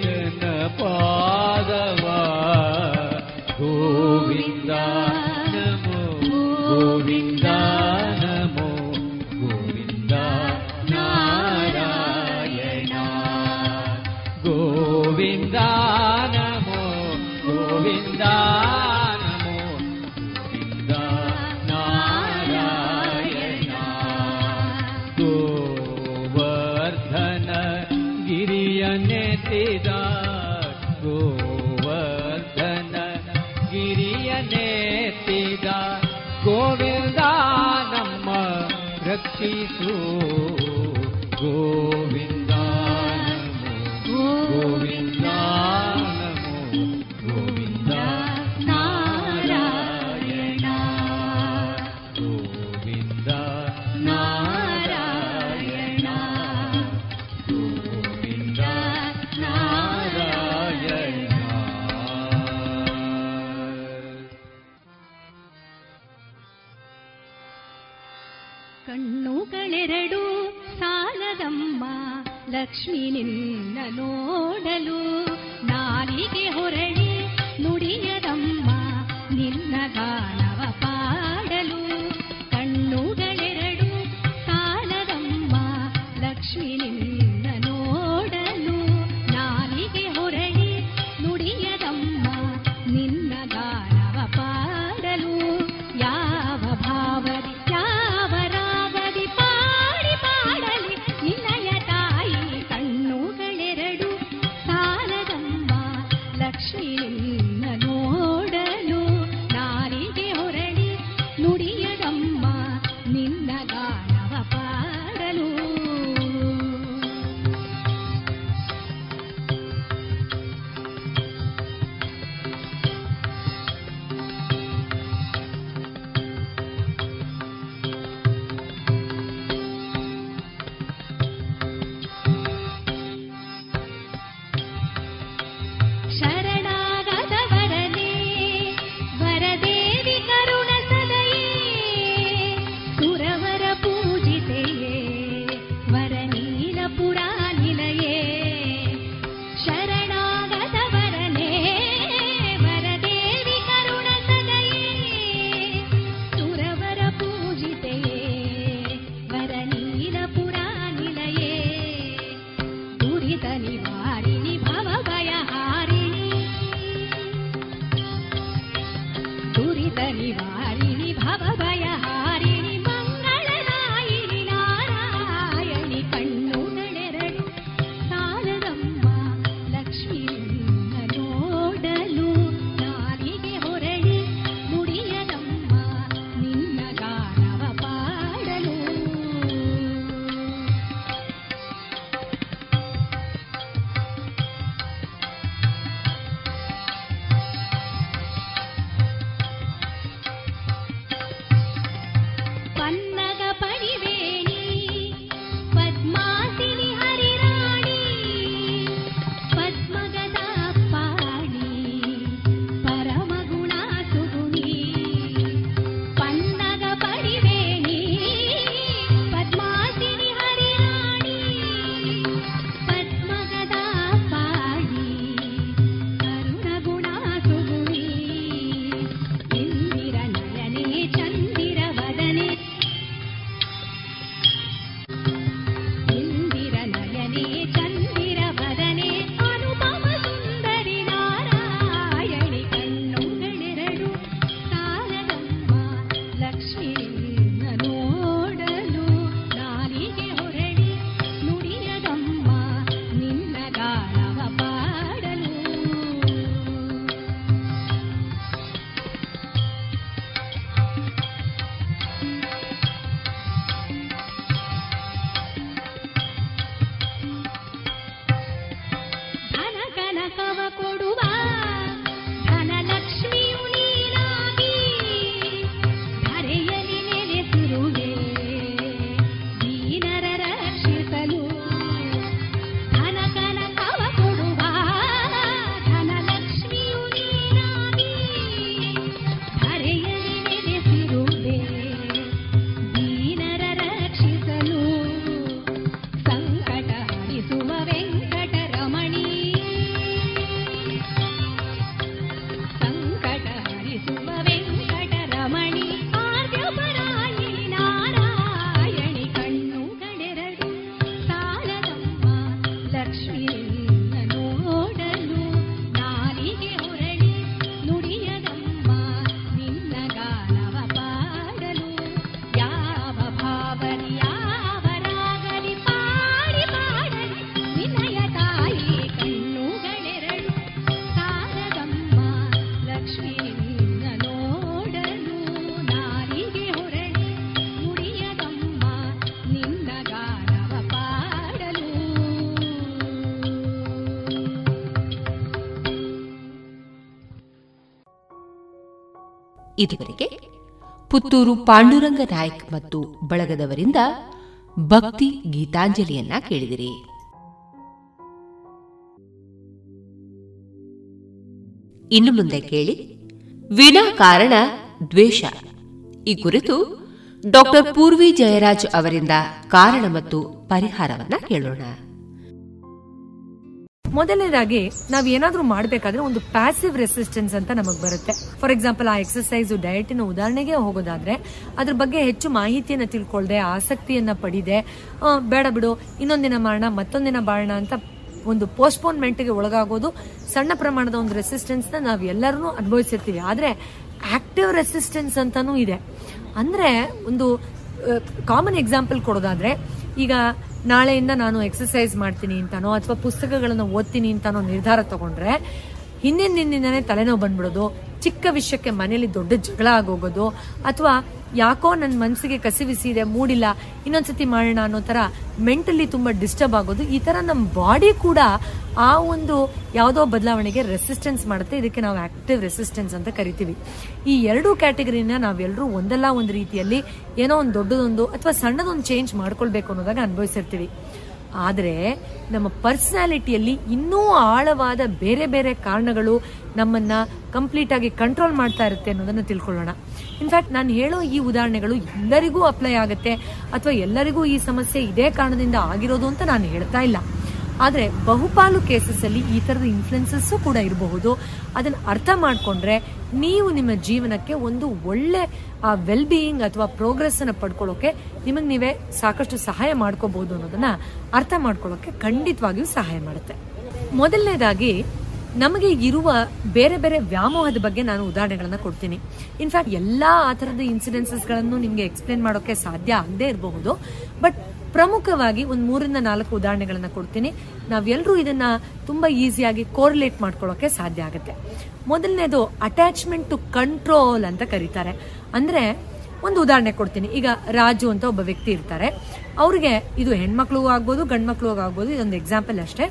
ರಕ್ಷಿಸು ಇದುವರೆಗೆ ಪುತ್ತೂರು ಪಾಂಡುರಂಗ ನಾಯಕ್ ಮತ್ತು ಬಳಗದವರಿಂದ ಭಕ್ತಿ ಗೀತಾಂಜಲಿಯನ್ನ ಕೇಳಿದಿರಿ. ಇನ್ನು ಮುಂದೆ ಕೇಳಿ ವಿನಾಕಾರಣ ದ್ವೇಷ. ಈ ಕುರಿತು ಡಾಕ್ಟರ್ ಪೂರ್ವಿ ಜಯರಾಜ್ ಅವರಿಂದ ಕಾರಣ ಮತ್ತು ಪರಿಹಾರವನ್ನ ಕೇಳೋಣ. ಮೊದಲನೇದಾಗಿ ನಾವ್ ಏನಾದರೂ ಮಾಡ್ಬೇಕಾದ್ರೆ ಒಂದು ಪ್ಯಾಸಿವ್ ರೆಸಿಸ್ಟೆನ್ಸ್ ಅಂತ ನಮಗ್ ಬರುತ್ತೆ. ಫಾರ್ ಎಕ್ಸಾಂಪಲ್ ಆ ಎಕ್ಸರ್ಸೈಸ್ ಡಯಟಿನ ಉದಾಹರಣೆಗೆ ಹೋಗೋದಾದ್ರೆ, ಅದ್ರ ಬಗ್ಗೆ ಹೆಚ್ಚು ಮಾಹಿತಿಯನ್ನ ತಿಳ್ಕೊಳ್ದೆ, ಆಸಕ್ತಿಯನ್ನ ಪಡಿದೆ ಬೇಡ ಬಿಡು, ಇನ್ನೊಂದಿನ ಮಾಡೋಣ, ಮತ್ತೊಂದಿನ ಬಾಳೋಣ ಅಂತ ಒಂದು ಪೋಸ್ಟ್ಪೋನ್ಮೆಂಟ್ಗೆ ಒಳಗಾಗೋದು ಸಣ್ಣ ಪ್ರಮಾಣದ ಒಂದು ರೆಸಿಸ್ಟೆನ್ಸ್ನ ನಾವ್ ಎಲ್ಲರೂ ಅನುಭವಿಸಿರ್ತೀವಿ. ಆದ್ರೆ ಆಕ್ಟಿವ್ ರೆಸಿಸ್ಟೆನ್ಸ್ ಅಂತಲೂ ಇದೆ. ಅಂದ್ರೆ ಒಂದು ಕಾಮನ್ ಎಕ್ಸಾಂಪಲ್ ಕೊಡೋದಾದ್ರೆ, ಈಗ ನಾಳೆಯಿಂದ ನಾನು ಎಕ್ಸಸೈಸ್ ಮಾಡ್ತೀನಿ ಅಂತಾನೋ ಅಥವಾ ಪುಸ್ತಕಗಳನ್ನು ಓದ್ತೀನಿ ಅಂತಾನೋ ನಿರ್ಧಾರ ತಗೊಂಡ್ರೆ ಹಿಂದಿನ ದಿನದಿಂದನೇ ತಲೆನೋವು ಬಂದ್ಬಿಡೋದು, ಚಿಕ್ಕ ವಿಷಯಕ್ಕೆ ಮನೇಲಿ ದೊಡ್ಡ ಜಗಳ ಆಗೋಗೋದು ಅಥವಾ ಯಾಕೋ ನನ್ನ ಮನಸ್ಸಿಗೆ ಕಸಿವಿಸಿದೆ ಮೂಡಿಲ್ಲ, ಇನ್ನೊಂದ್ಸತಿ ಮಾಡೋಣ ಅನ್ನೋ ತರ ಮೆಂಟಲಿ ತುಂಬಾ ಡಿಸ್ಟರ್ಬ್ ಆಗೋದು. ಈ ತರ ನಮ್ಮ ಬಾಡಿ ಕೂಡ ಆ ಒಂದು ಯಾವುದೋ ಬದಲಾವಣೆಗೆ ರೆಸಿಸ್ಟೆನ್ಸ್ ಮಾಡುತ್ತೆ. ಇದಕ್ಕೆ ನಾವು ಆಕ್ಟಿವ್ ರೆಸಿಸ್ಟೆನ್ಸ್ ಅಂತ ಕರಿತೀವಿ. ಈ ಎರಡೂ ಕ್ಯಾಟಗರಿನ ನಾವೆಲ್ಲರೂ ಒಂದಲ್ಲ ಒಂದು ರೀತಿಯಲ್ಲಿ ಏನೋ ಒಂದು ದೊಡ್ಡದೊಂದು ಅಥವಾ ಸಣ್ಣದೊಂದು ಚೇಂಜ್ ಮಾಡ್ಕೊಳ್ಬೇಕು ಅನ್ನೋದಾಗ ಅನುಭವಿಸಿರ್ತೀವಿ. ಆದರೆ ನಮ್ಮ ಪರ್ಸನಾಲಿಟಿಯಲ್ಲಿ ಇನ್ನೂ ಆಳವಾದ ಬೇರೆ ಬೇರೆ ಕಾರಣಗಳು ನಮ್ಮನ್ನ ಕಂಪ್ಲೀಟ್ ಆಗಿ ಕಂಟ್ರೋಲ್ ಮಾಡ್ತಾ ಇರುತ್ತೆ ಅನ್ನೋದನ್ನು ತಿಳ್ಕೊಳ್ಳೋಣ. ಇನ್ಫ್ಯಾಕ್ಟ್ ನಾನು ಹೇಳೋ ಈ ಉದಾಹರಣೆಗಳು ಎಲ್ಲರಿಗೂ ಅಪ್ಲೈ ಆಗುತ್ತೆ ಅಥವಾ ಎಲ್ಲರಿಗೂ ಈ ಸಮಸ್ಯೆ ಇದೇ ಕಾರಣದಿಂದ ಆಗಿರೋದು ಅಂತ ನಾನು ಹೇಳ್ತಾ ಇಲ್ಲ. ಆದರೆ ಬಹುಪಾಲು ಕೇಸಸ್ ಅಲ್ಲಿ ಈ ತರದ ಇನ್ಫ್ಲುಯೆನ್ಸಸ್ ಕೂಡ ಇರಬಹುದು. ಅದನ್ನ ಅರ್ಥ ಮಾಡಿಕೊಂಡ್ರೆ ನೀವು ನಿಮ್ಮ ಜೀವನಕ್ಕೆ ಒಂದು ಒಳ್ಳೆ ವೆಲ್ ಬೀಯಿಂಗ್ ಅಥವಾ ಪ್ರೋಗ್ರೆಸ್ ಅನ್ನ ಪಡ್ಕೊಳ್ಳೋಕೆ ನಿಮಗೆ ನೀವೇ ಸಾಕಷ್ಟು ಸಹಾಯ ಮಾಡ್ಕೋಬಹುದು ಅನ್ನೋದನ್ನ ಅರ್ಥ ಮಾಡ್ಕೊಳ್ಳೋಕೆ ಖಂಡಿತವಾಗಿಯೂ ಸಹಾಯ ಮಾಡುತ್ತೆ. ಮೊದಲನೇದಾಗಿ ನಮಗೆ ಇರುವ ಬೇರೆ ಬೇರೆ ವ್ಯಾಮೋಹದ ಬಗ್ಗೆ ನಾನು ಉದಾಹರಣೆಗಳನ್ನ ಕೊಡ್ತೀನಿ. ಇನ್ಫ್ಯಾಕ್ಟ್ ಎಲ್ಲಾ ಆ ತರದ ಇನ್ಸಿಡೆನ್ಸಸ್ಗಳನ್ನು ನಿಮ್ಗೆ ಎಕ್ಸ್ಪ್ಲೇನ್ ಮಾಡೋಕೆ ಸಾಧ್ಯ ಆಗದೆ ಇರಬಹುದು. ಬಟ್ ಪ್ರಮುಖವಾಗಿ ಒಂದು ಮೂರಿಂದ ನಾಲ್ಕು ಉದಾಹರಣೆಗಳನ್ನ ಕೊಡ್ತೀನಿ. ನಾವೆಲ್ಲರೂ ಇದನ್ನ ತುಂಬಾ ಈಸಿಯಾಗಿ ಕೋರಿಲೇಟ್ ಮಾಡ್ಕೊಳ್ಳೋಕೆ ಸಾಧ್ಯ ಆಗುತ್ತೆ. ಮೊದಲನೇದು ಅಟ್ಯಾಚ್ಮೆಂಟ್ ಟು ಕಂಟ್ರೋಲ್ ಅಂತ ಕರೀತಾರೆ. ಅಂದ್ರೆ ಒಂದು ಉದಾಹರಣೆ ಕೊಡ್ತೀನಿ. ಈಗ ರಾಜು ಅಂತ ಒಬ್ಬ ವ್ಯಕ್ತಿ ಇರ್ತಾರೆ. ಅವ್ರಿಗೆ ಇದು ಹೆಣ್ಮಕ್ಳಿಗೂ ಆಗ್ಬೋದು ಗಂಡ್ಮಕ್ಳಿಗೂ ಆಗ್ಬೋದು, ಇದೊಂದು ಎಕ್ಸಾಂಪಲ್ ಅಷ್ಟೇ.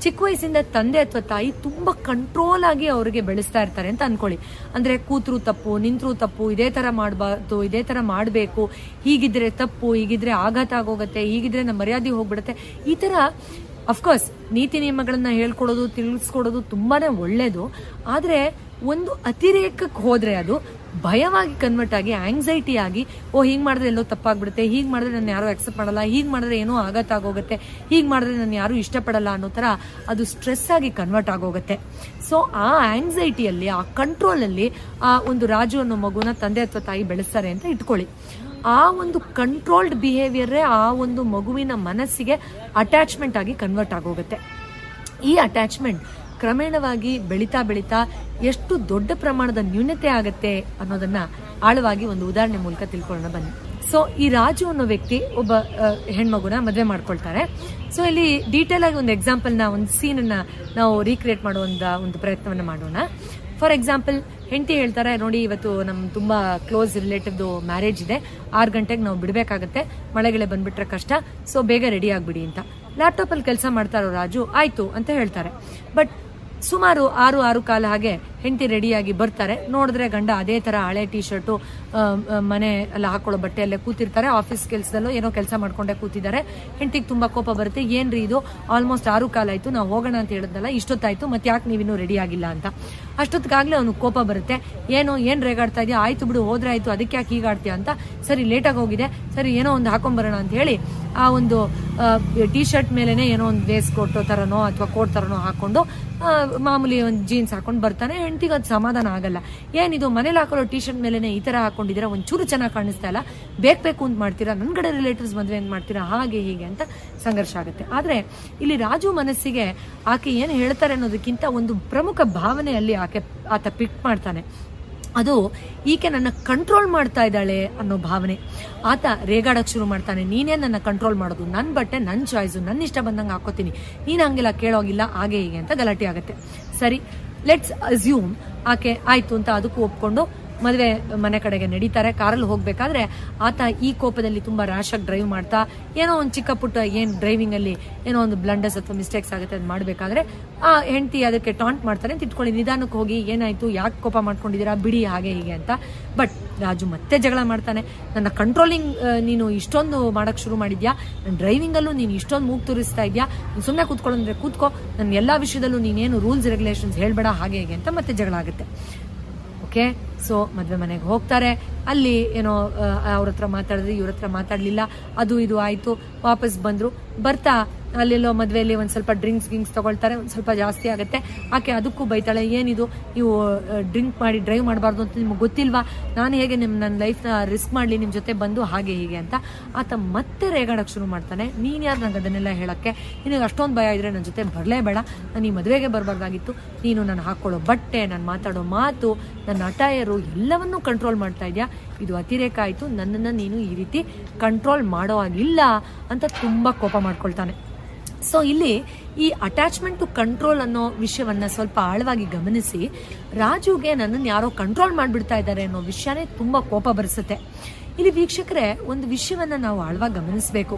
ಚಿಕ್ಕ ವಯಸ್ಸಿಂದ ತಂದೆ ಅಥವಾ ತಾಯಿ ತುಂಬಾ ಕಂಟ್ರೋಲ್ ಆಗಿ ಅವರಿಗೆ ಬೆಳೆಸ್ತಾ ಇರ್ತಾರೆ ಅಂತ ಅನ್ಕೊಳ್ಳಿ. ಅಂದ್ರೆ ಕೂತ್ರು ತಪ್ಪು, ನಿಂತ್ರು ತಪ್ಪು, ಇದೇ ತರ ಮಾಡಬಾರ್ದು, ಇದೇ ತರ ಮಾಡಬೇಕು, ಹೀಗಿದ್ರೆ ತಪ್ಪು, ಹೀಗಿದ್ರೆ ಆಘಾತ ಆಗೋಗತ್ತೆ, ಹೀಗಿದ್ರೆ ನಮ್ಮ ಮರ್ಯಾದೆ ಹೋಗ್ಬಿಡುತ್ತೆ. ಈ ತರ ಅಫ್ಕೋರ್ಸ್ ನೀತಿ ನಿಯಮಗಳನ್ನ ಹೇಳ್ಕೊಡೋದು, ತಿಳಿಸ್ಕೊಡೋದು ತುಂಬಾನೇ ಒಳ್ಳೇದು. ಆದ್ರೆ ಒಂದು ಅತಿರೇಕಕ್ಕೆ ಹೋದ್ರೆ ಅದು ಭಯವಾಗಿ ಕನ್ವರ್ಟ್ ಆಗಿ ಆಂಗ್ಸೈಟಿ ಆಗಿ, ಓ, ಹಿಂಗೆ ಮಾಡಿದ್ರೆ ಎಲ್ಲೋ ತಪ್ಪಾಗ್ಬಿಡುತ್ತೆ, ಹೀಗೆ ಮಾಡಿದ್ರೆ ನಾನು ಯಾರು ಅಕ್ಸೆಪ್ಟ್ ಮಾಡಲ್ಲ, ಹೀಗೆ ಮಾಡಿದ್ರೆ ಏನೋ ಆಘಾತ ಆಗೋಗುತ್ತೆ, ಹೀಗೆ ಮಾಡಿದ್ರೆ ನಾನು ಯಾರು ಇಷ್ಟಪಡಲ್ಲ ಅನ್ನೋ ಥರ ಅದು ಸ್ಟ್ರೆಸ್ ಆಗಿ ಕನ್ವರ್ಟ್ ಆಗೋಗುತ್ತೆ. ಸೊ ಆ ಆಂಗ್ಸೈಟಿಯಲ್ಲಿ ಆ ಕಂಟ್ರೋಲಲ್ಲಿ ಆ ಒಂದು ರಾಜು ಅನ್ನೋ ಮಗುನ ತಂದೆ ಅಥವಾ ತಾಯಿ ಬೆಳೆಸ್ತಾರೆ ಅಂತ ಇಟ್ಕೊಳ್ಳಿ. ಆ ಒಂದು ಕಂಟ್ರೋಲ್ಡ್ ಬಿಹೇವಿಯರೇ ಆ ಒಂದು ಮಗುವಿನ ಮನಸ್ಸಿಗೆ ಅಟ್ಯಾಚ್ಮೆಂಟ್ ಆಗಿ ಕನ್ವರ್ಟ್ ಆಗೋಗುತ್ತೆ. ಈ ಅಟ್ಯಾಚ್ಮೆಂಟ್ ಕ್ರಮೇಣವಾಗಿ ಬೆಳೀತಾ ಬೆಳೀತಾ ಎಷ್ಟು ದೊಡ್ಡ ಪ್ರಮಾಣದ ನ್ಯೂನತೆ ಆಗತ್ತೆ ಅನ್ನೋದನ್ನ ಆಳವಾಗಿ ಒಂದು ಉದಾಹರಣೆ ಮೂಲಕ ತಿಳ್ಕೊಳ್ಳೋಣ ಬನ್ನಿ. ಸೊ ಈ ರಾಜು ಅನ್ನೋ ವ್ಯಕ್ತಿ ಒಬ್ಬ ಹೆಣ್ಮಗುನ ಮದುವೆ ಮಾಡ್ಕೊಳ್ತಾರೆ. ಸೊ ಇಲ್ಲಿ ಡೀಟೇಲ್ ಆಗಿ ಒಂದು ಎಕ್ಸಾಂಪಲ್ನ, ಒಂದು ಸೀನ್ ಅನ್ನ ನಾವು ರೀಕ್ರಿಯೇಟ್ ಮಾಡುವಂಥ ಒಂದು ಪ್ರಯತ್ನವನ್ನ ಮಾಡೋಣ. ಫಾರ್ ಎಕ್ಸಾಂಪಲ್ ಹೆಂಡತಿ ಹೇಳ್ತಾರೆ, ನೋಡಿ, ಇವತ್ತು ನಮ್ ತುಂಬಾ ಕ್ಲೋಸ್ ರಿಲೇಟಿವ್ದು ಮ್ಯಾರೇಜ್ ಇದೆ. ಆರು ಗಂಟೆಗೆ ನಾವು ಬಿಡಬೇಕಾಗತ್ತೆ. ಮಳೆಗೆಳೆ ಬಂದ್ಬಿಟ್ರೆ ಕಷ್ಟ. ಸೊ ಬೇಗ ರೆಡಿ ಆಗ್ಬಿಡಿ ಅಂತ. ಲ್ಯಾಪ್ಟಾಪ್ ಅಲ್ಲಿ ಕೆಲಸ ಮಾಡ್ತಾರೋ ರಾಜು, ಆಯ್ತು ಅಂತ ಹೇಳ್ತಾರೆ. ಬಟ್ ಸುಮಾರು ಆರು ಆರು ಕಾಲ ಹಾಗೆ ಹೆಂಡತಿ ರೆಡಿಯಾಗಿ ಬರ್ತಾರೆ. ನೋಡಿದ್ರೆ ಗಂಡ ಅದೇ ತರ ಹಳೆ ಟಿ ಶರ್ಟು ಮನೆ ಎಲ್ಲ ಹಾಕೊಳ್ಳೋ ಬಟ್ಟೆಯಲ್ಲೇ ಕೂತಿರ್ತಾರೆ. ಆಫೀಸ್ ಕೆಲಸದಲ್ಲೂ ಏನೋ ಕೆಲಸ ಮಾಡ್ಕೊಂಡೆ ಕೂತಿದ್ದಾರೆ. ಹೆಂಡತಿಗೆ ತುಂಬಾ ಕೋಪ ಬರುತ್ತೆ. ಏನ್ರಿ ಇದು? ಆಲ್ಮೋಸ್ಟ್ ಆರು ಕಾಲ ಆಯ್ತು. ನಾವು ಹೋಗೋಣ ಅಂತ ಹೇಳಿದ್ನಲ್ಲ, ಇಷ್ಟೊತ್ತಾಯ್ತು. ಮತ್ತೆ ಯಾಕೆ ನೀವಿನ್ನೂ ರೆಡಿ ಆಗಿಲ್ಲ ಅಂತ. ಅಷ್ಟೊತ್ತಿಗಾಗಲೇ ಅವ್ನಿಗೆ ಕೋಪ ಬರುತ್ತೆ. ಏನು, ಏನ್ ರೇಗಾಡ್ತಾ ಇದೆಯಾ? ಆಯ್ತು ಬಿಡು, ಹೋದ್ರೆ ಆಯ್ತು. ಅದಕ್ಕೆ ಯಾಕೆ ಹೀಗಾಡ್ತೀಯ ಅಂತ? ಸರಿ ಲೇಟಾಗಿ ಹೋಗಿದೆ. ಸರಿ, ಏನೋ ಒಂದು ಹಾಕೊಂಬರೋಣ ಅಂತ ಹೇಳಿ ಆ ಒಂದು ಟಿ ಶರ್ಟ್ ಮೇಲೆನೆ ಏನೋ ಒಂದು ವೇಸ್ ಕೋಟ್ ತರನೋ ಅಥವಾ ಕೋಟ್ ತರನೋ ಹಾಕೊಂಡು ಮಾಮೂಲಿ ಒಂದು ಜೀನ್ಸ್ ಹಾಕೊಂಡು ಬರ್ತಾನೆ. ಹೆಂಡತಿಗೆ ಅದು ಸಮಾಧಾನ ಆಗಲ್ಲ. ಏನಿದು ಮನೇಲಿ ಹಾಕೊಳ್ಳೋ ಟಿ ಶರ್ಟ್ ಮೇಲೆ ಈ ತರ ಹಾಕೊಂಡಿದ್ದೀರಾ? ಒಂಚೂರು ಚೆನ್ನಾಗಿ ಕಾಣಿಸ್ತಾ ಇಲ್ಲ. ಬೇಕು ಬೇಕು ಅಂತ ಮಾಡ್ತೀರಾ? ನನ್ನ ಕಡೆ ರಿಲೇಟಿವ್ಸ್ ಮದುವೆ ಅಂತ ಮಾಡ್ತೀರಾ? ಹಾಗೆ ಹೀಗೆ ಅಂತ ಸಂಘರ್ಷ ಆಗುತ್ತೆ. ಆದ್ರೆ ಇಲ್ಲಿ ರಾಜು ಮನಸ್ಸಿಗೆ ಆಕೆ ಏನು ಹೇಳ್ತಾರೆ ಅನ್ನೋದಕ್ಕಿಂತ ಒಂದು ಪ್ರಮುಖ ಭಾವನೆಯಲ್ಲಿ ಆಕೆ, ಆತ ಪಿಕ್ ಮಾಡ್ತಾನೆ. ಅದು ಈಕೆ ನನ್ನ ಕಂಟ್ರೋಲ್ ಮಾಡ್ತಾ ಇದ್ದಾಳೆ ಅನ್ನೋ ಭಾವನೆ. ಆತ ರೇಗಾಡಕ್ ಶುರು ಮಾಡ್ತಾನೆ. ನೀನೇ ನನ್ನ ಕಂಟ್ರೋಲ್ ಮಾಡೋದು. ನನ್ನ ಬಟ್ಟೆ ನನ್ನ ಚಾಯ್ಸು ನನ್ನ ಇಷ್ಟ ಬಂದಂಗೆ ಹಾಕೋತೀನಿ ನೀನು ಹಂಗೆಲ್ಲ ಕೇಳೋಗಿಲ್ಲ. ಹಾಗೆ ಹೀಗೆ ಅಂತ ಗಲಾಟೆ ಆಗುತ್ತೆ. ಸರಿ ಲೆಟ್ಸ್ ಅಸ್ಯೂಮ್ ಆಕೆ ಆಯ್ತು ಅಂತ ಅದಕ್ಕೂ ಒಪ್ಕೊಂಡು ಮದುವೆ ಮನೆ ಕಡೆಗೆ ನಡೀತಾರೆ, ಕಾರಲ್ಲಿ ಹೋಗ್ಬೇಕಾದ್ರೆ ಆತ ಈ ಕೋಪದಲ್ಲಿ ತುಂಬಾ ರ್ಯಾಶ್ ಆಗಿ ಡ್ರೈವ್ ಮಾಡ್ತಾ, ಏನೋ ಒಂದು ಚಿಕ್ಕ ಪುಟ್ಟ ಏನ್ ಡ್ರೈವಿಂಗ್ ಅಲ್ಲಿ ಏನೋ ಒಂದು ಬ್ಲಂಡರ್ಸ್ ಅಥವಾ ಮಿಸ್ಟೇಕ್ಸ್ ಆಗುತ್ತೆ ಅದು ಮಾಡ್ಬೇಕಾದ್ರೆ, ಆ ಹೆಂಡತಿ ಅದಕ್ಕೆ ಟಾಂಟ್ ಮಾಡ್ತಾರೆ ಅಂತ ಇಟ್ಕೊಳ್ಳಿ, ನಿಧಾನಕ್ಕೆ ಹೋಗಿ, ಏನಾಯ್ತು, ಯಾಕೆ ಕೋಪ ಮಾಡ್ಕೊಂಡಿದ್ದೀರಾ, ಬಿಡಿ ಹಾಗೆ ಹೀಗೆ ಅಂತ. ಬಟ್ ರಾಜು ಮತ್ತೆ ಜಗಳ ಮಾಡ್ತಾನೆ. ನನ್ನ ಕಂಟ್ರೋಲಿಂಗ್ ನೀನು ಇಷ್ಟೊಂದು ಮಾಡಕ್ ಶುರು ಮಾಡಿದ್ಯಾ? ನನ್ನ ಡ್ರೈವಿಂಗ್ ಅಲ್ಲೂ ನೀನು ಇಷ್ಟೊಂದು ಮೂಗ್ ತೋರಿಸ್ತಾ ಇದ್ಯಾ? ಸುಮ್ಮನೆ ಕೂತ್ಕೊಳ್ಳಂದ್ರೆ ಕೂತ್ಕೋ. ನನ್ನ ಎಲ್ಲಾ ವಿಷಯದಲ್ಲೂ ನೀನೇನು ರೂಲ್ಸ್ ರೆಗ್ಯುಲೇಷನ್ಸ್ ಹೇಳ್ಬೇಡ, ಹಾಗೆ ಹೀಗೆ ಅಂತ ಮತ್ತೆ ಜಗಳ ಆಗುತ್ತೆ. ಓಕೆ ಸೊ ಮದುವೆ ಮನೆಗೆ ಹೋಗ್ತಾರೆ. ಅಲ್ಲಿ ಏನೋ ಅವ್ರ ಹತ್ರ ಮಾತಾಡಿದ್ರೆ ಇವ್ರ ಹತ್ರ ಮಾತಾಡ್ಲಿಲ್ಲ. ಅದು ಇದು ಆಯ್ತು. ವಾಪಸ್ ಬಂದ್ರು. ಬರ್ತಾ ಅಲ್ಲೆಲ್ಲೋ ಮದ್ವೆಯಲ್ಲಿ ಒಂದ್ ಸ್ವಲ್ಪ ಡ್ರಿಂಕ್ಸ್ ಗಿಂಕ್ಸ್ ತಗೊಳ್ತಾರೆ. ಒಂದ್ ಸ್ವಲ್ಪ ಜಾಸ್ತಿ ಆಗುತ್ತೆ. ಆಕೆ ಅದಕ್ಕೂ ಬೈತಾಳೆ, ಏನಿದು? ನೀವು ಡ್ರಿಂಕ್ ಮಾಡಿ ಡ್ರೈವ್ ಮಾಡಬಾರ್ದು ಅಂತ ನಿಮ್ಗೆ ಗೊತ್ತಿಲ್ವಾ? ನಾನು ಹೇಗೆ ನಿಮ್ ನನ್ನ ಲೈಫ್ನ ರಿಸ್ಕ್ ಮಾಡಲಿ, ನಿಮ್ ಜೊತೆ ಬಂದು ಹಾಗೆ, ಹೀಗೆ ಅಂತ ಆತ ಮತ್ತೆ ರೇಗಾಡಕ್ ಶುರು ಮಾಡ್ತಾನೆ. ನೀನು ಯಾರು ನಂಗೆ ಅದನ್ನೆಲ್ಲ ಹೇಳಕ್ಕೆ? ನಿನಗೆ ಅಷ್ಟೊಂದು ಭಯ ಇದ್ರೆ ನನ್ನ ಜೊತೆ ಬರಲೇಬೇಡ. ನಾನು ಈ ಮದುವೆಗೆ ಬರಬಾರ್ದಾಗಿತ್ತು. ನೀನು ನಾನು ಹಾಕೊಳ್ಳೋ ಬಟ್ಟೆ, ನಾನು ಮಾತಾಡೋ ಮಾತು, ನನ್ನ ಅಟೈರು ಎಲ್ಲವನ್ನೂ ಕಂಟ್ರೋಲ್ ಮಾಡ್ತಾ ಇದೆಯಾ? ಇದು ಅತಿರೇಕ ಆಯಿತು. ನನ್ನನ್ನು ನೀನು ಈ ರೀತಿ ಕಂಟ್ರೋಲ್ ಮಾಡೋ ಹಾಗಿಲ್ಲ ಅಂತ ತುಂಬ ಕೋಪ ಮಾಡ್ಕೊಳ್ತಾನೆ. ಸೊ ಇಲ್ಲಿ ಈ ಅಟ್ಯಾಚ್ಮೆಂಟ್ ಟು ಕಂಟ್ರೋಲ್ ಅನ್ನೋ ವಿಷಯವನ್ನ ಸ್ವಲ್ಪ ಆಳವಾಗಿ ಗಮನಿಸಿ, ರಾಜುಗೆ ನನ್ನನ್ನು ಯಾರೋ ಕಂಟ್ರೋಲ್ ಮಾಡಿಬಿಡ್ತಾ ಇದ್ದಾರೆ ಅನ್ನೋ ವಿಷಯನೇ ತುಂಬ ಕೋಪ ಬರಿಸುತ್ತೆ. ಇಲ್ಲಿ ವೀಕ್ಷಕರೇ, ಒಂದು ವಿಷಯವನ್ನ ನಾವು ಆಳವಾಗಿ ಗಮನಿಸಬೇಕು.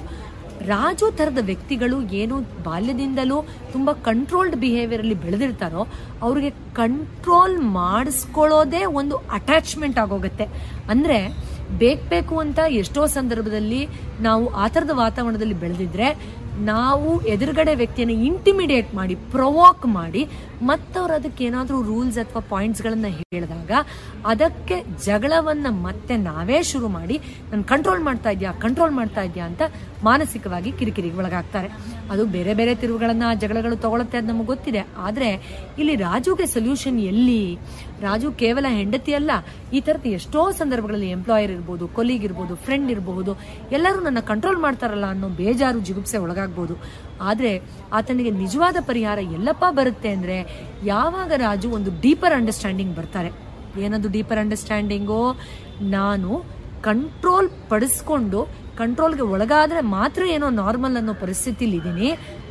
ರಾಜು ಥರದ ವ್ಯಕ್ತಿಗಳು ಏನು ಬಾಲ್ಯದಿಂದಲೂ ತುಂಬ ಕಂಟ್ರೋಲ್ಡ್ ಬಿಹೇವಿಯರಲ್ಲಿ ಬೆಳೆದಿರ್ತಾರೋ, ಅವ್ರಿಗೆ ಕಂಟ್ರೋಲ್ ಮಾಡಿಸ್ಕೊಳ್ಳೋದೇ ಒಂದು ಅಟ್ಯಾಚ್ಮೆಂಟ್ ಆಗೋಗುತ್ತೆ. ಅಂದರೆ ಬೇಕು ಅಂತ ಎಷ್ಟೋ ಸಂದರ್ಭದಲ್ಲಿ ನಾವು ಆ ಥರದ ವಾತಾವರಣದಲ್ಲಿ ಬೆಳೆದಿದ್ರೆ ನಾವು ಎದುರುಗಡೆ ವ್ಯಕ್ತಿಯನ್ನು ಇಂಟಿಮಿಡಿಯೇಟ್ ಮಾಡಿ ಪ್ರೊವಾಕ್ ಮಾಡಿ, ಮತ್ತವ್ರು ಅದಕ್ಕೆ ಏನಾದರೂ ರೂಲ್ಸ್ ಅಥವಾ ಪಾಯಿಂಟ್ಸ್ಗಳನ್ನು ಹೇಳಿದಾಗ ಅದಕ್ಕೆ ಜಗಳವನ್ನು ಮತ್ತೆ ನಾವೇ ಶುರು ಮಾಡಿ, ನಾನು ಕಂಟ್ರೋಲ್ ಮಾಡ್ತಾ ಇದೆಯಾ ಕಂಟ್ರೋಲ್ ಮಾಡ್ತಾ ಇದೆಯಾ ಅಂತ ಮಾನಸಿಕವಾಗಿ ಕಿರಿಕಿರಿಗೆ ಒಳಗಾಗ್ತಾರೆ. ಅದು ಬೇರೆ ಬೇರೆ ತಿರುವುಗಳನ್ನ ಜಗಳಗಳು ತಗೊಳತ್ತೆ ಅದು ನಮಗೆ ಗೊತ್ತಿದೆ. ಆದ್ರೆ ಇಲ್ಲಿ ರಾಜುಗೆ ಸೊಲ್ಯೂಷನ್ ಎಲ್ಲಿ? ರಾಜು ಕೇವಲ ಹೆಂಡತಿ ಅಲ್ಲ, ಈ ತರದ ಎಷ್ಟೋ ಸಂದರ್ಭಗಳಲ್ಲಿ ಎಂಪ್ಲಾಯರ್ ಇರ್ಬೋದು ಕೊಲೀಗ್ ಇರ್ಬೋದು ಫ್ರೆಂಡ್ ಇರಬಹುದು ಎಲ್ಲರೂ ನನ್ನ ಕಂಟ್ರೋಲ್ ಮಾಡ್ತಾರಲ್ಲ ಅನ್ನೋ ಬೇಜಾರು ಜಿಗುಪ್ಸೆ ಒಳಗಾಗ್ಬೋದು. ಆದ್ರೆ ಆತನಿಗೆ ನಿಜವಾದ ಪರಿಹಾರ ಎಲ್ಲಪ್ಪ ಬರುತ್ತೆ ಅಂದ್ರೆ ಯಾವಾಗ ರಾಜು ಒಂದು ಡೀಪರ್ ಅಂಡರ್ಸ್ಟ್ಯಾಂಡಿಂಗ್ ಬರ್ತಾರೆ. ಏನದು ಡೀಪರ್ ಅಂಡರ್ಸ್ಟ್ಯಾಂಡಿಂಗು ನಾನು ಕಂಟ್ರೋಲ್ ಪಡಿಸ್ಕೊಂಡು ಕಂಟ್ರೋಲ್ಗೆ ಒಳಗಾದರೆ ಮಾತ್ರ ಏನೋ ನಾರ್ಮಲ್ ಅನ್ನೋ ಪರಿಸ್ಥಿತಿಲಿ ಇದ್ದೀನಿ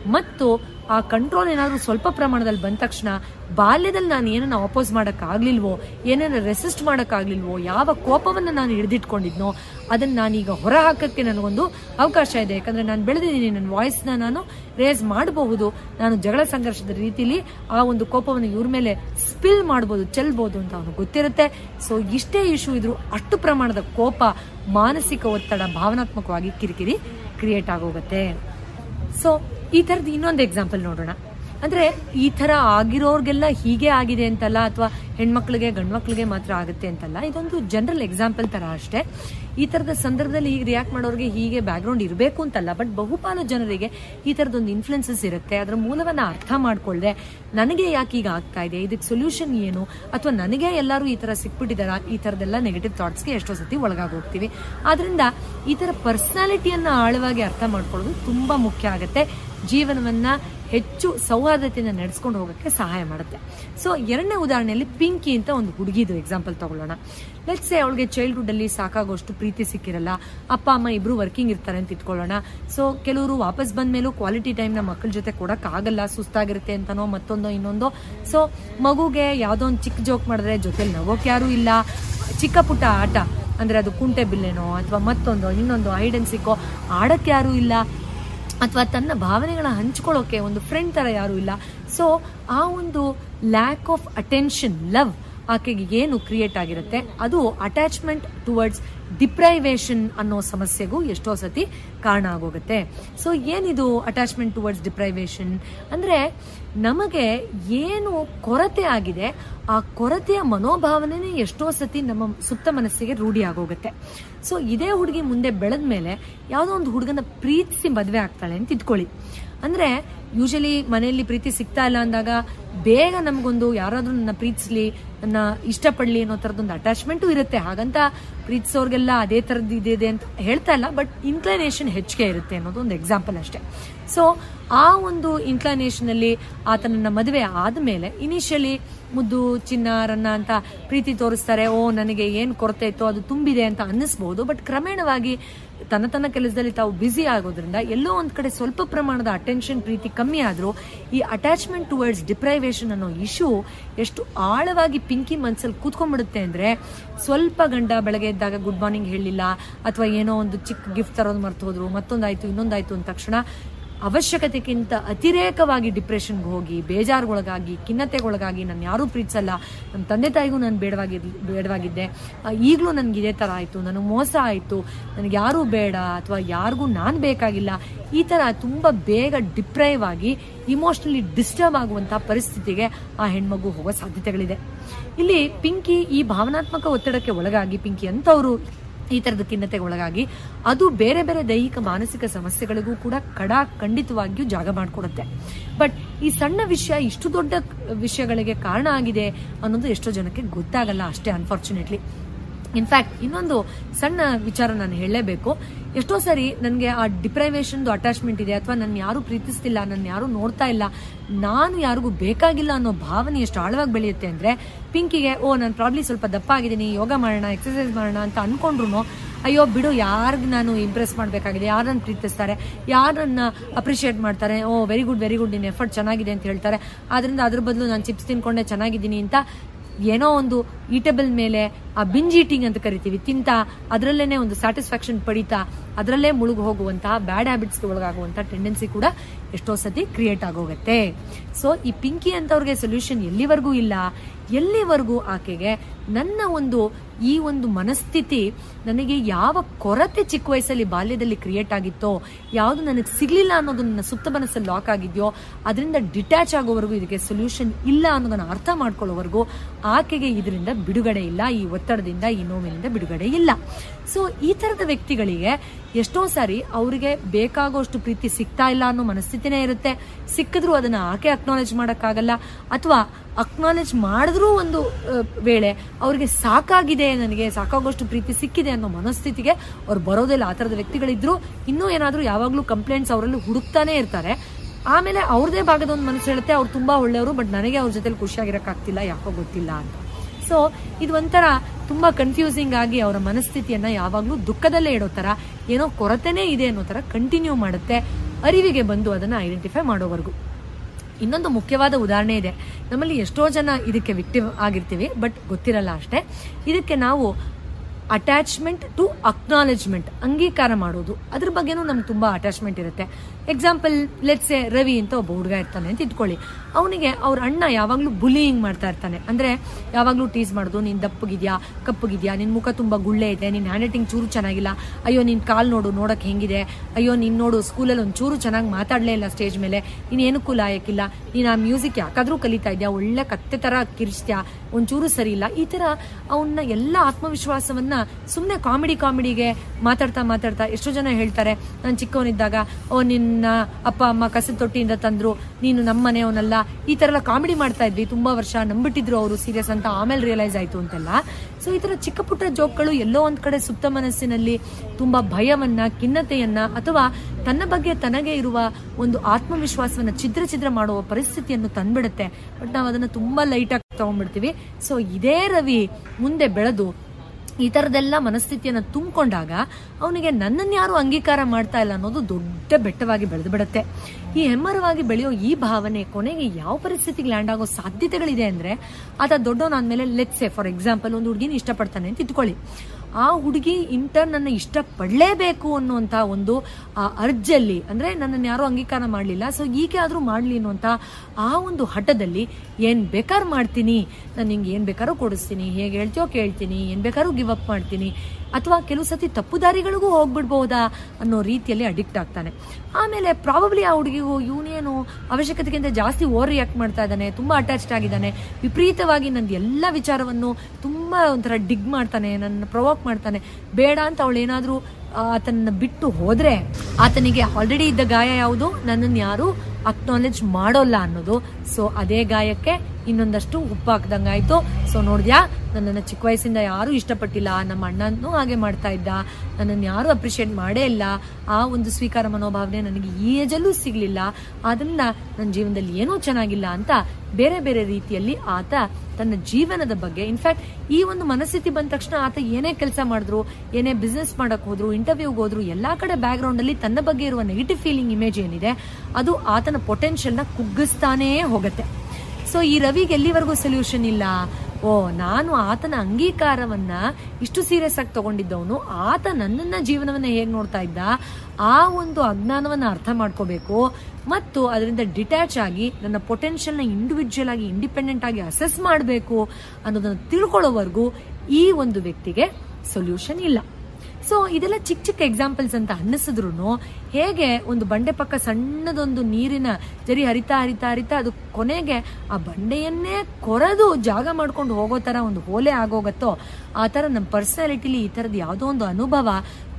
ಮತ್ತು ಆ ಕಂಟ್ರೋಲ್ ಏನಾದರೂ ಸ್ವಲ್ಪ ಪ್ರಮಾಣದಲ್ಲಿ ಬಂದ ತಕ್ಷಣ ಬಾಲ್ಯದಲ್ಲಿ ನಾನು ಏನನ್ನ ಅಪೋಸ್ ಮಾಡೋಕ್ಕಾಗ್ಲಿಲ್ವೋ, ಏನನ್ನ ರೆಸಿಸ್ಟ್ ಮಾಡೋಕ್ಕಾಗ್ಲಿಲ್ವೋ, ಯಾವ ಕೋಪವನ್ನು ನಾನು ಹಿಡಿದಿಟ್ಕೊಂಡಿದ್ನೋ, ಅದನ್ನ ನಾನೀಗ ಹೊರ ಹಾಕೋಕ್ಕೆ ನನಗೊಂದು ಅವಕಾಶ ಇದೆ. ಯಾಕಂದರೆ ನಾನು ಬೆಳೆದಿದ್ದೀನಿ, ನನ್ನ ವಾಯ್ಸ್ನ ನಾನು ರೇಸ್ ಮಾಡಬಹುದು. ನಾನು ಜಗಳ ಸಂಘರ್ಷದ ರೀತಿಲಿ ಆ ಒಂದು ಕೋಪವನ್ನು ಇವ್ರ ಮೇಲೆ ಸ್ಪಿಲ್ ಮಾಡ್ಬೋದು, ಚೆಲ್ಬೋದು ಅಂತ ಅವನು ಗೊತ್ತಿರುತ್ತೆ. ಸೊ ಇಷ್ಟೇ ಇಶ್ಯೂ ಇದ್ರು ಅಷ್ಟು ಪ್ರಮಾಣದ ಕೋಪ ಮಾನಸಿಕ ಒತ್ತಡ ಭಾವನಾತ್ಮಕವಾಗಿ ಕಿರಿಕಿರಿ ಕ್ರಿಯೇಟ್ ಆಗೋಗುತ್ತೆ. ಸೊ ಈ ತರದ ಇನ್ನೊಂದು ಎಕ್ಸಾಂಪಲ್ ನೋಡೋಣ. ಅಂದ್ರೆ ಈ ತರ ಆಗಿರೋರ್ಗೆಲ್ಲ ಹೀಗೆ ಆಗಿದೆ ಅಂತಲ್ಲ, ಅಥವಾ ಹೆಣ್ಮಕ್ಳಿಗೆ, ಗಂಡ್ಮಕ್ಳಿಗೆ ಮಾತ್ರ ಆಗುತ್ತೆ ಅಂತಲ್ಲ, ಇದೊಂದು ಜನರಲ್ ಎಕ್ಸಾಂಪಲ್ ತರ ಅಷ್ಟೇ. ಈ ತರದ ಸಂದರ್ಭದಲ್ಲಿ ಈಗ ರಿಯಾಕ್ಟ್ ಮಾಡೋರಿಗೆ ಹೀಗೆ ಬ್ಯಾಕ್ಗ್ರೌಂಡ್ ಇರಬೇಕು ಅಂತಲ್ಲ ಬಟ್ ಬಹುಪಾಲು ಜನರಿಗೆ ಈ ತರದೊಂದು ಇನ್ಫ್ಲುಯೆನ್ಸಸ್ ಇರುತ್ತೆ. ಅದರ ಮೂಲವನ್ನ ಅರ್ಥ ಮಾಡ್ಕೊಳ್ದೆ ನನಗೆ ಯಾಕೆ ಈಗ ಆಗ್ತಾ ಇದೆ, ಇದಕ್ಕೆ ಸೊಲ್ಯೂಷನ್ ಏನು? ಅಥವಾ ನನಗೆ ಎಲ್ಲರೂ ಈ ತರ ಸಿಕ್ಬಿಟ್ಟಿದಾರ? ಈ ತರದೆಲ್ಲ ನೆಗೆಟಿವ್ ಥಾಟ್ಸ್ಗೆ ಎಷ್ಟೋ ಸತಿ ಒಳಗಾಗಿ ಹೋಗ್ತೀವಿ ಆದ್ರಿಂದ ಈ ತರ ಪರ್ಸನಾಲಿಟಿಯನ್ನ ಆಳವಾಗಿ ಅರ್ಥ ಮಾಡ್ಕೊಳ್ಳೋದು ತುಂಬಾ ಮುಖ್ಯ ಆಗುತ್ತೆ. ಜೀವನವನ್ನ ಹೆಚ್ಚು ಸೌಹಾರ್ದತೆಯಿಂದ ನಡೆಸ್ಕೊಂಡು ಹೋಗೋಕ್ಕೆ ಸಹಾಯ ಮಾಡುತ್ತೆ. ಸೊ ಎರಡನೇ ಉದಾಹರಣೆಯಲ್ಲಿ ಪಿಂಕಿ ಅಂತ ಒಂದು ಹುಡುಗಿದು ಎಕ್ಸಾಂಪಲ್ ತಗೊಳ್ಳೋಣ. ಲೆಟ್ಸ್ ಅವಳಿಗೆ ಚೈಲ್ಡ್ಹುಡ್ ಅಲ್ಲಿ ಸಾಕಾಗೋಷ್ಟು ಪ್ರೀತಿ ಸಿಕ್ಕಿರಲ್ಲ, ಅಪ್ಪ, ಅಮ್ಮ ಇಬ್ರು ವರ್ಕಿಂಗ್ ಇರ್ತಾರೆ ಅಂತ ಇಟ್ಕೊಳ್ಳೋಣ. ಸೊ ಕೆಲವರು ವಾಪಸ್ ಬಂದ ಮೇಲೂ ಕ್ವಾಲಿಟಿ ಟೈಮ್ನ ಮಕ್ಕಳ ಜೊತೆ ಕೊಡಕ್ ಆಗಲ್ಲ ಸುಸ್ತಾಗಿರುತ್ತೆ ಅಂತನೋ ಮತ್ತೊಂದೋ ಇನ್ನೊಂದೋ. ಸೊ ಮಗುಗೆ ಯಾವುದೋ ಒಂದು ಚಿಕ್ಕ ಜೋಕ್ ಮಾಡಿದ್ರೆ ಜೊತೆಲಿ ನಗೋಕೆ ಯಾರು ಇಲ್ಲ. ಚಿಕ್ಕ ಪುಟ್ಟ ಆಟ, ಅಂದ್ರೆ ಅದು ಕುಂಟೆ ಬಿಲ್ಲೆನೋ ಅಥವಾ ಮತ್ತೊಂದು ಇನ್ನೊಂದು ಐಡೆನ್ಸಿಕೋ ಆಡಕ್ಕೆ ಯಾರು ಇಲ್ಲ. ಅಥವಾ ತನ್ನ ಭಾವನೆಗಳ ಹಂಚ್ಕೊಳ್ಳೋಕೆ ಒಂದು ಫ್ರೆಂಡ್ ತರ ಯಾರು ಇಲ್ಲ. ಸೊ ಆ ಒಂದು ಲ್ಯಾಕ್ ಆಫ್ ಅಟೆನ್ಷನ್ ಲವ್ ಆಕೆಗೆ ಏನು ಕ್ರಿಯೇಟ್ ಆಗಿರುತ್ತೆ? ಅದು ಅಟ್ಯಾಚ್ಮೆಂಟ್ ಟುವರ್ಡ್ಸ್ ಡಿಪ್ರೈವೇಶನ್ ಅನ್ನೋ ಸಮಸ್ಯೆಗೂ ಎಷ್ಟೋ ಸತಿ ಕಾರಣ ಆಗೋಗುತ್ತೆ. ಸೊ ಏನಿದು ಅಟ್ಯಾಚ್ಮೆಂಟ್ ಟುವರ್ಡ್ಸ್ ಡಿಪ್ರೈವೇಷನ್ ಅಂದರೆ ನಮಗೆ ಏನು ಕೊರತೆ ಆಗಿದೆ, ಆ ಕೊರತೆಯ ಮನೋಭಾವನೆನೇ ಎಷ್ಟೋ ಸತಿ ನಮ್ಮ ಸುಪ್ತ ಮನಸ್ಸಿಗೆ ರೂಢಿ ಆಗೋಗುತ್ತೆ. ಸೊ ಇದೇ ಹುಡುಗಿ ಮುಂದೆ ಬೆಳೆದ ಮೇಲೆ ಯಾವುದೋ ಒಂದು ಹುಡುಗನ ಪ್ರೀತಿಸಿ ಮದುವೆ ಆಗ್ತಾಳೆ ಅಂತ ಇಟ್ಕೊಳ್ಳಿ. ಅಂದರೆ ಯೂಶಲಿ ಮನೆಯಲ್ಲಿ ಪ್ರೀತಿ ಸಿಗ್ತಾ ಇಲ್ಲ ಅಂದಾಗ ಬೇಗ ನಮಗೊಂದು ಯಾರಾದರೂ ನನ್ನ ಪ್ರೀತಿಸ್ಲಿ, ನನ್ನ ಇಷ್ಟಪಡ್ಲಿ ಅನ್ನೋ ತರದೊಂದು ಅಟ್ಯಾಚ್ಮೆಂಟು ಇರುತ್ತೆ. ಹಾಗಂತ ಪ್ರೀತಿಸೋರ್ಗೆಲ್ಲ ಅದೇ ಥರದ್ದು ಇದೆ ಅಂತ ಹೇಳ್ತಾ ಇಲ್ಲ ಬಟ್ ಇನ್ಕ್ಲನೇಷನ್ ಹೆಚ್ಚಿಗೆ ಇರುತ್ತೆ ಅನ್ನೋದು ಒಂದು ಎಕ್ಸಾಂಪಲ್ ಅಷ್ಟೇ. ಸೊ ಆ ಒಂದು ಇನ್ಕ್ಲನೇಷನಲ್ಲಿ ಆತನನ್ನ ಮದುವೆ ಆದ್ಮೇಲೆ ಇನಿಷಿಯಲಿ ಮುದ್ದು, ಚಿನ್ನ, ರನ್ನ ಅಂತ ಪ್ರೀತಿ ತೋರಿಸ್ತಾರೆ, ಓ, ನನಗೆ ಏನು ಕೊರತೆ ಇತ್ತು ಅದು ತುಂಬಿದೆ ಅಂತ ಅನ್ನಿಸ್ಬಹುದು ಬಟ್ ಕ್ರಮೇಣವಾಗಿ ತನ್ನ ತನ್ನ ಕೆಲಸದಲ್ಲಿ ತಾವು ಬ್ಯುಸಿ ಆಗೋದ್ರಿಂದ ಎಲ್ಲೋ ಒಂದ್ ಕಡೆ ಸ್ವಲ್ಪ ಪ್ರಮಾಣದ ಅಟೆನ್ಷನ್ ಪ್ರೀತಿ ಕಮ್ಮಿ ಆದ್ರೂ ಈ ಅಟ್ಯಾಚ್ಮೆಂಟ್ ಟುವರ್ಡ್ಸ್ ಡಿಪ್ರೈವೇಶನ್ ಅನ್ನೋ ಇಶ್ಯೂ ಎಷ್ಟು ಆಳವಾಗಿ ಪಿಂಕಿ ಮನ್ಸಲ್ಲಿ ಕೂತ್ಕೊಂಡ್ಬಿಡುತ್ತೆ ಅಂದ್ರೆ ಸ್ವಲ್ಪ ಗಂಡ ಬೆಳಗ್ಗೆ ಎದ್ದಾಗ ಗುಡ್ ಮಾರ್ನಿಂಗ್ ಹೇಳಿಲ್ಲ ಅಥವಾ ಏನೋ ಒಂದು ಚಿಕ್ಕ ಗಿಫ್ಟ್ ತರೋದು ಮರ್ತು ಹೋದ್ರು, ಮತ್ತೊಂದಾಯ್ತು, ಇನ್ನೊಂದಾಯ್ತು ಅಂದ ತಕ್ಷಣ ಅವಶ್ಯಕತೆಗಿಂತ ಅತಿರೇಕವಾಗಿ ಡಿಪ್ರೆಷನ್ಗೆ ಹೋಗಿ, ಬೇಜಾರುಗೊಳಗಾಗಿ, ಖಿನ್ನತೆಗೊಳಗಾಗಿ ನಾನು ಯಾರೂ ಪ್ರೀತಿಸಲ್ಲ. ನಮ್ಮ ತಂದೆ ತಾಯಿಗೂ ನಾನು ಬೇಡವಾಗಿ, ಬೇಡವಾಗಿದ್ದೆ. ಈಗಲೂ ನನಗೆ ಇದೇ ಥರ ಆಯಿತು. ನನಗೆ ಮೋಸ ಆಯಿತು. ನನಗೆ ಯಾರೂ ಬೇಡ ಅಥವಾ ಯಾರಿಗೂ ನಾನು ಬೇಕಾಗಿಲ್ಲ. ಈ ಥರ ತುಂಬ ಬೇಗ ಡಿಪ್ರೈವ್ ಆಗಿ, ಇಮೋಷ್ನಲಿ ಡಿಸ್ಟರ್ಬ್ ಆಗುವಂಥ ಪರಿಸ್ಥಿತಿಗೆ ಆ ಹೆಣ್ಮಗು ಹೋಗೋ ಸಾಧ್ಯತೆಗಳಿದೆ. ಇಲ್ಲಿ ಪಿಂಕಿ ಈ ಭಾವನಾತ್ಮಕ ಒತ್ತಡಕ್ಕೆ ಒಳಗಾಗಿ, ಪಿಂಕಿ ಅಂತವರು ಈ ತರದ ಖಿನ್ನತೆಗೆ ಒಳಗಾಗಿ ಅದು ಬೇರೆ ಬೇರೆ ದೈಹಿಕ ಮಾನಸಿಕ ಸಮಸ್ಯೆಗಳಿಗೂ ಕೂಡ ಕಡ ಖಂಡಿತವಾಗಿಯೂ ಜಾಗ ಮಾಡಿಕೊಡುತ್ತೆ. ಬಟ್ ಈ ಸಣ್ಣ ವಿಷಯ ಇಷ್ಟು ದೊಡ್ಡ ವಿಷಯಗಳಿಗೆ ಕಾರಣ ಆಗಿದೆ ಅನ್ನೋದು ಎಷ್ಟೋ ಜನಕ್ಕೆ ಗೊತ್ತಾಗಲ್ಲ ಅಷ್ಟೇ ಅನ್ಫಾರ್ಚುನೇಟ್ಲಿ ಇನ್ಫ್ಯಾಕ್ಟ್ ಇನ್ನೊಂದು ಸಣ್ಣ ವಿಚಾರ ನಾನು ಹೇಳಲೇಬೇಕು. ಎಷ್ಟೋ ಸರಿ ನನಗೆ ಆ ಡಿಪ್ರೈವೇಶನ್ದು ಅಟ್ಯಾಚ್ಮೆಂಟ್ ಇದೆ, ಅಥವಾ ನನ್ನ ಯಾರು ಪ್ರೀತಿಸ್ತಿಲ್ಲ ನನ್ನ ಯಾರು ನೋಡ್ತಾ ಇಲ್ಲ, ನಾನು ಯಾರಿಗೂ ಬೇಕಾಗಿಲ್ಲ ಅನ್ನೋ ಭಾವನೆ ಎಷ್ಟು ಆಳವಾಗಿ ಬೆಳೆಯುತ್ತೆ ಅಂದರೆ, ಪಿಂಕಿಗೆ, ಓ, ನಾನು ಪ್ರಾಬ್ಲಿ ಸ್ವಲ್ಪ ದಪ್ಪ ಆಗಿದ್ದೀನಿ, ಯೋಗ ಮಾಡೋಣ ಎಕ್ಸಸೈಸ್ ಮಾಡೋಣ ಅಂತ ಅಂದ್ಕೊಂಡ್ರು ಅಯ್ಯೋ, ಬಿಡು, ಯಾರಿಗೆ ನಾನು ಇಂಪ್ರೆಸ್ ಮಾಡಬೇಕಾಗಿದೆ ಯಾರನ್ನ ಪ್ರೀತಿಸ್ತಾರೆ ಯಾರನ್ನ ಅಪ್ರಿಷಿಯೇಟ್ ಮಾಡ್ತಾರೆ, oh very good very good ನಿನ್ನ ಎಫರ್ಟ್ ಚೆನ್ನಾಗಿದೆ ಅಂತ ಹೇಳ್ತಾರೆ, ಆದ್ರಿಂದ ಅದ್ರ ಬದಲು ನಾನು ಚಿಪ್ಸ್ ತಿನ್ಕೊಂಡೆ ಚೆನ್ನಾಗಿದ್ದೀನಿ ಅಂತ ಏನೋ ಒಂದು ಈಟಬಲ್ ಮೇಲೆ ಆ ಬಿಂಜ್ ಈಟಿಂಗ್ ಅಂತ ಕರಿತೀವಿ, ತಿಂತ, ಅದರಲ್ಲೇನೆ ಒಂದು ಸ್ಯಾಟಿಸ್ಫ್ಯಾಕ್ಷನ್ ಪಡಿತಾ, ಅದರಲ್ಲೇ ಮುಳುಗು ಹೋಗುವಂತಹ ಬ್ಯಾಡ್ ಹ್ಯಾಬಿಟ್ಸ್ಗೆ ಒಳಗಾಗುವಂತಹ ಟೆಂಡೆನ್ಸಿ ಕೂಡ ಎಷ್ಟೋ ಸತಿ ಕ್ರಿಯೇಟ್ ಆಗೋಗುತ್ತೆ. ಸೊ ಈ ಪಿಂಕಿ ಅಂತವ್ರಿಗೆ ಸೊಲ್ಯೂಷನ್ ಎಲ್ಲಿವರೆಗೂ ಇಲ್ಲ? ಎಲ್ಲಿವರೆಗೂ ಆಕೆಗೆ ನನ್ನ ಒಂದು ಈ ಒಂದು ಮನಸ್ಥಿತಿ ನನಗೆ ಯಾವ ಕೊರತೆ ಚಿಕ್ಕ ವಯಸ್ಸಲ್ಲಿ ಬಾಲ್ಯದಲ್ಲಿ ಕ್ರಿಯೇಟ್ ಆಗಿತ್ತೋ, ಯಾವುದು ನನಗೆ ಸಿಗ್ಲಿಲ್ಲ ಅನ್ನೋದು ನನ್ನ ಸುತ್ತ ಮನಸ್ಸಲ್ಲಿ ಲಾಕ್ ಆಗಿದೆಯೋ, ಅದರಿಂದ ಡಿಟ್ಯಾಚ್ ಆಗೋವರೆಗೂ ಇದಕ್ಕೆ ಸೊಲ್ಯೂಷನ್ ಇಲ್ಲ ಅನ್ನೋದನ್ನ ಅರ್ಥ ಮಾಡ್ಕೊಳ್ಳೋವರೆಗೂ ಆಕೆಗೆ ಇದರಿಂದ ಬಿಡುಗಡೆ ಇಲ್ಲ, ಈ ಒತ್ತಡದಿಂದ, ಈ ನೋವಿನಿಂದ ಬಿಡುಗಡೆ ಇಲ್ಲ. ಸೊ ಈ ತರದ ವ್ಯಕ್ತಿಗಳಿಗೆ ಎಷ್ಟೋ ಸಾರಿ ಅವರಿಗೆ ಬೇಕಾಗೋಷ್ಟು ಪ್ರೀತಿ ಸಿಗ್ತಾ ಇಲ್ಲ ಅನ್ನೋ ಮನಸ್ಥಿತಿನೇ ಇರುತ್ತೆ. ಸಿಕ್ಕಿದ್ರು ಅದನ್ನ ಆಕೆ ಅಕ್ನಾಲೇಜ್ ಮಾಡೋಕ್ಕಾಗಲ್ಲ, ಅಥವಾ ಅಕ್ನಾಲೇಜ್ ಮಾಡಿದ್ರೂ ಒಂದು ವೇಳೆ ಅವ್ರಿಗೆ ಸಾಕಾಗಿದೆ, ನನಗೆ ಸಾಕಾಗೋಷ್ಟು ಪ್ರೀತಿ ಸಿಕ್ಕಿದೆ ಅನ್ನೋ ಮನಸ್ಥಿತಿಗೆ ಅವ್ರು ಬರೋದಿಲ್ಲ. ಆ ಥರದ ವ್ಯಕ್ತಿಗಳಿದ್ರು, ಇನ್ನೂ ಏನಾದರೂ ಯಾವಾಗಲೂ ಕಂಪ್ಲೇಂಟ್ಸ್ ಅವರಲ್ಲಿ ಹುಡುಕ್ತಾನೆ ಇರ್ತಾರೆ. ಆಮೇಲೆ ಅವ್ರದೇ ಭಾಗದ ಒಂದು ಮನಸ್ಸು ಹೇಳುತ್ತೆ, ಅವ್ರು ತುಂಬಾ ಒಳ್ಳೆಯವರು, ಬಟ್ ನನಗೆ ಅವ್ರ ಜೊತೆಲಿ ಖುಷಿಯಾಗಿರೋಕ್ಕಾಗ್ತಿಲ್ಲ, ಯಾಕೋ ಗೊತ್ತಿಲ್ಲ ಅಂತ. ಸೊ ಇದು ಒಂಥರ ತುಂಬಾ ಕನ್ಫ್ಯೂಸಿಂಗ್ ಆಗಿ ಅವರ ಮನಸ್ಥಿತಿಯನ್ನ ಯಾವಾಗ್ಲೂ ದುಃಖದಲ್ಲೇ ಇಡೋ ತರ, ಏನೋ ಕೊರತೆನೇ ಇದೆ ಅನ್ನೋ ತರ ಕಂಟಿನ್ಯೂ ಮಾಡುತ್ತೆ, ಅರಿವಿಗೆ ಬಂದು ಅದನ್ನ ಐಡೆಂಟಿಫೈ ಮಾಡೋವರೆಗೂ. ಇನ್ನೊಂದು ಮುಖ್ಯವಾದ ಉದಾಹರಣೆ ಇದೆ. ನಮ್ಮಲ್ಲಿ ಎಷ್ಟೋ ಜನ ಇದಕ್ಕೆ ವಿಕ್ಟಿವ್ ಆಗಿರ್ತೀವಿ ಬಟ್ ಗೊತ್ತಿರಲ್ಲ ಅಷ್ಟೇ. ಇದಕ್ಕೆ ನಾವು ಅಟ್ಯಾಚ್ಮೆಂಟ್ ಟು ಅಕ್ನಾಲೆಜ್ಮೆಂಟ್ ಅಂಗೀಕಾರ ಮಾಡೋದು, ಅದ್ರ ಬಗ್ಗೆನೂ ನಮ್ಗೆ ತುಂಬಾ ಅಟ್ಯಾಚ್ಮೆಂಟ್ ಇರುತ್ತೆ. ಎಕ್ಸಾಂಪಲ್ ಲೆಟ್ಸ್ ಎ ರವಿ ಅಂತ ಒಬ್ಬ ಹುಡುಗ ಇರ್ತಾನೆ ಅಂತ ಇಟ್ಕೊಳ್ಳಿ. ಅವನಿಗೆ ಅವ್ರ ಅಣ್ಣ ಯಾವಾಗಲೂ ಬುಲಿಯಿಂಗ್ ಮಾಡ್ತಾ ಇರ್ತಾನೆ. ಅಂದ್ರೆ ಯಾವಾಗಲೂ ಟೀಸ್ ಮಾಡೋದು, ನೀನು ದಪ್ಪಗಿದ್ಯಾ, ಕಪ್ಪಗಿದ್ಯಾ, ನಿನ್ ಮುಖ ತುಂಬಾ ಗುಳ್ಳೆ ಇದೆ ನಿನ್ನ ಹ್ಯಾಂಡ್ ರೈಟಿಂಗ್ ಚೂರು ಚೆನ್ನಾಗಿಲ್ಲ, ಅಯ್ಯೋ ನಿನ್ ಕಾಲು ನೋಡು, ನೋಡಕ್ ಹೆಂಗಿದೆ, ಅಯ್ಯೋ ನೀನು ನೋಡು ಸ್ಕೂಲಲ್ಲಿ ಒಂದು ಚೂರು ಚೆನ್ನಾಗಿ ಮಾತಾಡ್ಲೇ ಇಲ್ಲ ಸ್ಟೇಜ್ ಮೇಲೆ, ನೀನ್ ಏನಕ್ಕೂ ಲಾಯಕ್ಕಿಲ್ಲ ನೀನು ಆ ಮ್ಯೂಸಿಕ್ ಯಾಕಾದರೂ ಕಲಿತಾ ಇದ್ಯಾ, ಒಳ್ಳೆ ಕತ್ತೆ ತರ ಕಿರಿಸ್ತ್ಯಾ ಒಂಚೂರು ಸರಿ ಇಲ್ಲ. ಈ ತರ ಅವನ್ನ ಎಲ್ಲ ಆತ್ಮವಿಶ್ವಾಸವನ್ನ ಸುಮ್ಮನೆ ಕಾಮಿಡಿ ಕಾಮಿಡಿಗೆ ಮಾತಾಡ್ತಾ ಮಾತಾಡ್ತಾ ಎಷ್ಟೋ ಜನ ಹೇಳ್ತಾರೆ, ನಾನು ಚಿಕ್ಕವನಿದ್ದಾಗ, ಓ ನಿನ್ನ ಅಪ್ಪ, ಅಮ್ಮ ಕಸದ ತೊಟ್ಟಿಯಿಂದ ತಂದ್ರು. ನೀನು ನಮ್ಮ ಮನೆಯವನಲ್ಲ ಈ ಎಲ್ಲ ಕಾಮಿಡಿ ಮಾಡ್ತಾ ಇದ್ವಿ ತುಂಬಾ ವರ್ಷ ನಂಬಿಟ್ಟಿದ್ರು ಅವರು ಸೀರಿಯಸ್ ಅಂತ ಆಮೇಲೆ ರಿಯಲೈಸ್ ಆಯ್ತು ಅಂತೆಲ್ಲ. ಸೊ ಈ ತರ ಚಿಕ್ಕ ಪುಟ್ಟ ಜೋಕ್ಗಳು ಎಲ್ಲೋ ಒಂದ್ ಕಡೆ ಸುಪ್ತ ಮನಸ್ಸಿನಲ್ಲಿ ತುಂಬಾ ಭಯವನ್ನ, ಖಿನ್ನತೆಯನ್ನ ಅಥವಾ ತನ್ನ ಬಗ್ಗೆ ತನಗೆ ಇರುವ ಒಂದು ಆತ್ಮವಿಶ್ವಾಸವನ್ನ ಚಿದ್ರ ಚಿದ್ರ ಮಾಡುವ ಪರಿಸ್ಥಿತಿಯನ್ನು ತಂದ್ಬಿಡುತ್ತೆ. ಬಟ್ ನಾವು ಅದನ್ನ ತುಂಬಾ ಲೈಟ್ ಆಗಿ ತಗೊಂಡ್ಬಿಡ್ತೀವಿ. ಸೊ ಇದೇ ರವಿ ಮುಂದೆ ಬೆಳೆದು ಈ ತರದೆಲ್ಲ ಮನಸ್ಥಿತಿಯನ್ನ ತುಂಬಿಕೊಂಡಾಗ ಅವನಿಗೆ ನನ್ನನ್ನು ಯಾರು ಅಂಗೀಕಾರ ಮಾಡ್ತಾ ಇಲ್ಲ ಅನ್ನೋದು ದೊಡ್ಡ ಬೆಟ್ಟವಾಗಿ ಬೆಳೆದು ಬಿಡುತ್ತೆ. ಈ ಹೆಮ್ಮರವಾಗಿ ಬೆಳೆಯೋ ಈ ಭಾವನೆ ಕೊನೆಗೆ ಯಾವ ಪರಿಸ್ಥಿತಿಗೆ ಲ್ಯಾಂಡ್ ಆಗೋ ಸಾಧ್ಯತೆಗಳಿದೆ ಅಂದ್ರೆ ಆತ ದೊಡ್ಡವನಾದ್ಮೇಲೆ ಲೆಟ್ಸೆ ಫಾರ್ ಎಕ್ಸಾಂಪಲ್ ಒಂದು ಹುಡುಗಿನ ಇಷ್ಟಪಡ್ತಾನೆ ಅಂತ ಇಟ್ಕೊಳ್ಳಿ. ಆ ಹುಡುಗಿ ಇಂಟರ್ನ್ ನನ್ನ ಇಷ್ಟಪಡಲೇಬೇಕು ಅನ್ನುವಂತ ಒಂದು, ಆ, ಅರ್ಜಲ್ಲಿ, ಅಂದ್ರೆ ನನ್ನನ್ನು ಯಾರೂ ಅಂಗೀಕಾರ ಮಾಡಲಿಲ್ಲ. ಸೊ ಈಗ ಆದರೂ ಮಾಡಲಿ ಅನ್ನುವಂತ ಆ ಒಂದು ಹಠದಲ್ಲಿ, ಏನ್ ಬೇಕಾದ್ರೂ ಮಾಡ್ತೀನಿ. ನಾನು ನಿಂಗೆ ಏನು ಬೇಕಾದ್ರೂ ಕೊಡಿಸ್ತೀನಿ. ಹೇಗೆ ಹೇಳ್ತೀಯೋ ಕೇಳ್ತೀನಿ. ಏನ್ ಬೇಕಾದ್ರೂ ಗಿವ್ ಅಪ್ ಮಾಡ್ತೀನಿ. ಅಥವಾ ಕೆಲವು ಸತಿ ತಪ್ಪು ದಾರಿಗಳಿಗೂ ಹೋಗ್ಬಿಡ್ಬಹುದಾ ಅನ್ನೋ ರೀತಿಯಲ್ಲಿ ಅಡಿಕ್ಟ್ ಆಗ್ತಾನೆ. ಆಮೇಲೆ ಪ್ರಾಬಬ್ಲಿ ಆ ಹುಡುಗಿಗೂ ಇವನೇನು ಅವಶ್ಯಕತೆಗಿಂತ ಜಾಸ್ತಿ ಓವರ್ ರಿಯಾಕ್ಟ್ ಮಾಡ್ತಾ ಇದ್ದಾನೆ, ತುಂಬಾ ಅಟ್ಯಾಚ್ಡ್ ಆಗಿದ್ದಾನೆ, ವಿಪರೀತವಾಗಿ ನನ್ನ ಎಲ್ಲ ವಿಚಾರವನ್ನು ತುಂಬಾ ಒಂಥರ ಡಿಗ್ ಮಾಡ್ತಾನೆ ನನ್ನ ಪ್ರೊವೋಕ್ ಮಾಡ್ತಾನೆ. ಬೇಡ ಅಂತ ಅವಳು ಏನಾದರೂ ಆತನ ಬಿಟ್ಟು ಹೋದ್ರೆ ಆತನಿಗೆ ಆಲ್ರೆಡಿ ಇದ್ದ ಗಾಯ ಯಾವುದು? ನನ್ನನ್ನು ಯಾರು ಅಕ್ನಾಲೆಜ್ ಮಾಡೋಲ್ಲ ಅನ್ನೋದು. ಸೊ ಅದೇ ಗಾಯಕ್ಕೆ ಇನ್ನೊಂದಷ್ಟು ಉಪ್ಪು ಹಾಕ್ದಂಗಾಯ್ತು. ಸೊ ನೋಡಿದ್ಯಾ? ನನ್ನನ್ನು ಚಿಕ್ಕ ವಯಸ್ಸಿಂದ ಯಾರು ಇಷ್ಟಪಟ್ಟಿಲ್ಲ. ನಮ್ಮ ಅಣ್ಣನೂ ಹಾಗೆ ಮಾಡ್ತಾ ಇದ್ದ. ನನ್ನನ್ನು ಯಾರು ಅಪ್ರಿಷಿಯೇಟ್ ಮಾಡೇ ಇಲ್ಲ. ಆ ಒಂದು ಸ್ವೀಕಾರ ಮನೋಭಾವನೆ ನನಗೆ ಈ ಏಜಲ್ಲೂ ಸಿಗ್ಲಿಲ್ಲ. ಆದ್ರಿಂದ ನನ್ನ ಜೀವನದಲ್ಲಿ ಏನೂ ಚೆನ್ನಾಗಿಲ್ಲ ಅಂತ ಬೇರೆ ಬೇರೆ ರೀತಿಯಲ್ಲಿ ಆತ ತನ್ನ ಜೀವನದ ಬಗ್ಗೆ ಇನ್ಫ್ಯಾಕ್ಟ್ ಈ ಒಂದು ಮನಸ್ಥಿತಿ ಬಂದ ತಕ್ಷಣ ಆತ ಏನೇ ಕೆಲಸ ಮಾಡಿದ್ರು, ಏನೇ ಬಿಸ್ನೆಸ್ ಮಾಡಕ್ ಹೋದ್ರು ಇಂಟರ್ವ್ಯೂಗೆ ಹೋದ್ರು, ಎಲ್ಲಾ ಕಡೆ ಬ್ಯಾಕ್ ಅಲ್ಲಿ ತನ್ನ ಬಗ್ಗೆ ಇರುವ ನೆಗೆಟಿವ್ ಫೀಲಿಂಗ್ ಇಮೇಜ್ ಏನಿದೆ, ಅದು ಆತನ ಪೊಟೆನ್ಷಿಯಲ್ನ ಕುಗ್ಗಿಸ್ತಾನೇ ಹೋಗುತ್ತೆ. ಸೊ ಈ ರವಿಗೆ ಎಲ್ಲಿವರೆಗೂ ಸೊಲ್ಯೂಷನ್ ಇಲ್ಲ? ಓ, ನಾನು ಆತನ ಅಂಗೀಕಾರವನ್ನ ಇಷ್ಟು ಸೀರಿಯಸ್ ಆಗಿ ತಗೊಂಡಿದ್ದವನು, ಆತ ನನ್ನನ್ನ ಜೀವನವನ್ನ ಹೇಗ್ ನೋಡ್ತಾ ಇದ್ದ? ಆ ಒಂದು ಅಜ್ಞಾನವನ್ನ ಅರ್ಥ ಮಾಡ್ಕೋಬೇಕು. ಮತ್ತು ಅದರಿಂದ ಡಿಟ್ಯಾಚ್ ಆಗಿ ನನ್ನ ಪೊಟೆನ್ಷಿಯಲ್ನ ಇಂಡಿವಿಜುವಲ್ ಆಗಿ ಇಂಡಿಪೆಂಡೆಂಟ್ ಆಗಿ ಅಸೆಸ್ ಮಾಡಬೇಕು ಅನ್ನೋದನ್ನ ತಿಳ್ಕೊಳ್ಳೋವರೆಗೂ ಈ ಒಂದು ವ್ಯಕ್ತಿಗೆ ಸೊಲ್ಯೂಷನ್ ಇಲ್ಲ. ಸೊ ಇದೆಲ್ಲ ಚಿಕ್ಕ ಚಿಕ್ಕ ಎಕ್ಸಾಂಪಲ್ಸ್ ಅಂತ ಅನ್ನಿಸಿದ್ರು ಹೇಗೆ ಒಂದು ಬಂಡೆ ಪಕ್ಕ ಸಣ್ಣದೊಂದು ನೀರಿನ ಜರಿ ಹರಿತಾ ಹರಿತಾ ಹರಿತಾ ಅದು ಕೊನೆಗೆ ಆ ಬಂಡೆಯನ್ನೇ ಕೊರೆದು ಜಾಗ ಮಾಡ್ಕೊಂಡು ಹೋಗೋ ತರ ಒಂದು ಹೋಲೆ ಆಗೋಗತ್ತೋ, ಆ ತರ ನಮ್ಮ ಪರ್ಸನಾಲಿಟಿಲಿ ಈ ತರದ ಯಾವುದೋ ಒಂದು ಅನುಭವ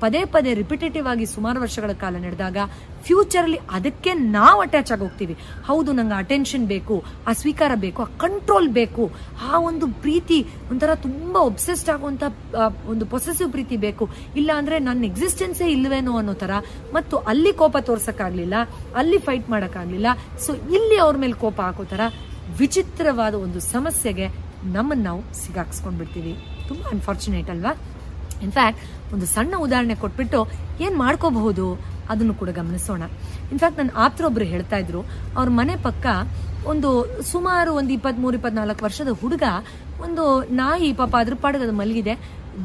ಪದೇ ಪದೇ ರಿಪಿಟೇಟಿವ್ ಆಗಿ ಸುಮಾರು ವರ್ಷಗಳ ಕಾಲ ನಡೆದಾಗ ಫ್ಯೂಚರ್ ಅಲ್ಲಿ ಅದಕ್ಕೆ ನಾವು ಅಟ್ಯಾಚ್ ಆಗಿ ಹೋಗ್ತೀವಿ. ಹೌದು, ನಂಗೆ ಅಟೆನ್ಷನ್ ಬೇಕು, ಆ ಸ್ವೀಕಾರ ಬೇಕು, ಆ ಕಂಟ್ರೋಲ್ ಬೇಕು, ಆ ಒಂದು ಪ್ರೀತಿ, ಒಂಥರ ತುಂಬಾ ಒಬ್ಸೆಸ್ಡ್ ಆಗುವಂತ ಒಂದು ಪೊಸೆಸಿವ್ ಪ್ರೀತಿ ಬೇಕು. ಇಲ್ಲ ಅಂದ್ರೆ ನನ್ನ ಎಕ್ಸಿಸ್ಟೆನ್ಸೇ ಇಲ್ವೇನೋ ಅನ್ನೋ ಥರ, ಮತ್ತು ಅಲ್ಲಿ ಕೋಪ ತೋರ್ಸೋಕ್ಕಾಗಲಿಲ್ಲ, ಅಲ್ಲಿ ಫೈಟ್ ಮಾಡೋಕ್ಕಾಗಲಿಲ್ಲ ಸೊ ಇಲ್ಲಿ ಅವ್ರ ಮೇಲೆ ಕೋಪ ಹಾಕೋ ಥರ ವಿಚಿತ್ರವಾದ ಒಂದು ಸಮಸ್ಯೆಗೆ ನಮ್ಮನ್ನು ನಾವು ಸಿಗಾಕ್ಸ್ಕೊಂಡ್ಬಿಡ್ತೀವಿ. ತುಂಬ ಅನ್ಫಾರ್ಚುನೇಟ್ ಅಲ್ವಾ? ಇನ್ಫ್ಯಾಕ್ಟ್ ಒಂದು ಸಣ್ಣ ಉದಾಹರಣೆ ಕೊಟ್ಬಿಟ್ಟು ಏನ್ ಮಾಡ್ಕೋಬಹುದು? ಅದನ್ನು ಕೂಡ ಗಮನಿಸೋಣ. ಇನ್ಫ್ಯಾಕ್ಟ್ ನನ್ನ ಆಪ್ತರೊಬ್ರು ಹೇಳ್ತಾ ಇದ್ರು, ಅವ್ರ ಮನೆ ಪಕ್ಕ ಒಂದು ಸುಮಾರು ಒಂದು ಇಪ್ಪತ್ಮೂರು, ಇಪ್ಪತ್ನಾಲ್ಕು ವರ್ಷದ ಹುಡುಗ ಒಂದು ನಾಯಿ ಪಾಪ ಅದ್ರ ಪಾಡಿಗೆ ಅದು ಮಲಗಿದೆ.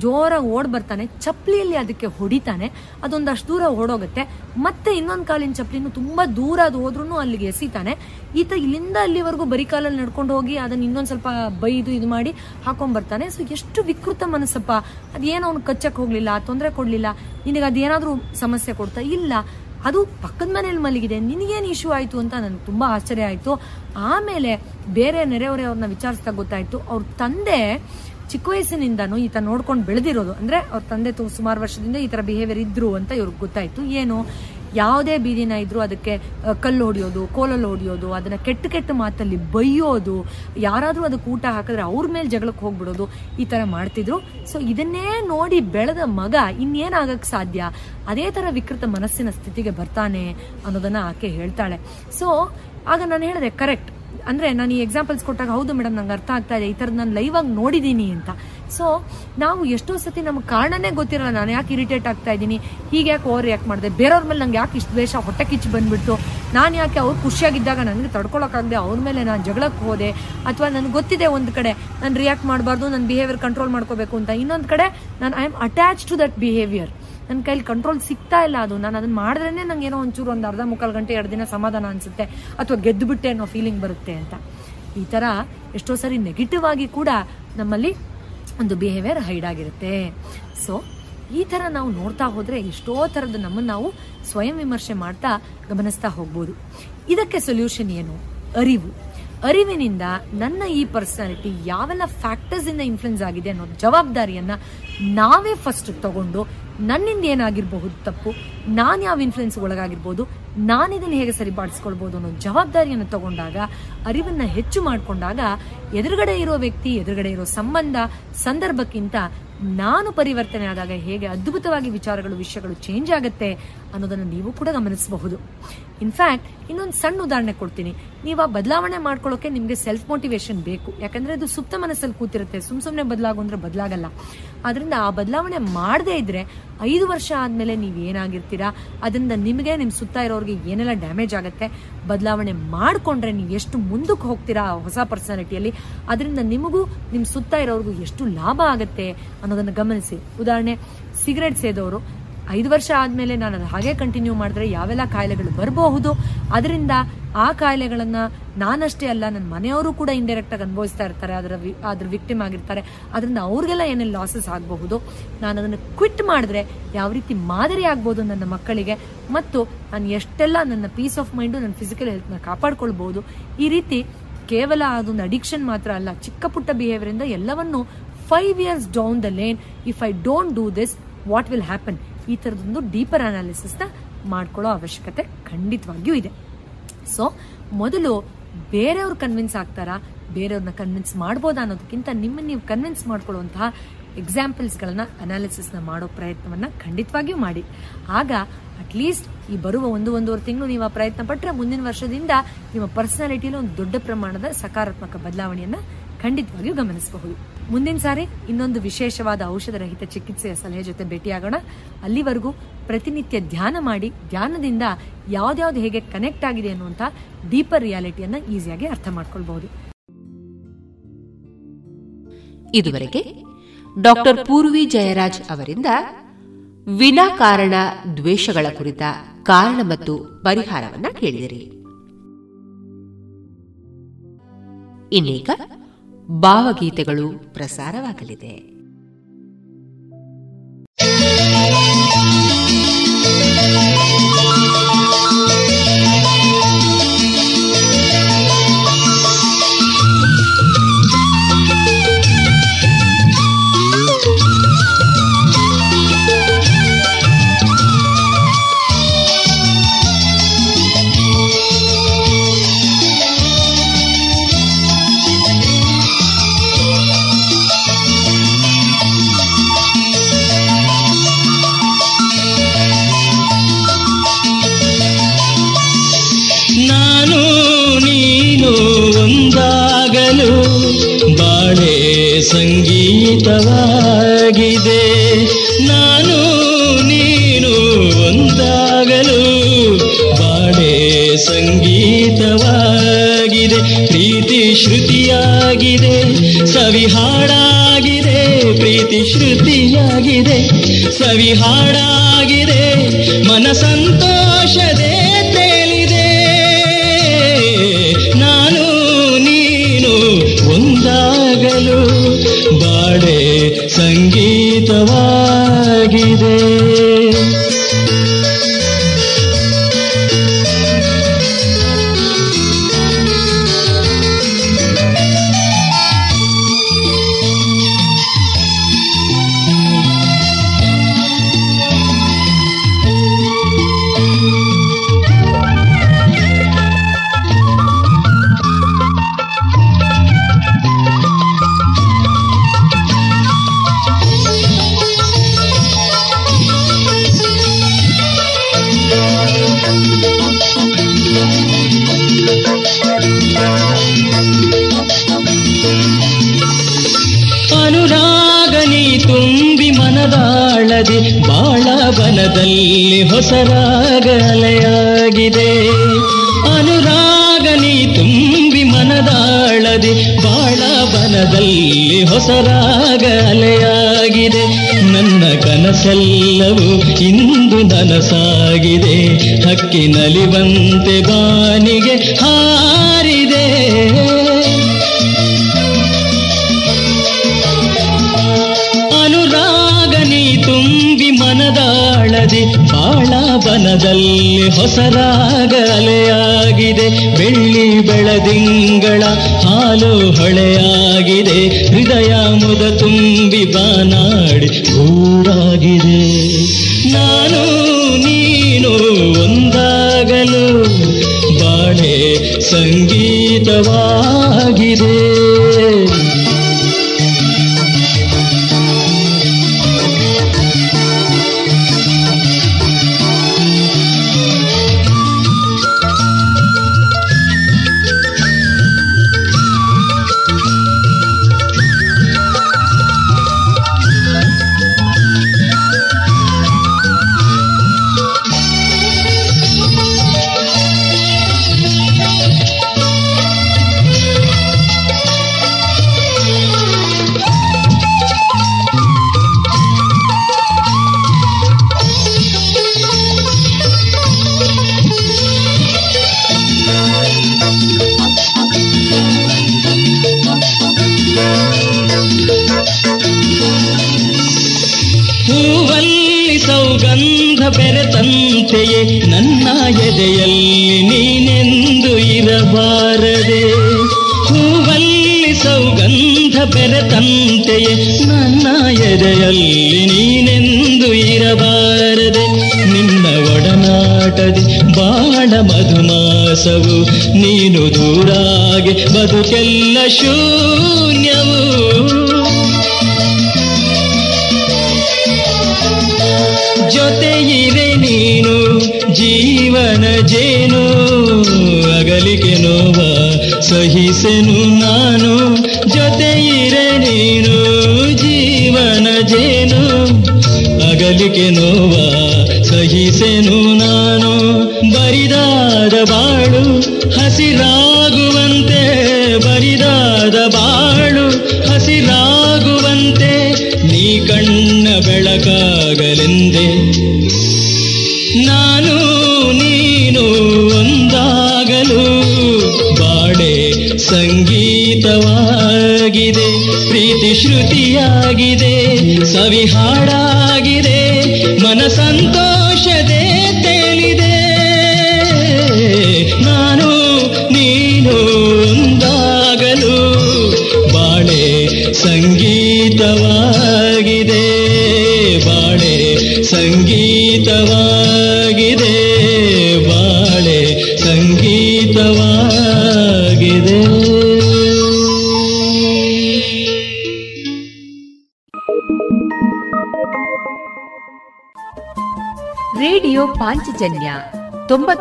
ಜೋರಾಗಿ ಓಡ್ ಬರ್ತಾನೆ ಚಪ್ಪಲಿಯಲ್ಲಿ ಅದಕ್ಕೆ ಹೊಡಿತಾನೆ, ಅದೊಂದಷ್ಟು ದೂರ ಓಡೋಗುತ್ತೆ. ಮತ್ತೆ ಇನ್ನೊಂದು ಕಾಲಿನ ಚಪ್ಲಿನೂ ತುಂಬಾ ದೂರ ಅದು ಹೋದ್ರೂ ಅಲ್ಲಿಗೆ ಎಸಿತಾನೆ. ಈತ ಇಲ್ಲಿಂದ ಅಲ್ಲಿವರೆಗೂ ಬರಿ ಕಾಲಲ್ಲಿ ನಡ್ಕೊಂಡು ಹೋಗಿ ಅದನ್ನ ಇನ್ನೊಂದು ಸ್ವಲ್ಪ ಬೈದು ಇದು ಮಾಡಿ ಹಾಕೊಂಡ್ ಬರ್ತಾನೆ ಸೊ ಎಷ್ಟು ವಿಕೃತ ಮನಸ್ಸಪ್ಪ. ಅದೇನೋ ಅವ್ನು ಕಚ್ಚಕ್ಕೆ ಹೋಗ್ಲಿಲ್ಲ, ತೊಂದರೆ ಕೊಡ್ಲಿಲ್ಲ, ನಿನಗೆ ಅದೇನಾದ್ರೂ ಸಮಸ್ಯೆ ಕೊಡ್ತಾ? ಇಲ್ಲ. ಅದು ಪಕ್ಕದ ಮನೇಲಿ ಮಲಗಿದೆ. ನಿನಗೇನು ಇಶ್ಯೂ ಆಯ್ತು ಅಂತ ನನಗೆ ತುಂಬಾ ಆಶ್ಚರ್ಯ ಆಯಿತು. ಆಮೇಲೆ ಬೇರೆ ನೆರೆಹೊರೆಯವ್ರನ್ನ ವಿಚಾರಿಸ್ದಾಗ ಗೊತ್ತಾಯ್ತು. ಅವ್ರ ತಂದೆ ಚಿಕ್ಕ ವಯಸ್ಸಿನಿಂದನೂ ಈತ ನೋಡ್ಕೊಂಡು ಬೆಳೆದಿರೋದು. ಅಂದ್ರೆ ಅವ್ರ ತಂದೆ ತು- ಸುಮಾರು ವರ್ಷದಿಂದ ಈ ತರ ಬಿಹೇವಿಯರ್ ಇದ್ರು ಅಂತ ಇವ್ರಿಗೆ ಗೊತ್ತಾಯ್ತು. ಏನು, ಯಾವುದೇ ಬೀದಿನ ಇದ್ರು ಅದಕ್ಕೆ ಕಲ್ಲು ಹೊಡಿಯೋದು, ಕೋಲಲ್ಲಿ ಹೊಡಿಯೋದು, ಅದನ್ನ ಕೆಟ್ಟ ಕೆಟ್ಟ ಮಾತಲ್ಲಿ ಬೈಯೋದು, ಯಾರಾದರೂ ಅದಕ್ಕೆ ಊಟ ಹಾಕಿದ್ರೆ ಅವ್ರ ಮೇಲೆ ಜಗಳಕ್ಕೆ ಹೋಗ್ಬಿಡೋದು ಈ ತರ ಮಾಡ್ತಿದ್ರು. ಸೊ ಇದನ್ನೇ ನೋಡಿ ಬೆಳೆದ ಮಗ ಇನ್ನೇನಾಗಕ್ ಸಾಧ್ಯ? ಅದೇ ತರ ವಿಕೃತ ಮನಸ್ಸಿನ ಸ್ಥಿತಿಗೆ ಬರ್ತಾನೆ ಅನ್ನೋದನ್ನ ಆಕೆ ಹೇಳ್ತಾಳೆ. ಸೊ ಆಗ ನಾನು ಹೇಳಿದೆ ಕರೆಕ್ಟ್ ಅಂದ್ರೆ ನಾನು ಈ ಎಕ್ಸಾಂಪಲ್ಸ್ ಕೊಟ್ಟಾಗ ಹೌದು ಮೇಡಮ್ ನಂಗೆ ಅರ್ಥ ಆಗ್ತಾ ಇದೆ. ಈ ಥರದ್ದು ನಾನು ಲೈವ್ ಆಗಿ ನೋಡಿದ್ದೀನಿ ಅಂತ. ಸೊ ನಾವು ಎಷ್ಟೋ ಸತಿ ನಮ್ಗೆ ಕಾರಣನೇ ಗೊತ್ತಿರಲ್ಲ ನಾನು ಯಾಕೆ ಇರಿಟೇಟ್ ಆಗ್ತಾ ಇದ್ದೀನಿ ಹೀಗೆ ಯಾಕೆ ಓವರ್ ರಿಯಾಕ್ಟ್ ಮಾಡಿದೆ. ಬೇರೆಯವ್ರ ಮೇಲೆ ನಂಗೆ ಯಾಕೆ ಇಷ್ಟು ದ್ವೇಷ ಹೊಟ್ಟೆ ಕಿಚ್ಚು ಬಂದ್ಬಿಟ್ಟು ನಾನು ಯಾಕೆ ಅವ್ರು ಖುಷಿಯಾಗಿದ್ದಾಗ ನನಗೆ ತಡ್ಕೊಳಕ್ಕಾಗದೆ ಅವ್ರ ಮೇಲೆ ನಾನು ಜಗಳಕ್ಕೆ ಹೋದೆ? ಅಥವಾ ನನಗೆ ಗೊತ್ತಿದೆ ಒಂದು ಕಡೆ, ನಾನು ರಿಯಾಕ್ಟ್ ಮಾಡಬಾರ್ದು ನನ್ನ ಬಿಹೇವಿಯರ್ ಕಂಟ್ರೋಲ್ ಮಾಡ್ಕೋಬೇಕು ಅಂತ. ಇನ್ನೊಂದು ಕಡೆ, ನಾನು I am attach to that behaviour ನನ್ನ ಕೈಲಿ ಕಂಟ್ರೋಲ್ ಸಿಗ್ತಾ ಇಲ್ಲ ಅದು. ನಾನು ಅದನ್ನ ಮಾಡಿದ್ರೇನೆ ನಂಗೆ ಏನೋ ಒಂಚೂರು ಒಂದು ಅರ್ಧ ಮುಕ್ಕಾಲು ಗಂಟೆ, ಎರಡು ದಿನ ಸಮಾಧಾನ ಅನಿಸುತ್ತೆ. ಅಥವಾ ಗೆದ್ದು ಬಿಟ್ಟೆ ಅನ್ನೋ ಫೀಲಿಂಗ್ ಬರುತ್ತೆ ಅಂತ. ಈ ತರ ಎಷ್ಟೋ ಸರಿ ನೆಗೆಟಿವ್ ಆಗಿ ಕೂಡ ನಮ್ಮಲ್ಲಿ ಒಂದು ಬಿಹೇವಿಯರ್ ಹೈಡ್ ಆಗಿರುತ್ತೆ. ಸೊ ಈ ತರ ನಾವು ನೋಡ್ತಾ ಹೋದರೆ ಎಷ್ಟೋ ಥರದ ನಮ್ಮನ್ನು ನಾವು ಸ್ವಯಂ ವಿಮರ್ಶೆ ಮಾಡ್ತಾ ಗಮನಿಸ್ತಾ ಹೋಗ್ಬೋದು. ಇದಕ್ಕೆ ಸೊಲ್ಯೂಷನ್ ಏನು? ಅರಿವು. ಅರಿವಿನಿಂದ ನನ್ನ ಈ ಪರ್ಸನಾಲಿಟಿ ಯಾವೆಲ್ಲ ಫ್ಯಾಕ್ಟರ್ಸ್ ಇಂದ ಇನ್ಫ್ಲುಯೆನ್ಸ್ ಆಗಿದೆ ಅನ್ನೋ ಜವಾಬ್ದಾರಿಯನ್ನ ನಾವೇ ಫಸ್ಟ್ ತಗೊಂಡು ನನ್ನಿಂದ ಏನಾಗಿರಬಹುದು ತಪ್ಪು, ನಾನು ಯಾವ ಇನ್ಫ್ಲುಯೆನ್ಸ್ ಒಳಗಾಗಿರ್ಬೋದು, ನಾನು ಇದನ್ನ ಹೇಗೆ ಸರಿಪಡಿಸ್ಕೊಳ್ಬೋದು ಅನ್ನೋ ಜವಾಬ್ದಾರಿಯನ್ನು ತಗೊಂಡಾಗ, ಅರಿವನ್ನ ಹೆಚ್ಚು ಮಾಡಿಕೊಂಡಾಗ ಎದುರುಗಡೆ ಇರೋ ವ್ಯಕ್ತಿ, ಎದುರುಗಡೆ ಇರೋ ಸಂಬಂಧ, ಸಂದರ್ಭಕ್ಕಿಂತ ನಾನು ಪರಿವರ್ತನೆ ಆದಾಗ ಹೇಗೆ ಅದ್ಭುತವಾಗಿ ವಿಚಾರಗಳು, ವಿಷಯಗಳು ಚೇಂಜ್ ಆಗುತ್ತೆ ಅನ್ನೋದನ್ನು ನೀವು ಕೂಡ ಗಮನಿಸಬಹುದು. ಇನ್ಫ್ಯಾಕ್ಟ್ ಇನ್ನೊಂದು ಸಣ್ಣ ಉದಾಹರಣೆ ಕೊಡ್ತೀನಿ. ನೀವು ಆ ಬದಲಾವಣೆ ಮಾಡ್ಕೊಳ್ಳೋಕೆ ನಿಮಗೆ ಸೆಲ್ಫ್ ಮೋಟಿವೇಶನ್ ಬೇಕು. ಯಾಕಂದ್ರೆ ಅದು ಸುಪ್ತ ಮನಸ್ಸಲ್ಲಿ ಕೂತಿರುತ್ತೆ. ಸುಮ್ ಸುಮ್ಮನೆ ಬದಲಾಗು ಅಂದ್ರೆ ಬದಲಾಗಲ್ಲ. ಆದ್ರಿಂದ ಆ ಬದಲಾವಣೆ ಮಾಡದೇ ಇದ್ರೆ ಐದು ವರ್ಷ ಆದಮೇಲೆ ನೀವು ಏನಾಗಿರ್ತೀರಾ? ಅದರಿಂದ ನಿಮಗೆ ನಿಮ್ಮ ಸುತ್ತ ಇರೋರಿಗೆ ಏನೆಲ್ಲ ಡ್ಯಾಮೇಜ್ ಆಗುತ್ತೆ? ಬದಲಾವಣೆ ಮಾಡಿಕೊಂಡ್ರೆ ನೀವು ಎಷ್ಟು ಮುಂದಕ್ಕೆ ಹೋಗ್ತೀರಾ ಹೊಸ ಪರ್ಸನಾಲಿಟಿಯಲ್ಲಿ ಅದರಿಂದ ನಿಮಗೂ ನಿಮ್ಮ ಸುತ್ತ ಇರೋರಿಗೂ ಎಷ್ಟು ಲಾಭ ಆಗುತ್ತೆ ಅನ್ನೋದನ್ನು ಗಮನಿಸಿ. ಉದಾಹರಣೆ, ಸಿಗರೇಟ್ ಸೇದೋರು. ಐದು ವರ್ಷ ಆದಮೇಲೆ ನಾನು ಅದು ಹಾಗೆ ಕಂಟಿನ್ಯೂ ಮಾಡಿದ್ರೆ ಯಾವೆಲ್ಲ ಕಾಯಿಲೆಗಳು ಬರಬಹುದು? ಅದರಿಂದ ಆ ಕಾಯಿಲೆಗಳನ್ನು ನಾನಷ್ಟೇ ಅಲ್ಲ ನನ್ನ ಮನೆಯವರು ಕೂಡ ಇಂಡೈರೆಕ್ಟ್ ಆಗಿ ಅನುಭವಿಸ್ತಾ ಇರ್ತಾರೆ ಅದರ ಅದ್ರ ವಿಕ್ಟಿಮ್ ಆಗಿರ್ತಾರೆ. ಅದರಿಂದ ಅವ್ರಿಗೆಲ್ಲ ಏನೇನು ಲಾಸಸ್ ಆಗಬಹುದು? ನಾನು ಅದನ್ನು ಕ್ವಿಟ್ ಮಾಡಿದ್ರೆ ಯಾವ ರೀತಿ ಮಾದರಿ ಆಗ್ಬೋದು ನನ್ನ ಮಕ್ಕಳಿಗೆ? ಮತ್ತು ನಾನು ಎಷ್ಟೆಲ್ಲ ನನ್ನ ಪೀಸ್ ಆಫ್ ಮೈಂಡು ನನ್ನ ಫಿಸಿಕಲ್ ಹೆಲ್ತ್ನ ಕಾಪಾಡ್ಕೊಳ್ಬಹುದು? ಈ ರೀತಿ ಕೇವಲ ಅದೊಂದು ಅಡಿಕ್ಷನ್ ಮಾತ್ರ ಅಲ್ಲ, ಚಿಕ್ಕ ಪುಟ್ಟ ಬಿಹೇವಿಯರ್ ಇಂದ ಎಲ್ಲವನ್ನು five years down the lane if I don't do this what will happen ಈ ಥರದೊಂದು ಡೀಪರ್ ಅನಾಲಿಸಿಸ್ನ ಮಾಡ್ಕೊಳ್ಳೋ ಅವಶ್ಯಕತೆ ಖಂಡಿತವಾಗಿಯೂ ಇದೆ. ಸೊ ಮೊದಲು ಬೇರೆಯವ್ರು ಕನ್ವಿನ್ಸ್ ಆಗ್ತಾರಾ? ಬೇರೆಯವ್ರನ್ನ ಕನ್ವಿನ್ಸ್ ಮಾಡ್ಬೋದಾ ಅನ್ನೋದಕ್ಕಿಂತ ನಿಮ್ಮ ನೀವು ಕನ್ವಿನ್ಸ್ ಮಾಡ್ಕೊಳ್ಳುವಂತಹ ಎಕ್ಸಾಂಪಲ್ಸ್ಗಳನ್ನ ಅನಾಲಿಸಿಸ್ನ ಮಾಡೋ ಪ್ರಯತ್ನವನ್ನ ಖಂಡಿತವಾಗಿಯೂ ಮಾಡಿ. ಆಗ ಅಟ್ಲೀಸ್ಟ್ ಈ ಬರುವ ಒಂದು ಒಂದೂವರೆ ತಿಂಗಳು ನೀವು ಆ ಪ್ರಯತ್ನ ಪಟ್ಟರೆ ಮುಂದಿನ ವರ್ಷದಿಂದ ನಿಮ್ಮ ಪರ್ಸನಾಲಿಟಿಯಲ್ಲಿ ಒಂದು ದೊಡ್ಡ ಪ್ರಮಾಣದ ಸಕಾರಾತ್ಮಕ ಬದಲಾವಣೆಯನ್ನ ಖಂಡಿತವಾಗಿಯೂ ಗಮನಿಸಬಹುದು. ಮುಂದಿನ ಸಾರಿ ಇನ್ನೊಂದು ವಿಶೇಷವಾದ ಔಷಧರಹಿತ ಚಿಕಿತ್ಸೆಯ ಸಲಹೆ ಜೊತೆ ಭೇಟಿಯಾಗೋಣ. ಅಲ್ಲಿವರೆಗೂ ಪ್ರತಿನಿತ್ಯ ಧ್ಯಾನ ಮಾಡಿ, ಧ್ಯಾನದಿಂದ ಯಾವ್ದ್ಯಾವ್ದು ಹೇಗೆ ಕನೆಕ್ಟ್ ಆಗಿದೆ ಅನ್ನುವಂಥ ಡೀಪರ್ ರಿಯಾಲಿಟಿಯನ್ನ ಈಸಿಯಾಗಿ ಅರ್ಥ ಮಾಡ್ಕೊಳ್ಬಹುದು. ಇದುವರೆಗೆ ಡಾಕ್ಟರ್ ಪೂರ್ವಿ ಜಯರಾಜ್ ಅವರಿಂದ ವಿನಾಕಾರಣ ದ್ವೇಷಗಳ ಕುರಿತ ಕಾರಣ ಮತ್ತು ಪರಿಹಾರವನ್ನ ಕೇಳಿದಿರಿ. ಇನ್ನೀಗ ಭಾವಗೀತೆಗಳು ಪ್ರಸಾರವಾಗಲಿದೆ. ಸಂಗೀತವಾಗಿದೆ. ನಾನು ನೀನು ಒಂದಾಗಲು ಬಾಡೆ ಸಂಗೀತವಾಗಿದೆ. ಪ್ರೀತಿ ಶ್ರುತಿಯಾಗಿದೆ ಸವಿಹಾಡಾಗಿದೆ ಪ್ರೀತಿ ಶ್ರುತಿಯಾಗಿದೆ. ಸವಿ ಸವಿಹಾಡಾಗಿದೆ ಮನಸಂತ ಸಾಗಿದೆ ಬಾಳದಿ ಬಾಳವನದಲ್ಲಿ ಹೊಸರಾಗಲೆಯಾಗಿದೆ ಅನುರಾಗನಿ ತುಂಬಿ ಮನದಾಳದಿ ಬಾಳವನದಲ್ಲಿ ಹೊಸರಾಗಲೆಯಾಗಿದೆ ನನ್ನ ಕನಸೆಲ್ಲವೂ ಇಂದು ನನಸಾಗಿದೆ. ಹಕ್ಕಿನಲಿ ಬಂತೆ ಬಾನಿಗೆ ಹಾರಿದೆ. ಬಾಳ ಹೊಸರಾಗ ಹೊಸರಾಗಲೆಯಾಗಿದೆ ಬೆಳ್ಳಿ ಬೆಳದಿಂಗಳ ಹಾಲು ಹೊಳೆಯಾಗಿದೆ. ಹೃದಯ ಮುದ ತುಂಬಿ ಬಾನಾಡಿ ಊರಾಗಿದೆ. ನಾನು, ನೀನು ಒಂದಾಗಲು ಬಾಳೆ ಸಂಗೀತವಾಗಿದೆ.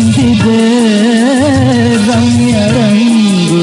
ತಂದಿದೆ ರಮ್ಯ ರಂಗು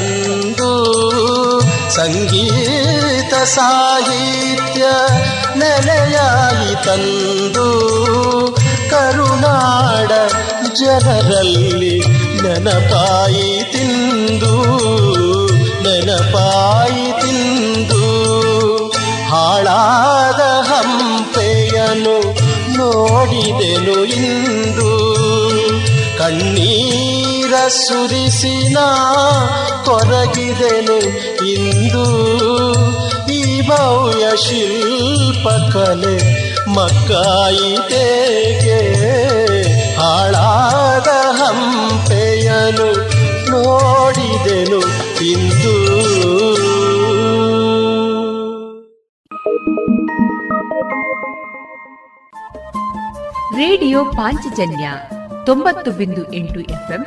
ತಂದು ಸಂಗೀತ ಸಾಹಿತ್ಯ ನೆಲೆಯಾಗಿ ತಂದು ಕರುನಾಡ ಜನರಲ್ಲಿ ನೆನಪಾಯಿ ತಿಂದು ನೆನಪಾಯಿ ತಿಂದು, ಹಾಳಾದ ಹಂಪೆಯನು ನೋಡಿದೆನು ಇಂದು. ಕಣ್ಣೀ ಕಣ್ಣೀರ ಸುರಿಸಿನ ಕೊರಗಿದೆನು ಇಂದು ಈ ಭವ್ಯ ಶಿಲ್ಪಕಲೆ ಮಕ್ಕಾಯಿತೇಗೆ ಹಾಳಾದ ಹಂಪೆಯನು ನೋಡಿದೆನು ಇಂದು. ರೇಡಿಯೋ ಪಾಂಚಜನ್ಯ ತೊಂಬತ್ತು ಬಿಂದು ಎಂಟು ಎಫ್ಎಂ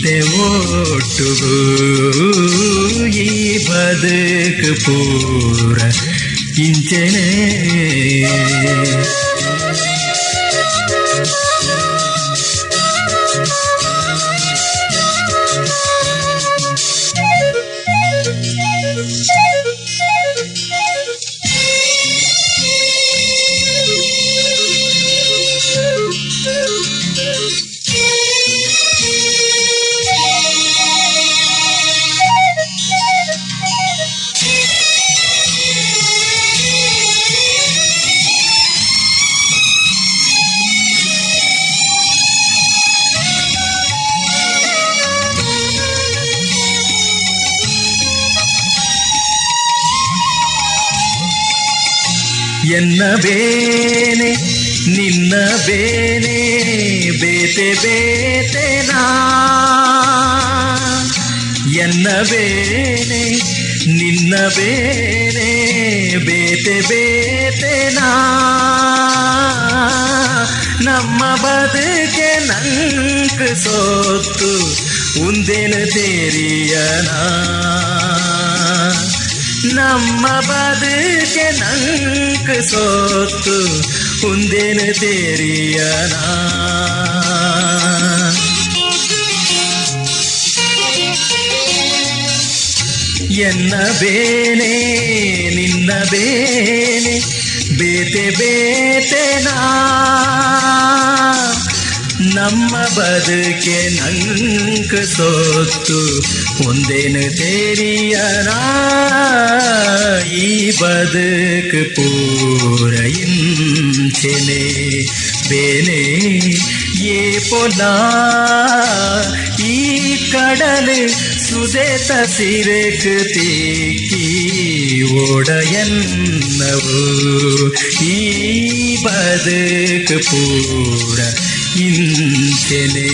ಇತ್ತೆ ಒಟ್ಟುಗು ಈ ಬದುಕು ಬೇನೆ ನಿನ್ನ ಬೇನೆ ಬೇತೆ ಬೇತೆ ನಮ್ಮ ಬದುಕೆ ನಂಕ ಸೋತ್ತು, ಒಂದೇನು ತೆರಿಯನಾ ಈ ಬದುಕು ಪೂರ ಇಂಚೆನೆ, ಬೇನೆ ಏ ಪೊಲ ಈ ಕಡಲು ಸುದೇತ ಸಿರೆಕ್ ತೀಕಿ ಓಡಯನ್ನವು ಈ ಬದುಕು ಪೂರ ಇಂಚೆನೆ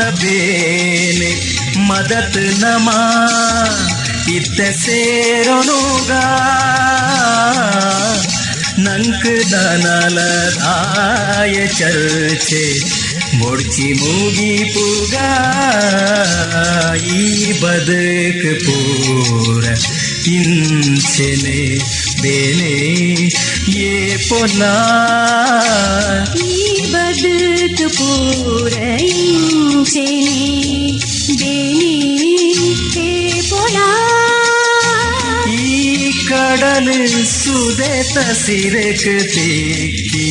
ಮಾತ ಬೇನೆ ಮದತ್ ನಮ ಇತ್ತ ಸೇರೊನುಗ ನಂಕ್ ದನಲದಾಯ ಚರ್ಚೆ ಮುಡ್ಚಿ ಮೂಗಿ ಪುಗ ಈ ಬದುಕ್ ಪೂರ ಇಂಚೆನೆ ಬೇನೆ ಏ ಪೊಲಾ ಈ ಬದುಕು ಪೂರೈಂಚೆನೆ ಬೇನೆ ಹೇ ಪೊಲಾ ಈ ಕಡಲು ಸುದೆತ ಸಿರಕ್ ತಿಕ್ಕಿ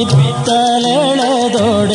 ನಾವಿತ್ತಲೆಳೆದೊಡೆ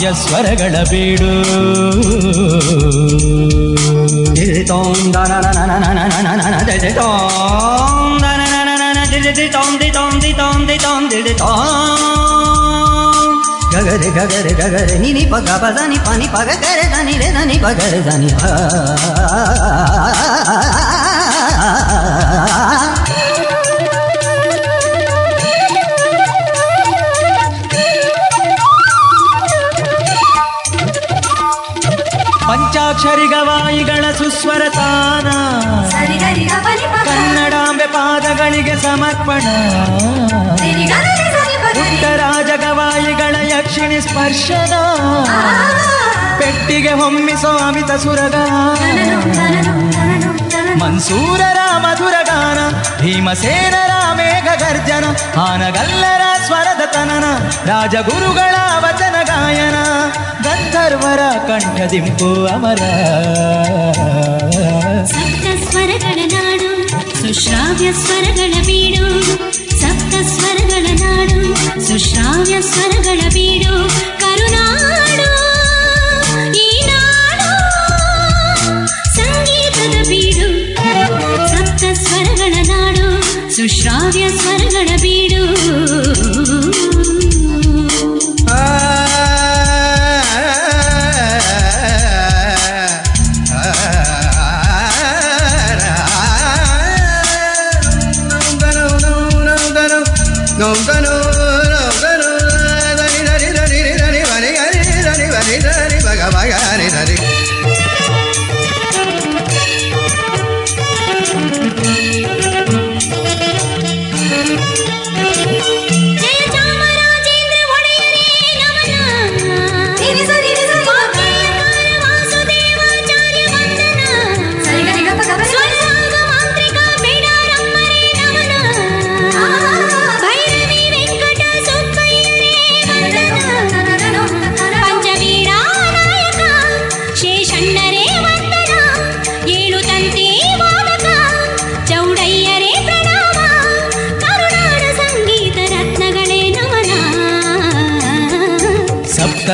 ಸುಶ್ರಾವ್ಯ ಸ್ವರಗಳ ಬೀಡು ಗಗರೆ ಗಗರೆ ಗಗರೆ ನಿನಿ ಪಗ ಪದ ನಿ ಪನಿ ಪಗ ಗರೆ ದನಿ ರೆ ದನಿ ಪಗರೆ ದನಿ ಪಂಚಾಕ್ಷರಿ ಸುಸ್ವರ ತಾನ ಕನ್ನಡಾಂಬೆ ಪಾದಗಳಿಗೆ ಸಮರ್ಪಣ. ಪುಟ್ಟರಾಜ ಗವಾಯಿಗಳ ಯಕ್ಷಿಣಿ ಸ್ಪರ್ಶನ. ಪೆಟ್ಟಿಗೆ ಹೊಮ್ಮಿಸೋ ಅಮಿತ ಸುರಗ ಮನ್ಸೂರರ ಮಧುರಗಾನ ಭೀಮಸೇನರ ಮೇಘ ಗರ್ಜನ ಆನಗಲ್ಲರ ಸ್ವರದ ತನನ, ರಾಜಗುರುಗಳ ವಚನ ಗಾಯನ, ಗಂಧರ್ವರ ಕಂಠದಿಂಪು ಅಮರ. ಸಪ್ತ ಸ್ವರಗಳ ನಾಡು, ಸುಶ್ರಾವ್ಯ ಸ್ವರಗಳ ಬೀಡು, ಸಪ್ತ ಸ್ವರಗಳ ನಾಡು, ಸುಶ್ರಾವ್ಯ ಸ್ವರಗಳ ಬೀಡು ಸುಶ್ರಾವ್ಯ ಸ್ವರಗಳ ಬೀಡು.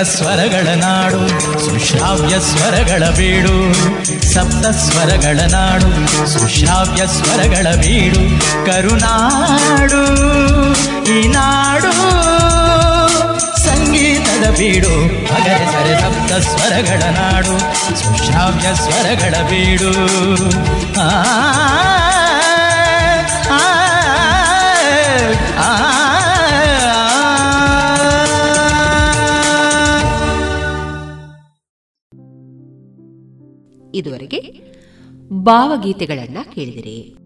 ಸ್ವರಗಳ ನಾಡು, ಸುಶ್ರಾವ್ಯ ಸ್ವರಗಳ ಬೀಡು. ಸಪ್ತ ಸ್ವರಗಳ ನಾಡು, ಸುಶ್ರಾವ್ಯ ಸ್ವರಗಳ ಬೀಡು. ಕರುನಾಡು, ಈ ನಾಡು ಸಂಗೀತದ ಬೀಡು. ಅಗರೆ ಸರೆ ಸಪ್ತ ಸ್ವರಗಳ ನಾಡು, ಸುಶ್ರಾವ್ಯ ಸ್ವರಗಳ ಬೀಡು. ಆ ಇದುವರೆಗೆ ಭಾವಗೀತೆಗಳನ್ನ ಕೇಳಿದಿರಿ.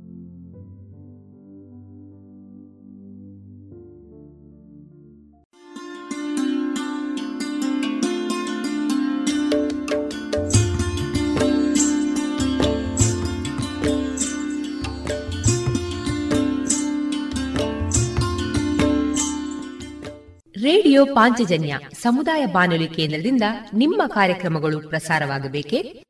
ರೇಡಿಯೋ ಪಾಂಚಜನ್ಯ ಸಮುದಾಯ ಬಾನುಲಿ ಕೇಂದ್ರದಿಂದ ನಿಮ್ಮ ಕಾರ್ಯಕ್ರಮಗಳು ಪ್ರಸಾರವಾಗಬೇಕೆ?